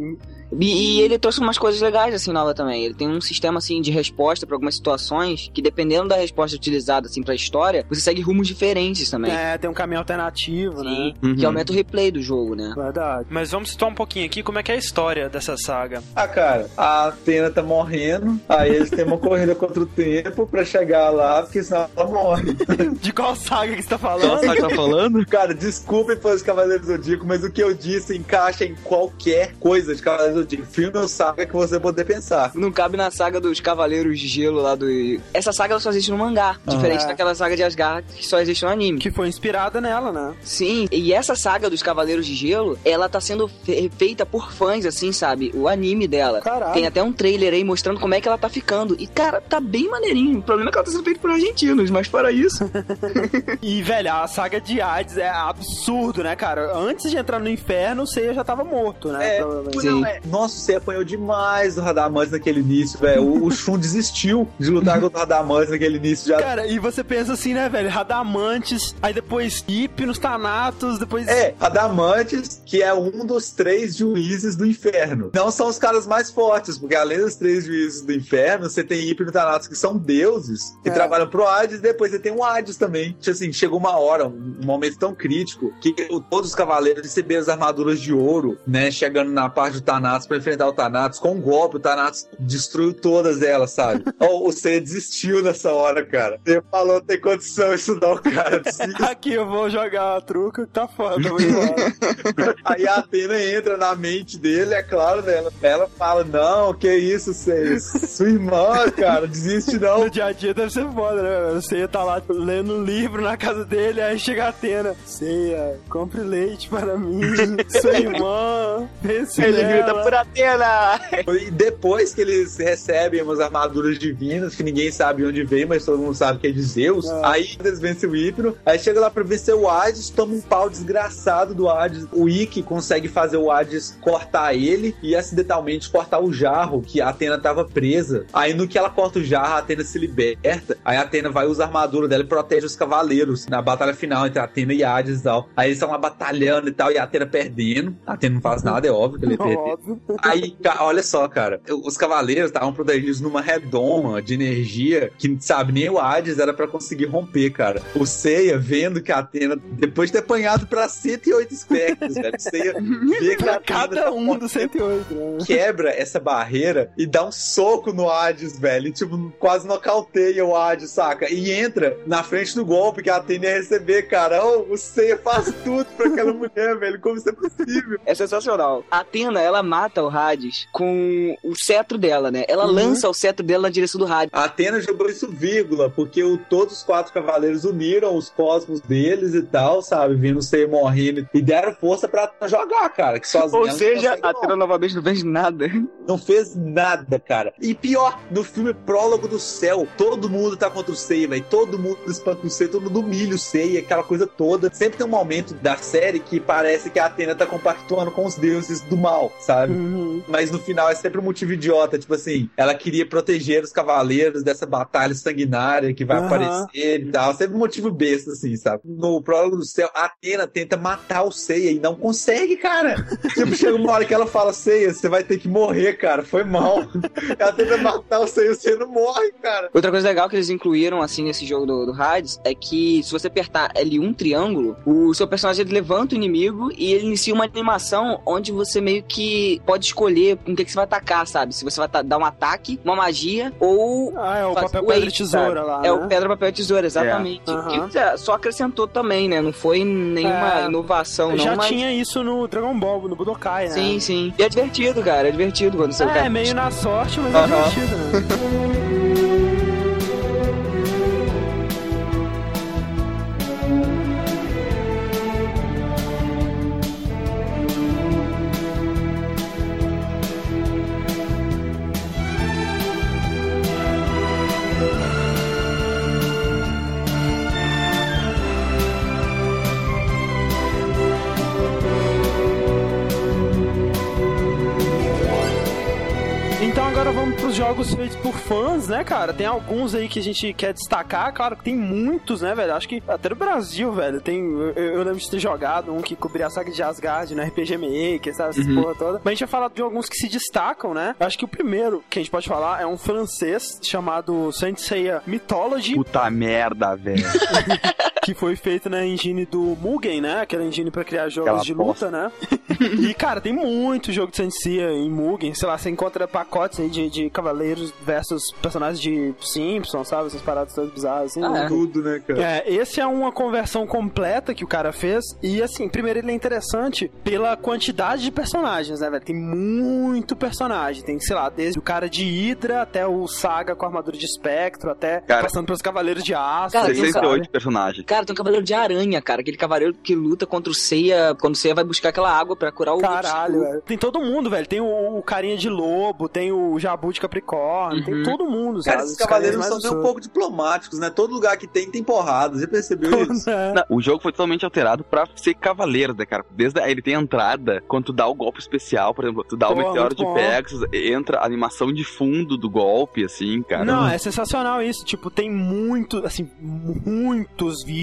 Speaker 5: E, e ele trouxe umas coisas legais, assim, nova também. Ele tem um sistema, assim, de resposta pra algumas situações que, dependendo da resposta utilizada, assim, pra história, você segue rumos diferentes também.
Speaker 2: É, tem um caminho alternativo, né?
Speaker 5: Que aumenta o replay do jogo, né?
Speaker 2: Verdade. Mas vamos situar um pouquinho aqui como é que é a história dessa saga.
Speaker 4: Ah, cara, a Atena tá morrendo, aí eles têm uma corrida contra o tempo pra chegar lá, porque senão ela morre. [laughs]
Speaker 2: De qual saga que você tá falando?
Speaker 16: Qual saga tá falando? [laughs]
Speaker 4: Cara, desculpem fãs de Cavaleiros do Zodíaco, mas o que eu disse encaixa em qualquer coisa de Cavaleiros do Zodíaco. Filme ou saga que você poder pensar.
Speaker 5: Não cabe na saga dos Cavaleiros de Gelo lá do. Essa saga ela só existe no mangá. Diferente
Speaker 2: É.
Speaker 5: daquela saga de Asgard que só existe no anime.
Speaker 2: Que foi inspirada nela, né?
Speaker 5: Sim, e essa saga dos Cavaleiros de Gelo, ela tá sendo fe- feita por fãs, assim, sabe? O anime dela.
Speaker 2: Caralho.
Speaker 5: Tem até um trailer aí mostrando como é que ela tá ficando. E, cara, tá bem maneirinho. O problema é que ela tá sendo feita por argentinos, mas para isso. [laughs]
Speaker 2: E, velho, a saga de Hades é absurdo, né, cara? Antes de entrar no inferno, o Seiya já tava morto, né?
Speaker 4: É,
Speaker 2: provavelmente.
Speaker 4: não, é. Nossa, você apanhou demais do Radamantes naquele início, velho. O, o Shun desistiu de lutar [laughs] contra o Radamantes naquele início já.
Speaker 2: Cara, e você pensa assim, né, velho? Radamantes, aí depois Hipnos, Thanatos, depois.
Speaker 4: É, Radamantes, que é um dos três juízes do inferno. Não são os caras mais fortes, porque além dos três juízes do inferno, você tem Hipno e Thanatos, que são deuses, que
Speaker 2: É.
Speaker 4: trabalham pro Hades, e depois você tem o Hades também. Tipo assim, chegou uma hora, um momento tão crítico, que o- todos os cavaleiros receberam as armaduras de ouro, né, chegando na parte do Thanatos pra enfrentar o Thanatos. Com um golpe, o Thanatos destruiu todas elas, sabe? [laughs] Ó, o Seiya desistiu nessa hora, cara. Ele falou, tem condição isso não, cara. [laughs]
Speaker 2: Aqui eu vou jogar a truca, tá foda, vou. [laughs]
Speaker 4: Aí a Atena entra na mente dele, é claro, né? Ela, ela fala: Não, que isso, Seiya? Sua irmã, cara, desiste não.
Speaker 2: No dia a dia deve ser foda, né? Você tá lá lendo um livro na casa dele, aí chega a Atena. Ceia, compre leite para mim, sua irmã, pense
Speaker 5: Ele
Speaker 2: nela.
Speaker 5: grita por Atena! [laughs]
Speaker 4: E depois que eles recebem umas armaduras divinas, que ninguém sabe onde vem, mas todo mundo sabe que é de Zeus,
Speaker 2: É.
Speaker 4: aí eles vencem o Hipno, aí chega lá pra vencer o Hades, toma um pau desgraçado do Hades. O Ikki consegue fazer o Hades cortar ele e acidentalmente cortar o jarro, que a Atena tava presa. Aí no que ela corta o jarro, a Atena se liberta, aí a Atena vai usar a armadura dela e protege os cavaleiros na batalha final entre a Atena e Hades e tal. Aí eles estão lá batalhando e tal, e a Atena perdendo. A Atena não faz nada, é óbvio que ele [laughs] perdeu. Aí, olha só, cara. Os cavaleiros estavam protegidos numa redoma de energia que, sabe, nem o Hades era pra conseguir romper, cara. O Seiya, vendo que a Atena, depois de ter apanhado pra 108 espectros, velho, o Seiya [laughs] vê que a
Speaker 2: Cada
Speaker 4: tá
Speaker 2: um dos 108, né?
Speaker 4: quebra essa barreira e dá um soco no Hades, velho. E, tipo, quase nocauteia o Hades, saca? E entra na frente do golpe que a Atena ia receber, cara. Oh, o Seiya faz tudo pra aquela mulher, velho. Como isso é possível?
Speaker 5: É sensacional. A Atena, ela mata o Hades com o cetro dela, né? Ela
Speaker 4: Uhum.
Speaker 5: lança o cetro dela na direção do Hades.
Speaker 4: A Atena jogou isso vírgula, porque o, todos os quatro cavaleiros uniram os cosmos deles e tal, sabe? Vindo o Seiya morrendo e deram força pra jogar, cara. Que sozinha
Speaker 5: Ou seja, a. Atena novamente não fez nada. [laughs]
Speaker 4: Não fez nada, cara. E pior, no filme Prólogo do Céu, todo mundo tá contra o Seiya, velho. Todo mundo espanta o Seiya, todo mundo humilha o Seiya, aquela coisa toda. Sempre tem um momento da série que parece que a Atena tá compactuando com os deuses do mal, sabe?
Speaker 2: Uhum.
Speaker 4: Mas no final é sempre um motivo idiota, tipo assim, ela queria proteger os cavaleiros dessa batalha sanguinária que vai
Speaker 2: Aham.
Speaker 4: aparecer e tal. Sempre um motivo besta, assim, sabe? No Prólogo do Céu, a Atena tenta matar o Seiya e não consegue, cara. [laughs] tipo, chega uma hora que ela fala, Seiya, você vai ter que morrer, cara. Foi mal. [laughs] ela tenta matar o Seiya, você não morre, cara.
Speaker 5: Outra coisa legal que eles incluíram, assim, nesse jogo do, do Hades, é que se você apertar L1 triângulo, o seu personagem levanta o inimigo e ele inicia uma animação onde você meio que pode escolher com o que, que você vai atacar, sabe? Se você vai dar um ataque, uma magia ou...
Speaker 2: Ah, é o papel,
Speaker 5: o
Speaker 2: pedra,
Speaker 5: ace,
Speaker 2: tesoura
Speaker 5: sabe?
Speaker 2: lá,
Speaker 5: É
Speaker 2: né?
Speaker 5: o pedra, papel, tesoura, exatamente.
Speaker 2: Aham.
Speaker 5: Que é, só acrescentou também, né? Não foi nenhuma
Speaker 2: É,
Speaker 5: inovação, não,
Speaker 2: Já
Speaker 5: mas...
Speaker 2: tinha isso no Dragon Ball, no Budokai, né?
Speaker 5: Sim, sim. E é divertido, cara. É divertido quando você...
Speaker 2: É, meio na sorte, mas
Speaker 5: Aham.
Speaker 2: é divertido, né? [laughs] né, cara? Tem alguns aí que a gente quer destacar. Claro que tem muitos, né, velho? Acho que até no Brasil, velho, tem. Eu, eu lembro de ter jogado um que cobria a saga de Asgard no RPG Maker, sabe? Essas
Speaker 3: Uhum.
Speaker 2: porra toda. Mas a gente vai falar de alguns que se destacam, né? Acho que o primeiro que a gente pode falar é um francês chamado Saint Seiya Mythology.
Speaker 16: Puta merda, velho. [laughs]
Speaker 2: que foi feito na engine do Mugen, né? Aquela engine pra criar jogos
Speaker 16: Aquela
Speaker 2: de
Speaker 16: bosta.
Speaker 2: luta, né? [laughs] e, cara, tem muito jogo de Sensei em Mugen. Sei lá, você encontra pacotes aí de, de cavaleiros versus personagens de Simpsons, sabe? Essas paradas todas bizarras, assim.
Speaker 4: Ah, é. Tudo, né, cara?
Speaker 2: É, esse é uma conversão completa que o cara fez. E, assim, primeiro ele é interessante pela quantidade de personagens, né, velho? Tem muito personagem. Tem, sei lá, desde o cara de Hydra até o Saga com armadura de espectro, até
Speaker 16: Cara.
Speaker 2: passando pelos Cavaleiros de Aço.
Speaker 5: Cara, tem um
Speaker 16: 68 personagens.
Speaker 5: Cara, tem um cavaleiro de aranha, cara. Aquele cavaleiro que luta contra o Seiya quando o Seiya vai buscar aquela água pra curar o
Speaker 2: Caralho, velho. Tem todo mundo, velho. Tem o, o carinha de lobo, tem o jabu de capricórnio, tem todo mundo,
Speaker 4: Cara,
Speaker 2: sabe?
Speaker 4: esses
Speaker 2: Os carinhas
Speaker 4: cavaleiros são até um pouco diplomáticos, né? Todo lugar que tem, tem porrada. Já percebeu isso?
Speaker 16: Não, o jogo foi totalmente alterado pra ser cavaleiro, né, cara? Desde a, ele tem entrada, quando tu dá o golpe especial, por exemplo, tu dá o meteoro de. Pegasus, entra a animação de fundo do golpe, assim, cara.
Speaker 2: Não, é sensacional isso. Tipo, tem muito, assim, muitos vídeos,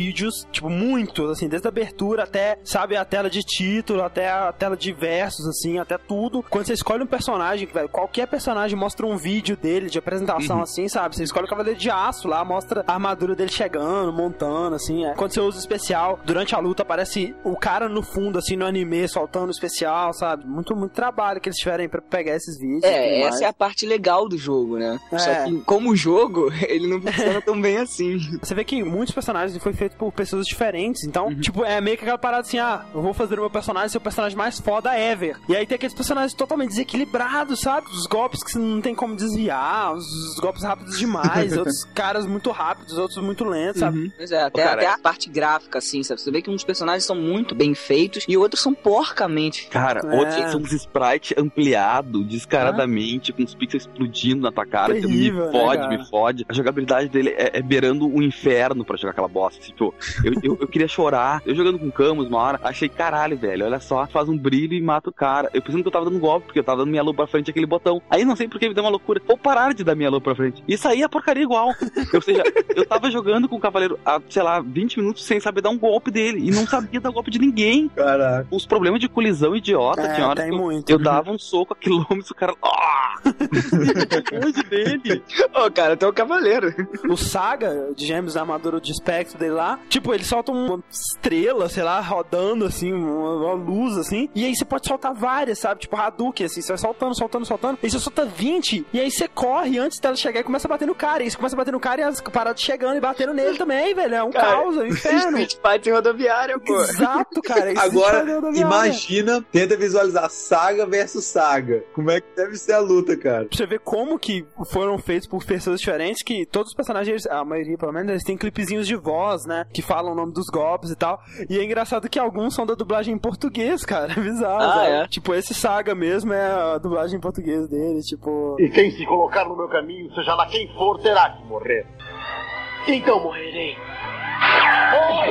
Speaker 2: tipo, muitos, assim, desde a abertura até, sabe, a tela de título, até a tela de versos, assim, até tudo. Quando você escolhe um personagem, velho, qualquer personagem mostra um vídeo dele de apresentação,
Speaker 16: Uhum.
Speaker 2: assim, sabe? Você escolhe o Cavaleiro de Aço lá, mostra a armadura dele chegando, montando, assim. é. Quando você usa o especial, durante a luta aparece o cara no fundo, assim, no anime, soltando o especial, sabe? Muito, muito trabalho que eles tiverem pra pegar esses vídeos.
Speaker 5: É, essa é a parte legal do jogo, né?
Speaker 2: É.
Speaker 5: Só que, como jogo, [laughs] ele não funciona tão bem assim.
Speaker 2: Você vê que muitos personagens foi feito por pessoas diferentes, então,
Speaker 5: Uhum.
Speaker 2: tipo, é meio que aquela parada assim, ah, eu vou fazer o meu personagem ser o personagem mais foda ever. E aí tem aqueles personagens totalmente desequilibrados, sabe? Os golpes que você não tem como desviar, os, os golpes rápidos demais, [laughs] outros caras muito rápidos, outros muito lentos, sabe?
Speaker 5: Pois é, até,
Speaker 2: cara,
Speaker 5: até a parte gráfica, assim, sabe? Você vê que uns personagens são muito bem feitos e outros são porcamente.
Speaker 16: Cara,
Speaker 5: É.
Speaker 16: outros são uns sprites ampliado descaradamente, com os pixels explodindo na tua cara.
Speaker 5: Terrível,
Speaker 16: me
Speaker 5: né,
Speaker 16: fode,
Speaker 5: cara?
Speaker 16: me fode. A jogabilidade dele é, é beirando o inferno pra jogar aquela bosta. Tipo, eu, eu, eu queria chorar. Eu jogando com Camus uma hora, achei caralho, velho. Olha só, faz um brilho e mata o cara. Eu pensando que eu tava dando golpe, porque eu tava dando minha lupa pra frente aquele botão. Aí não sei porque me deu uma loucura. Vou parar de dar minha lupa pra frente. Isso aí é porcaria igual. Ou seja, eu tava jogando com o cavaleiro há, sei lá, 20 minutos sem saber dar um golpe dele. E não sabia dar golpe de ninguém.
Speaker 4: Caraca.
Speaker 16: Os problemas de colisão idiota,
Speaker 2: É,
Speaker 16: tinha hora
Speaker 2: tem
Speaker 16: que eu,
Speaker 2: muito.
Speaker 16: eu dava um soco a quilômetros, o cara. Ah! longe dele.
Speaker 5: Ô, cara, tem o cavaleiro.
Speaker 2: O Saga de Gêmeos da armadura de espectro dele lá, tipo, ele solta uma estrela, sei lá, rodando assim, uma, uma luz assim, e aí você pode soltar várias, sabe? Tipo Hadouken, assim, você vai soltando, soltando, soltando, e você solta 20, e aí você corre antes dela chegar e começa a bater no cara, e você começa a bater no cara e as paradas chegando e batendo nele também, velho. É um
Speaker 5: Cara,
Speaker 2: caos, é um [laughs] inferno.
Speaker 5: Street Fighter rodoviária, pô.
Speaker 2: Exato, cara.
Speaker 4: Agora, imagina, tenta visualizar Saga versus Saga. Como é que deve ser a luta, cara?
Speaker 2: Pra você ver como que foram feitos por pessoas diferentes, que todos os personagens, a maioria pelo menos, eles têm clipezinhos de voz, né? Que falam o nome dos golpes e tal. E é engraçado que alguns são da dublagem em português, cara. [laughs] É bizarro.
Speaker 5: Ah,
Speaker 2: sabe?
Speaker 5: é?
Speaker 2: Tipo, esse Saga mesmo é a dublagem em português dele, tipo...
Speaker 17: E quem se colocar no meu caminho, seja lá quem for, terá que morrer. Então morrerei.
Speaker 4: Ó,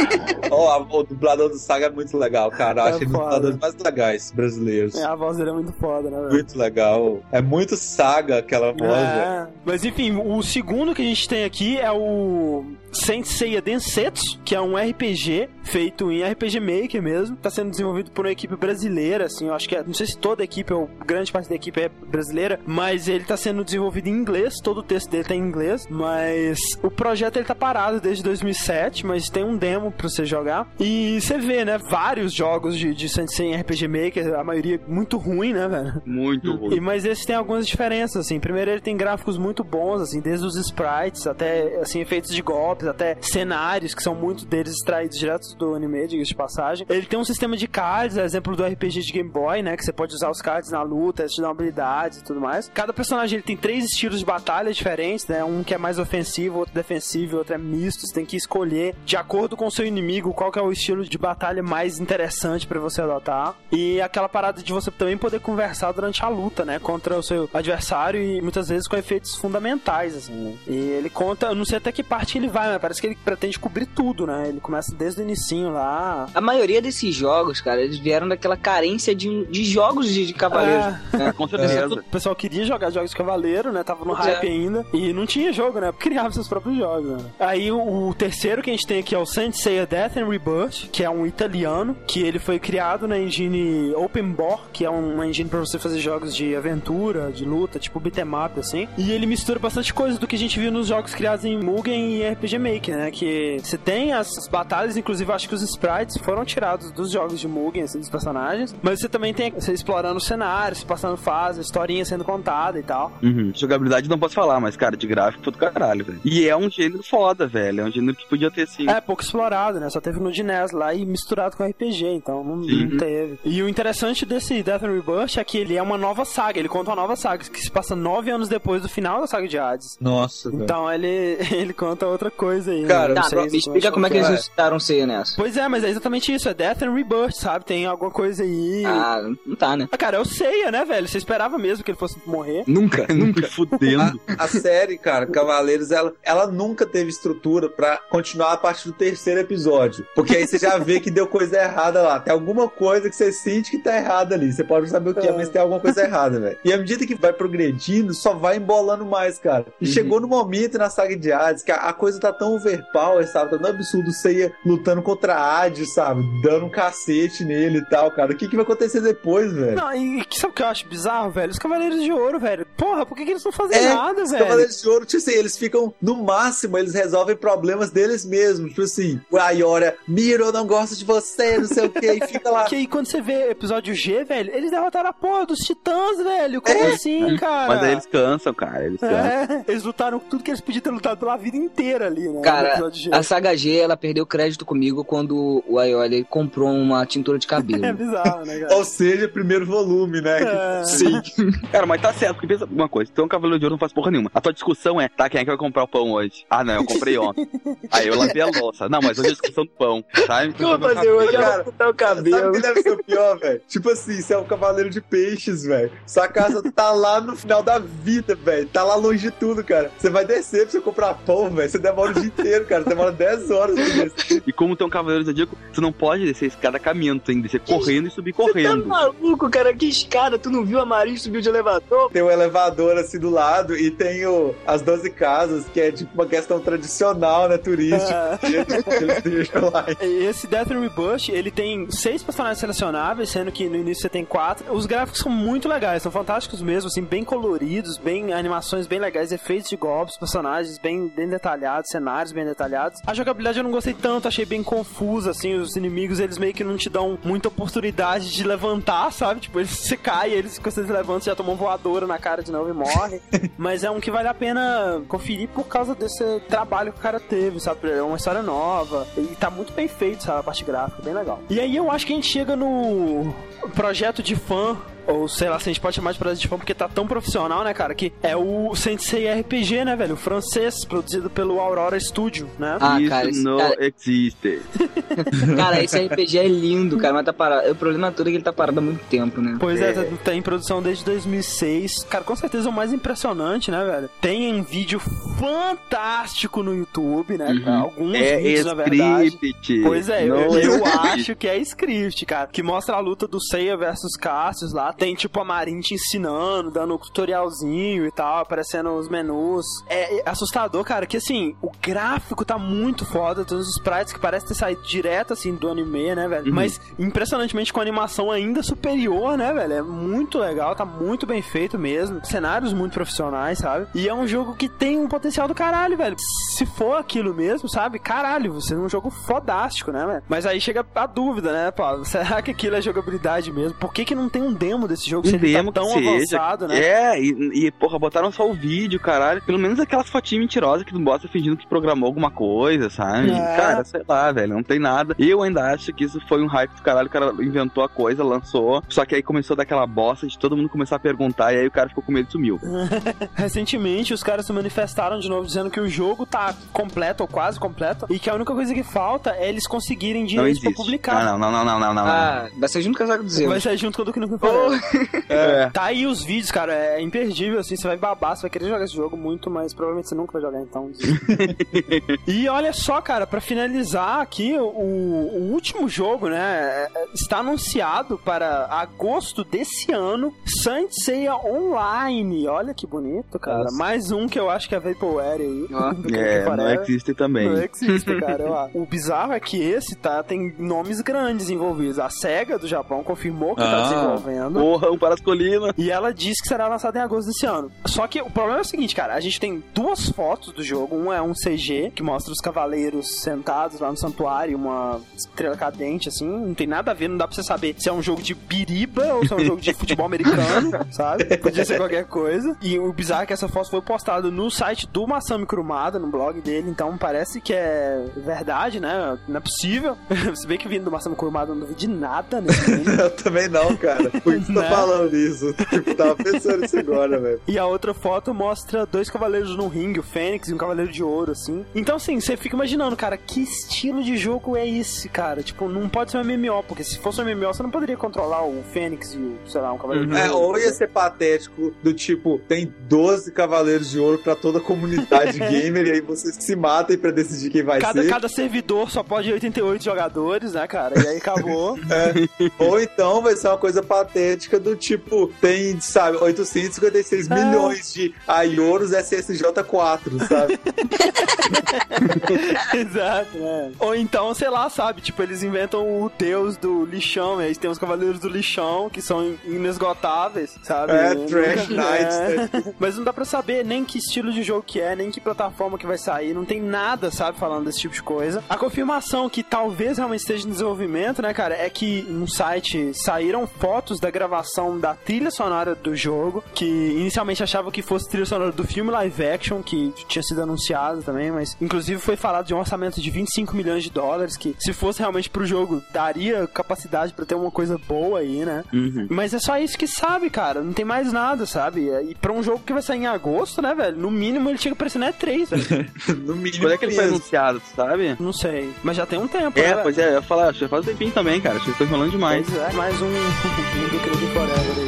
Speaker 4: [laughs] [laughs] a- o dublador do Saga é muito legal, cara. Eu
Speaker 2: É
Speaker 4: acho ele um dos dubladores mais legais brasileiros.
Speaker 2: É, a voz dele é muito foda, né, velho?
Speaker 4: Muito legal. É muito Saga aquela voz.
Speaker 2: É, mas enfim, o segundo que a gente tem aqui é o Saint Seiya Densetsu, que é um RPG feito em RPG Maker mesmo. Tá sendo desenvolvido por uma equipe brasileira, assim, eu acho que é, não sei se toda a equipe ou grande parte da equipe é brasileira, mas ele tá sendo desenvolvido em inglês, todo o texto dele tá em inglês, mas o projeto ele tá parado desde 2007, mas tem um demo pra você jogar. E você vê, né, vários jogos de, de Saint Seiya em RPG Maker, a maioria muito ruim, né, velho?
Speaker 16: Muito ruim.
Speaker 2: E, mas esse tem algumas diferenças, assim. Primeiro, ele tem gráficos muito bons, assim, desde os sprites até, assim, efeitos de golpes, até cenários, que são muito deles extraídos direto do anime, diga de passagem. Ele tem um sistema de cards, exemplo do RPG de Game Boy, né, que você pode usar os cards na luta, te habilidades e tudo mais. Cada personagem, ele tem três estilos de batalha diferentes, né, um que é mais ofensivo, outro defensivo, outro é misto. Você tem que escolher, de acordo com o seu inimigo, qual que é o estilo de batalha mais interessante pra você adotar. E aquela parada de você também poder conversar durante a luta, né? Contra o seu adversário e muitas vezes com efeitos fundamentais, assim. né? E ele conta, eu não sei até que parte ele vai né? Parece que ele pretende cobrir tudo, né? Ele começa desde o inicinho lá.
Speaker 5: A maioria desses jogos, cara, eles vieram daquela carência de, de jogos de, de cavaleiro.
Speaker 2: É.
Speaker 5: né?
Speaker 3: Com certeza.
Speaker 2: O pessoal queria jogar jogos de cavaleiro, né? Tava no
Speaker 5: Pois é.
Speaker 2: hype ainda. E não tinha jogo, né? Criava seus próprios jogos, né? Aí o, o terceiro que a gente tem aqui é o Saint Seiya Death and Rebirth, que é um italiano, que ele foi criado na engine Open Bore, que é uma engine pra você fazer jogos de aventura, de luta, tipo beat'em up, assim. E ele mistura bastante coisa do que a gente viu nos jogos criados em Mugen e RPG Maker, né? Que você tem as, as batalhas, inclusive acho que os sprites foram tirados dos jogos de Mugen, assim, dos personagens. Mas você também tem você explorando o cenário, você passando fase, a historinha sendo contada e tal.
Speaker 16: Uhum. Jogabilidade não posso falar, mas, cara, de gráfico foi do caralho, velho. E é um gênero foda, velho. É um gênero que podia ter, sim.
Speaker 2: É, pouco explorado, né? Só teve no Dines lá e misturado com RPG, então não, não teve. E o interessante desse Death and Rebirth é que ele é uma nova saga, ele conta uma nova saga, que se passa nove anos depois do final da saga de Hades.
Speaker 18: Nossa, velho.
Speaker 2: Então ele, [laughs] ele conta outra coisa aí.
Speaker 5: Cara,
Speaker 2: né? Não
Speaker 5: tá,
Speaker 2: sei
Speaker 5: me explica como é que eles ressuscitaram Ceia nessa.
Speaker 2: Pois é, mas é exatamente isso, é Death and Rebirth, sabe? Tem alguma coisa aí.
Speaker 5: Ah, não tá, né?
Speaker 2: Ah, cara, eu sei, né, velho? Você esperava mesmo que ele fosse morrer?
Speaker 16: Nunca, nunca [laughs] fudendo.
Speaker 4: A série, cara, Cavaleiros, ela, ela nunca teve estrutura pra continuar a partir do terceiro episódio. Porque aí você já vê que deu coisa errada lá. Tem alguma coisa que você sente que tá errada ali. Você pode não saber o que é, mas tem alguma coisa errada, velho. E à medida que vai progredindo, só vai embolando mais, cara. E chegou no momento na saga de Hades que a, a coisa tá tão overpower, sabe? Tá tão absurdo. Você ia lutando contra Hades, sabe? Dando um cacete nele e tal, cara. O que, que vai acontecer depois, velho?
Speaker 2: Não, e que- sabe o que eu acho bizarro, velho? Os Cavaleiros de Ouro, velho. Porra, por que, que eles não fazem
Speaker 4: É,
Speaker 2: nada,
Speaker 4: os
Speaker 2: velho?
Speaker 4: Cavaleiros de Ouro, tipo assim, eles ficam, no máximo, eles resolvem problemas deles mesmos. Tipo assim, o Ayora, Miro, eu não gosto de você, não sei o que, e fica lá. [laughs]
Speaker 2: Que aí quando você vê episódio G, velho, eles derrotaram a porra dos titãs, velho. Como
Speaker 4: É.
Speaker 2: assim, cara?
Speaker 16: Mas aí eles cansam, cara. Eles cansam.
Speaker 2: É, eles lutaram tudo que eles podiam ter lutado pela vida inteira ali, né?
Speaker 5: Cara, a saga G, ela perdeu crédito comigo quando o Aioli comprou uma tintura de cabelo. [laughs]
Speaker 2: É bizarro, né, cara?
Speaker 4: Ou seja, primeiro volume, né?
Speaker 2: É.
Speaker 16: Sim. [laughs] Cara, mas tá certo, porque pensa uma coisa, então um cavaleiro de ouro não faz porra nenhuma. A tua discussão é, tá, quem é que vai comprar o pão hoje? Ah, não, eu comprei ontem. [laughs] Aí eu lavei a louça. Não, mas hoje é a discussão do pão, sabe?
Speaker 5: Eu vou fazer hoje, eu vou o
Speaker 4: Sabe o
Speaker 5: cabelo.
Speaker 4: que deve ser o pior, velho? Tipo assim, você é um cavaleiro de peixes, velho. Sua casa tá lá no final da vida, velho. Tá lá longe de tudo, cara. Você vai descer pra você comprar pão, velho. Você demora o dia inteiro, cara. Você demora 10 horas pra descer.
Speaker 16: E como tem um cavaleiro zodíaco, tu não pode descer escada caminhando, tu tem que descer correndo e subir
Speaker 5: Tá
Speaker 16: correndo.
Speaker 5: maluco, cara? Que escada? Tu não viu a Maria subiu de elevador?
Speaker 4: Tem um elevador assim do lado e tem o, as 12 casas, que é tipo uma questão tradicional, né? Turística. [laughs] Lá. [laughs]
Speaker 2: Esse Death Rebirth, ele tem seis personagens selecionáveis, sendo que no início você tem quatro. Os gráficos são muito legais, são fantásticos mesmo, assim, bem coloridos, bem animações bem legais, efeitos de golpes, personagens bem, bem detalhados, cenários bem detalhados. A jogabilidade eu não gostei tanto, achei bem confusa, assim, os inimigos eles meio que não te dão muita oportunidade de levantar, sabe? Tipo, eles, você cai, eles quando você levanta, você já tomam voadora na cara de novo e morre. [laughs] Mas é um que vale a pena conferir por causa desse trabalho que o cara teve, sabe? É uma história nova e tá muito bem feito, sabe? A parte gráfica, bem legal. E aí eu acho que a gente chega no projeto de fã ou sei lá se a gente pode chamar de projeto de fã porque tá tão profissional, né, cara? Que é o Sensei RPG, né, velho? O francês, produzido pelo Aurora Studio, né?
Speaker 5: Ah,
Speaker 16: Isso
Speaker 5: cara, esse
Speaker 16: não
Speaker 5: cara-
Speaker 16: existe. [laughs]
Speaker 5: Cara, esse RPG é lindo, cara, mas tá parado. O problema todo é que ele tá parado há muito tempo, né?
Speaker 2: Pois é, tá, tá em produção desde 2006. Cara, com certeza é o mais impressionante, né, velho? Tem um vídeo fantástico no YouTube, né?
Speaker 16: Uhum.
Speaker 2: Alguns
Speaker 16: É
Speaker 2: vídeos, na verdade.
Speaker 16: script.
Speaker 2: Pois é, eu,
Speaker 16: Não
Speaker 2: eu acho que é script, cara. Que mostra a luta do Seiya versus Cassius lá. Tem tipo a Marin te ensinando, dando um tutorialzinho e tal, aparecendo os menus. É, é assustador, cara, que assim, o gráfico tá muito foda. Todos os sprites que parecem ter saído direto assim do anime, né, velho?
Speaker 16: Uhum.
Speaker 2: Mas impressionantemente com animação ainda superior, né, velho? É muito legal, tá muito bem feito mesmo. Cenários muito profissionais, sabe? E é um jogo que tem um potencial do caralho, velho. Se for aquilo mesmo, sabe? Caralho, você é um jogo fodástico, né, velho? Mas aí chega a dúvida, né, Paulo? [laughs] Será que aquilo é jogabilidade mesmo? Por que, que não tem um demo desse jogo
Speaker 16: Um demo
Speaker 2: tá tão
Speaker 16: que seja.
Speaker 2: avançado, né?
Speaker 16: É, e, e, porra, botaram só o vídeo, caralho. Pelo menos aquelas fotinhas mentirosas que tu bota fingindo que programou alguma coisa, sabe?
Speaker 2: É.
Speaker 16: Cara, sei lá, velho, não tem nada. Eu ainda acho que isso foi um hype do caralho. O cara inventou a coisa, lançou. Só que aí começou daquela bosta de todo mundo começar a perguntar. E aí o cara ficou com medo e sumiu. [laughs]
Speaker 2: Recentemente, os caras se manifestaram de novo dizendo que o jogo tá completo ou quase completo e que a única coisa que falta é eles conseguirem
Speaker 16: Não
Speaker 2: direitos pra publicar.
Speaker 16: Ah, não, não, não, não, não, não.
Speaker 5: Ah, vai ser junto com a saga do Zeus.
Speaker 2: Vai ser junto com o Duke Nukem
Speaker 16: Porra, [laughs]
Speaker 2: É. Tá aí os vídeos, cara, é imperdível, assim, você vai babar, você vai querer jogar esse jogo muito, mas provavelmente você nunca vai jogar, então. [laughs] e olha só, cara, pra finalizar aqui, o, o último jogo, né, está anunciado para agosto desse ano, Saint Seiya Online. Olha que bonito, cara.
Speaker 16: Nossa.
Speaker 2: Mais um que eu acho que é Vaporware aí. [laughs] que
Speaker 16: É, não existe também.
Speaker 2: Não existe, cara. eu acho. O bizarro é que esse tá, tem nomes grandes envolvidos. A SEGA do Japão confirmou que tá
Speaker 16: Ah.
Speaker 2: desenvolvendo.
Speaker 16: Porra, um para as colinas.
Speaker 2: E ela disse que será lançado em agosto desse ano. Só que o problema é o seguinte, cara. A gente tem duas fotos do jogo. Um é um CG, que mostra os cavaleiros sentados lá no santuário, uma estrela cadente, assim. Não tem nada a ver, não dá pra você saber se é um jogo de biriba ou se é um jogo de futebol americano, [laughs] sabe? Podia ser qualquer coisa. E o bizarro é que essa foto foi postada no site do Masami Kurumada, no blog dele. Então parece que é verdade, né? Não é possível. [laughs] Se bem que vindo do Masami Kurumada, eu não duvido de nada nesse [laughs] vídeo.
Speaker 4: Eu também não, cara. Por tá
Speaker 2: Né?
Speaker 4: falando isso? Tipo, tava pensando isso agora, velho.
Speaker 2: E a outra foto mostra dois cavaleiros no ringue, o Fênix e um cavaleiro de ouro, assim. Então, assim, você fica imaginando, cara, que estilo de jogo é esse, cara? Tipo, não pode ser um MMO, porque se fosse um MMO, você não poderia controlar o Fênix e o, sei lá, um cavaleiro de
Speaker 4: É,
Speaker 2: ouro.
Speaker 4: ou ia ser patético, do tipo, tem 12 cavaleiros de ouro pra toda a comunidade [laughs] gamer, e aí vocês se matem pra decidir quem vai
Speaker 2: Cada,
Speaker 4: ser.
Speaker 2: cada servidor só pode 88 jogadores, né, cara? E aí acabou. [laughs]
Speaker 4: É. Ou então vai ser uma coisa patética do tipo, tem, sabe, 856
Speaker 2: É.
Speaker 4: milhões de Aioros SSJ4, sabe? [laughs]
Speaker 2: Exato, né? Ou então, sei lá, sabe? Tipo, eles inventam o deus do lixão, e aí tem os cavaleiros do lixão, que são inesgotáveis, sabe?
Speaker 4: É, Trash Knights, [laughs]
Speaker 2: É.
Speaker 4: né?
Speaker 2: Mas não dá pra saber nem que estilo de jogo que é, nem que plataforma que vai sair, não tem nada, sabe, falando desse tipo de coisa. A confirmação que talvez realmente esteja em desenvolvimento, né, cara, é que no site saíram fotos da gravação da trilha sonora do jogo, que inicialmente achavam que fosse trilha sonora do filme live action, que tinha sido anunciado também, mas inclusive foi falado de um orçamento de 25 milhões de dólares, que se fosse realmente pro jogo, daria capacidade pra ter uma coisa boa aí, né?
Speaker 16: Uhum.
Speaker 2: Mas é só isso que sabe, cara. Não tem mais nada, sabe? E pra um jogo que vai sair em agosto, né, velho? No mínimo ele chega aparecendo é 3, velho. [laughs]
Speaker 4: no mínimo.
Speaker 16: Quando é que ele foi anunciado, sabe?
Speaker 2: Não sei. Mas já tem um tempo,
Speaker 16: É,
Speaker 2: né?
Speaker 16: pois é, eu ia falar, acho que faz um tempinho também, cara. Acho que foi enrolando demais.
Speaker 2: Pois é, mais um [laughs] do Crazy Forever.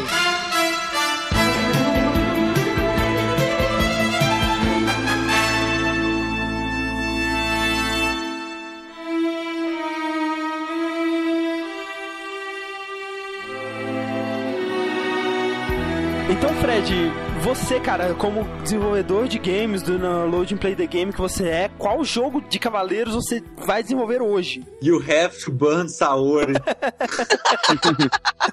Speaker 2: Então, Fred, você, cara, como desenvolvedor de games do Load and Play the Game que você é, qual jogo de cavaleiros você vai desenvolver hoje?
Speaker 4: You have to burn Saori. [laughs]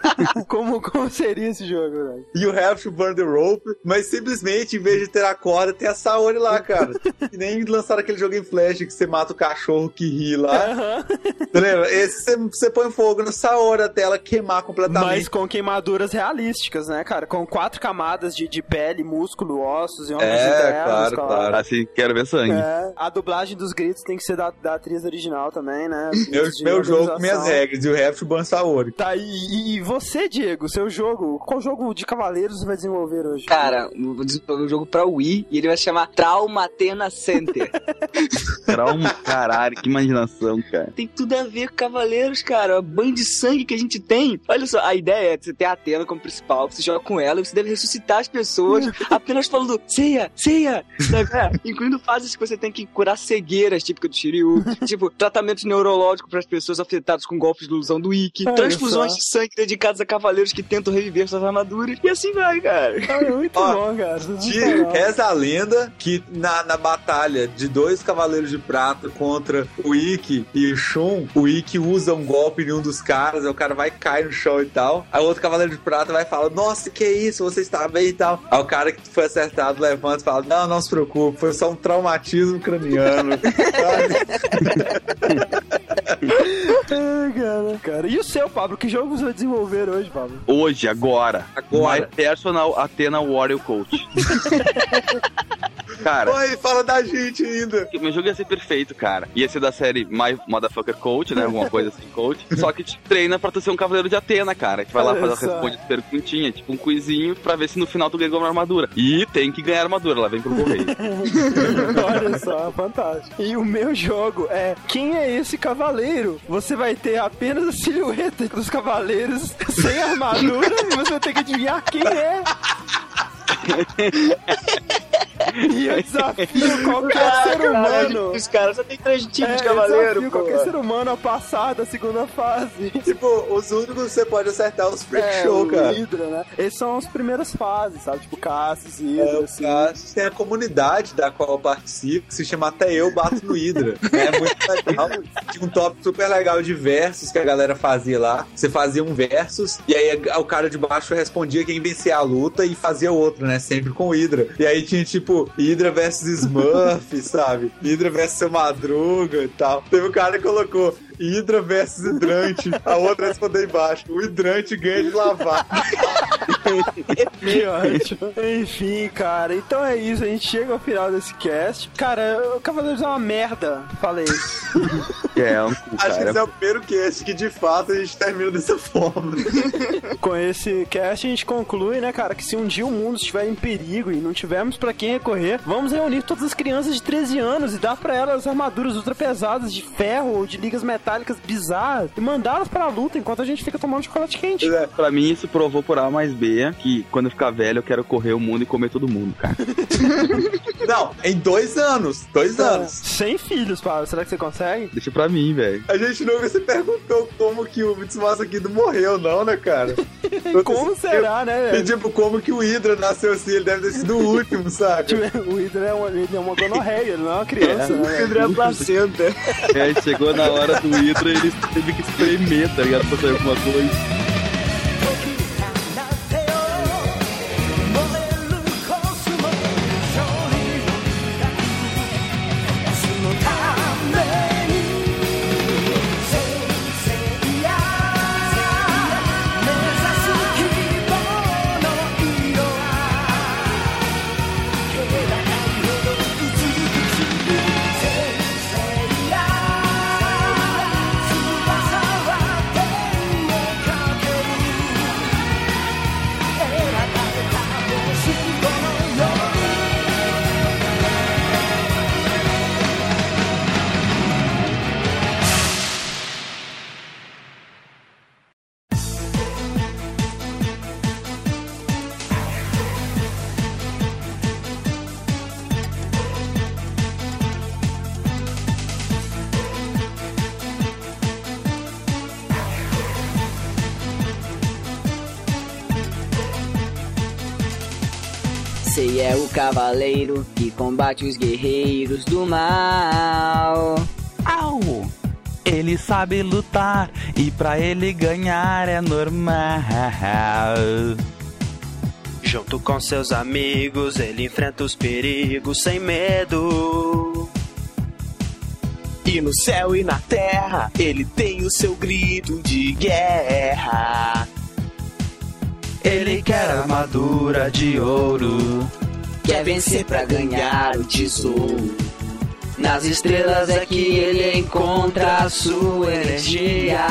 Speaker 4: [laughs]
Speaker 2: como, como seria esse jogo, velho?
Speaker 4: You have to burn the rope, mas simplesmente, em vez de ter a corda, tem a Saori lá, cara. [laughs] E nem lançaram aquele jogo em flash que você mata o cachorro que ri lá. Lembra? Esse você, põe fogo na Saori até ela queimar completamente.
Speaker 2: Mas com queimaduras realísticas, né, cara? Com quatro camadas de, de pele, músculo, ossos e órgãos
Speaker 4: É,
Speaker 2: internos.
Speaker 4: claro,
Speaker 2: com-
Speaker 4: claro.
Speaker 16: Assim, quero ver sangue.
Speaker 2: É, a dublagem dos gritos tem que ser da, da atriz original também, né?
Speaker 4: Meu,
Speaker 2: De
Speaker 4: meu jogo minhas regras. You have to burn Saori.
Speaker 2: Tá, e, e- e você, Diego, seu jogo, qual jogo de cavaleiros você vai desenvolver hoje?
Speaker 5: Cara, vou desenvolver um jogo pra Wii e ele vai se chamar Traumatena Center. [laughs]
Speaker 16: Trauma, caralho, que imaginação, cara.
Speaker 5: tem tudo a ver com Cavaleiros, cara. O banho de sangue que a gente tem. Olha só, a ideia é você ter a Atena como principal, você joga com ela e você deve ressuscitar as pessoas [laughs] apenas falando ceia, ceia, sabe? É, incluindo fases que você tem que curar cegueiras, típica do Shiryu, [laughs] tipo, tratamento neurológico para as pessoas afetadas com golpes de ilusão do Ikki,
Speaker 2: Olha
Speaker 5: transfusões
Speaker 2: só.
Speaker 5: de sangue dedicadas a cavaleiros que tentam reviver suas armaduras, e assim vai, cara.
Speaker 2: É muito
Speaker 4: Ó,
Speaker 2: bom, cara.
Speaker 4: De, reza a lenda que na, na batalha de dois cavaleiros de prata contra o Ikki e o Shun, o Ikki usa um golpe em um dos caras, aí o cara vai cair no chão e tal. Aí o outro cavaleiro de prata vai falar: Nossa, que isso, você está bem e tal. Aí o cara que foi acertado levanta e fala: Não, não se preocupe, foi só um traumatismo craniano.
Speaker 2: Ai, cara, cara. E o seu, Pablo? Que jogo você vai desenvolver hoje, Pablo?
Speaker 16: Hoje, agora.
Speaker 4: Agora.
Speaker 16: My personal Athena Warrior Coach. [laughs]
Speaker 3: Cara.
Speaker 4: Oi, fala da gente ainda.
Speaker 3: Meu jogo ia ser perfeito, cara. Ia ser da série My Motherfucker Coach, né? Alguma coisa assim, coach. [laughs] Só que te treina pra tu ser um cavaleiro de Atena, cara. Tu vai lá,
Speaker 2: Olha
Speaker 3: faz,
Speaker 2: só.
Speaker 3: responde as perguntinhas, tipo um quizinho, pra ver se no final tu ganhou uma armadura. E tem que ganhar armadura, ela vem pro correio. [laughs]
Speaker 2: Olha só, fantástico. E o meu jogo é quem é esse cavaleiro? Você vai ter apenas a silhueta dos cavaleiros sem armadura e você vai ter que adivinhar quem é. [laughs] [laughs] E eu [laughs] desafio qualquer ser humano.
Speaker 5: Os caras só tem três tipos
Speaker 2: É,
Speaker 5: de
Speaker 2: eu
Speaker 5: cavaleiro,
Speaker 2: desafio
Speaker 5: pô.
Speaker 2: qualquer ser humano a passar da segunda fase. [laughs]
Speaker 4: Tipo, os únicos que você pode acertar os Freak
Speaker 2: É,
Speaker 4: Show, cara.
Speaker 2: Hydra, né? Esses são as primeiras fases, sabe? Tipo, Cassis, Hydra,
Speaker 4: É,
Speaker 2: assim.
Speaker 4: tem a comunidade da qual eu participo, que se chama Até Eu Bato no Hydra. É muito legal. Tinha um top super legal de versos que a galera fazia lá. Você fazia um versus, e aí o cara de baixo respondia quem vencia a luta e fazia outro, né? Sempre com o Hydra. E aí tinha tipo Hydra versus Smurf, [laughs] sabe? Hydra versus seu Madruga e tal. Teve um cara que colocou Hydra versus Hidrante. A outra respondeu embaixo. O Hidrante ganha de lavar. [laughs] [laughs]
Speaker 2: Que ótimo. Enfim, cara, então é isso. A gente chega ao final desse cast. Cara, o Cavaleiros é uma merda. Falei. [laughs]
Speaker 3: É, um cu,
Speaker 4: Acho que esse é o primeiro cast que de fato a gente termina dessa forma. [laughs]
Speaker 2: Com esse cast a gente conclui, né, cara, que se um dia o mundo estiver em perigo e não tivermos pra quem recorrer, vamos reunir todas as crianças de 13 anos e dar pra elas armaduras ultra pesadas de ferro ou de ligas metálicas bizarras e mandá-las pra luta enquanto a gente fica tomando chocolate quente.
Speaker 3: Pra mim, isso provou por A mais B que quando eu ficar velho eu quero correr o mundo e comer todo mundo, cara. [laughs]
Speaker 4: Não, em dois anos. Dois anos.
Speaker 2: Sem filhos, Pablo. Será que você consegue?
Speaker 3: Deixa pra mim, velho.
Speaker 4: A gente nunca se perguntou como que o Mitsumasa Kido morreu, não, né, cara? [laughs]
Speaker 2: Como será, né,
Speaker 4: E
Speaker 2: velho?
Speaker 4: tipo, como que o Hydra nasceu assim? Ele deve ter sido o último, sabe? [laughs]
Speaker 2: O Hydra é uma, ele é uma gonorreia, ele não é uma criança,
Speaker 3: É.
Speaker 2: né?
Speaker 3: O Hydra é a
Speaker 2: placenta.
Speaker 3: É, chegou na hora do Hydra ele teve que espremer, tá ligado? Pra sair alguma coisa.
Speaker 5: Cavaleiro que combate os guerreiros do mal.
Speaker 19: Au! Ele sabe lutar e pra ele ganhar é normal.
Speaker 20: Junto com seus amigos, ele enfrenta os perigos sem medo.
Speaker 21: E no céu e na terra, ele tem o seu grito de guerra.
Speaker 19: Ele quer armadura de ouro.
Speaker 5: Quer vencer pra ganhar o tesouro. Nas estrelas é que ele encontra a sua energia.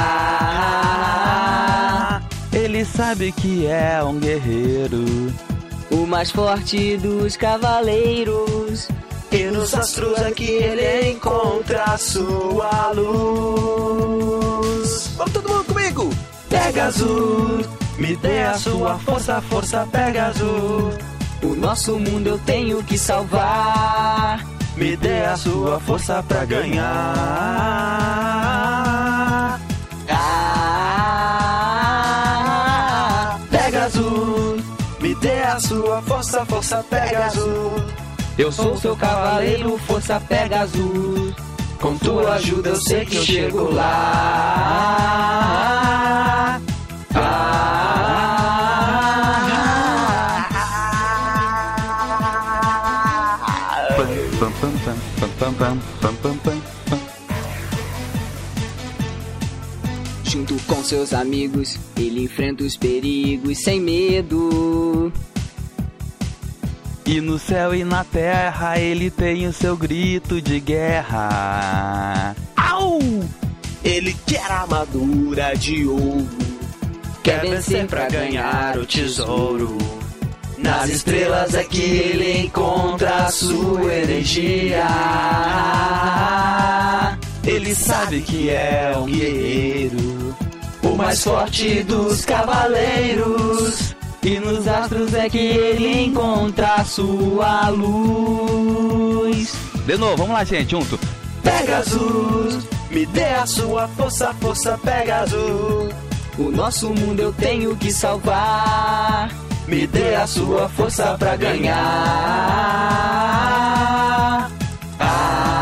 Speaker 19: Ele sabe que é um guerreiro.
Speaker 5: O mais forte dos cavaleiros.
Speaker 21: E nos astros é que ele encontra a sua luz. Vamos todo mundo comigo!
Speaker 19: Pegasus, me dê a sua força, força Pegasus.
Speaker 5: O nosso mundo eu tenho que salvar.
Speaker 19: Me dê a sua força pra ganhar.
Speaker 5: Ah,
Speaker 19: Pegasus, me dê a sua força, força Pegasus.
Speaker 5: Eu sou seu cavaleiro, força Pegasus. Com tua ajuda eu sei que eu chego lá.
Speaker 19: Pam, pam, pam, pam, pam.
Speaker 5: Junto com seus amigos, ele enfrenta os perigos sem medo.
Speaker 3: E no céu e na terra ele tem o seu grito de guerra.
Speaker 21: Au! Ele quer armadura de ouro.
Speaker 19: Quer vencer pra ganhar o tesouro. Nas estrelas é que ele encontra a sua energia. Ele sabe que é um guerreiro, o mais forte dos cavaleiros.
Speaker 3: E nos astros é que ele encontra a sua luz. De novo, vamos lá, gente, junto.
Speaker 19: Pegasus, me dê a sua força, força Pegasus. O nosso mundo eu tenho que salvar. Me dê a sua força pra ganhar. Ah,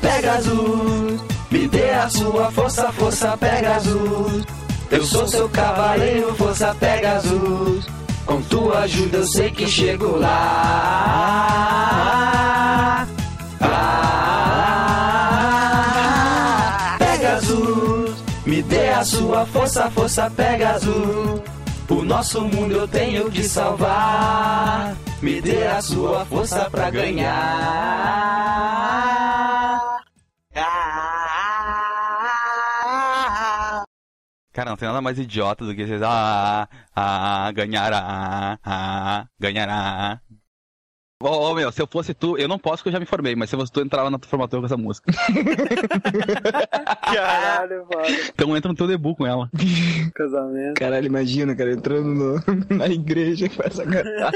Speaker 19: Pegasus, me dê a sua força, força Pegasus. Eu sou seu cavaleiro, força Pegasus. Com tua ajuda eu sei que chego lá. Ah, a sua força, força Pegasus. O nosso mundo eu tenho que salvar. Me dê a sua força pra ganhar.
Speaker 3: Cara, não tem nada mais idiota do que vocês. Ah, ah, ganhará, ah, ganhará. Ô, ô, meu, se eu fosse tu, eu não posso porque eu já me formei, mas se eu fosse tu, entrar lá na tua formatura com essa música. [laughs]
Speaker 2: Caralho, mano.
Speaker 3: Então entra no teu debut com ela. [laughs]
Speaker 2: Casamento.
Speaker 5: Caralho, imagina, cara, entrando no- na igreja com essa cantar.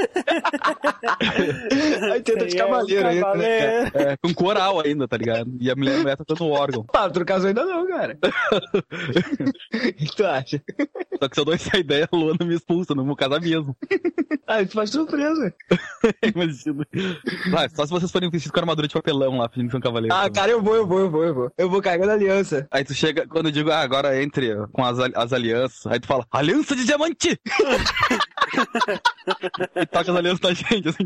Speaker 5: Aí tenta de
Speaker 2: é
Speaker 5: cavaleiro ainda, né, cara?
Speaker 3: É, com coral ainda, tá ligado? E a mulher, a mulher tá tocando órgão.
Speaker 5: Ah, tu não casou ainda não, cara. O que tu acha?
Speaker 3: Só que se eu dou essa ideia, a Luana me expulsa, não vou casar mesmo.
Speaker 5: Ah, tu faz surpresa. [laughs]
Speaker 3: Imagina. Vai, só se vocês forem vestidos com armadura de papelão lá, fingindo que são cavaleiros.
Speaker 5: Ah, cara, eu vou, eu vou, eu vou, eu vou. Eu vou carregando a aliança.
Speaker 3: Aí tu chega, quando eu digo, ah, agora entre com as, as alianças, aí tu fala, aliança de diamante! [laughs] e toca as alianças da gente, assim.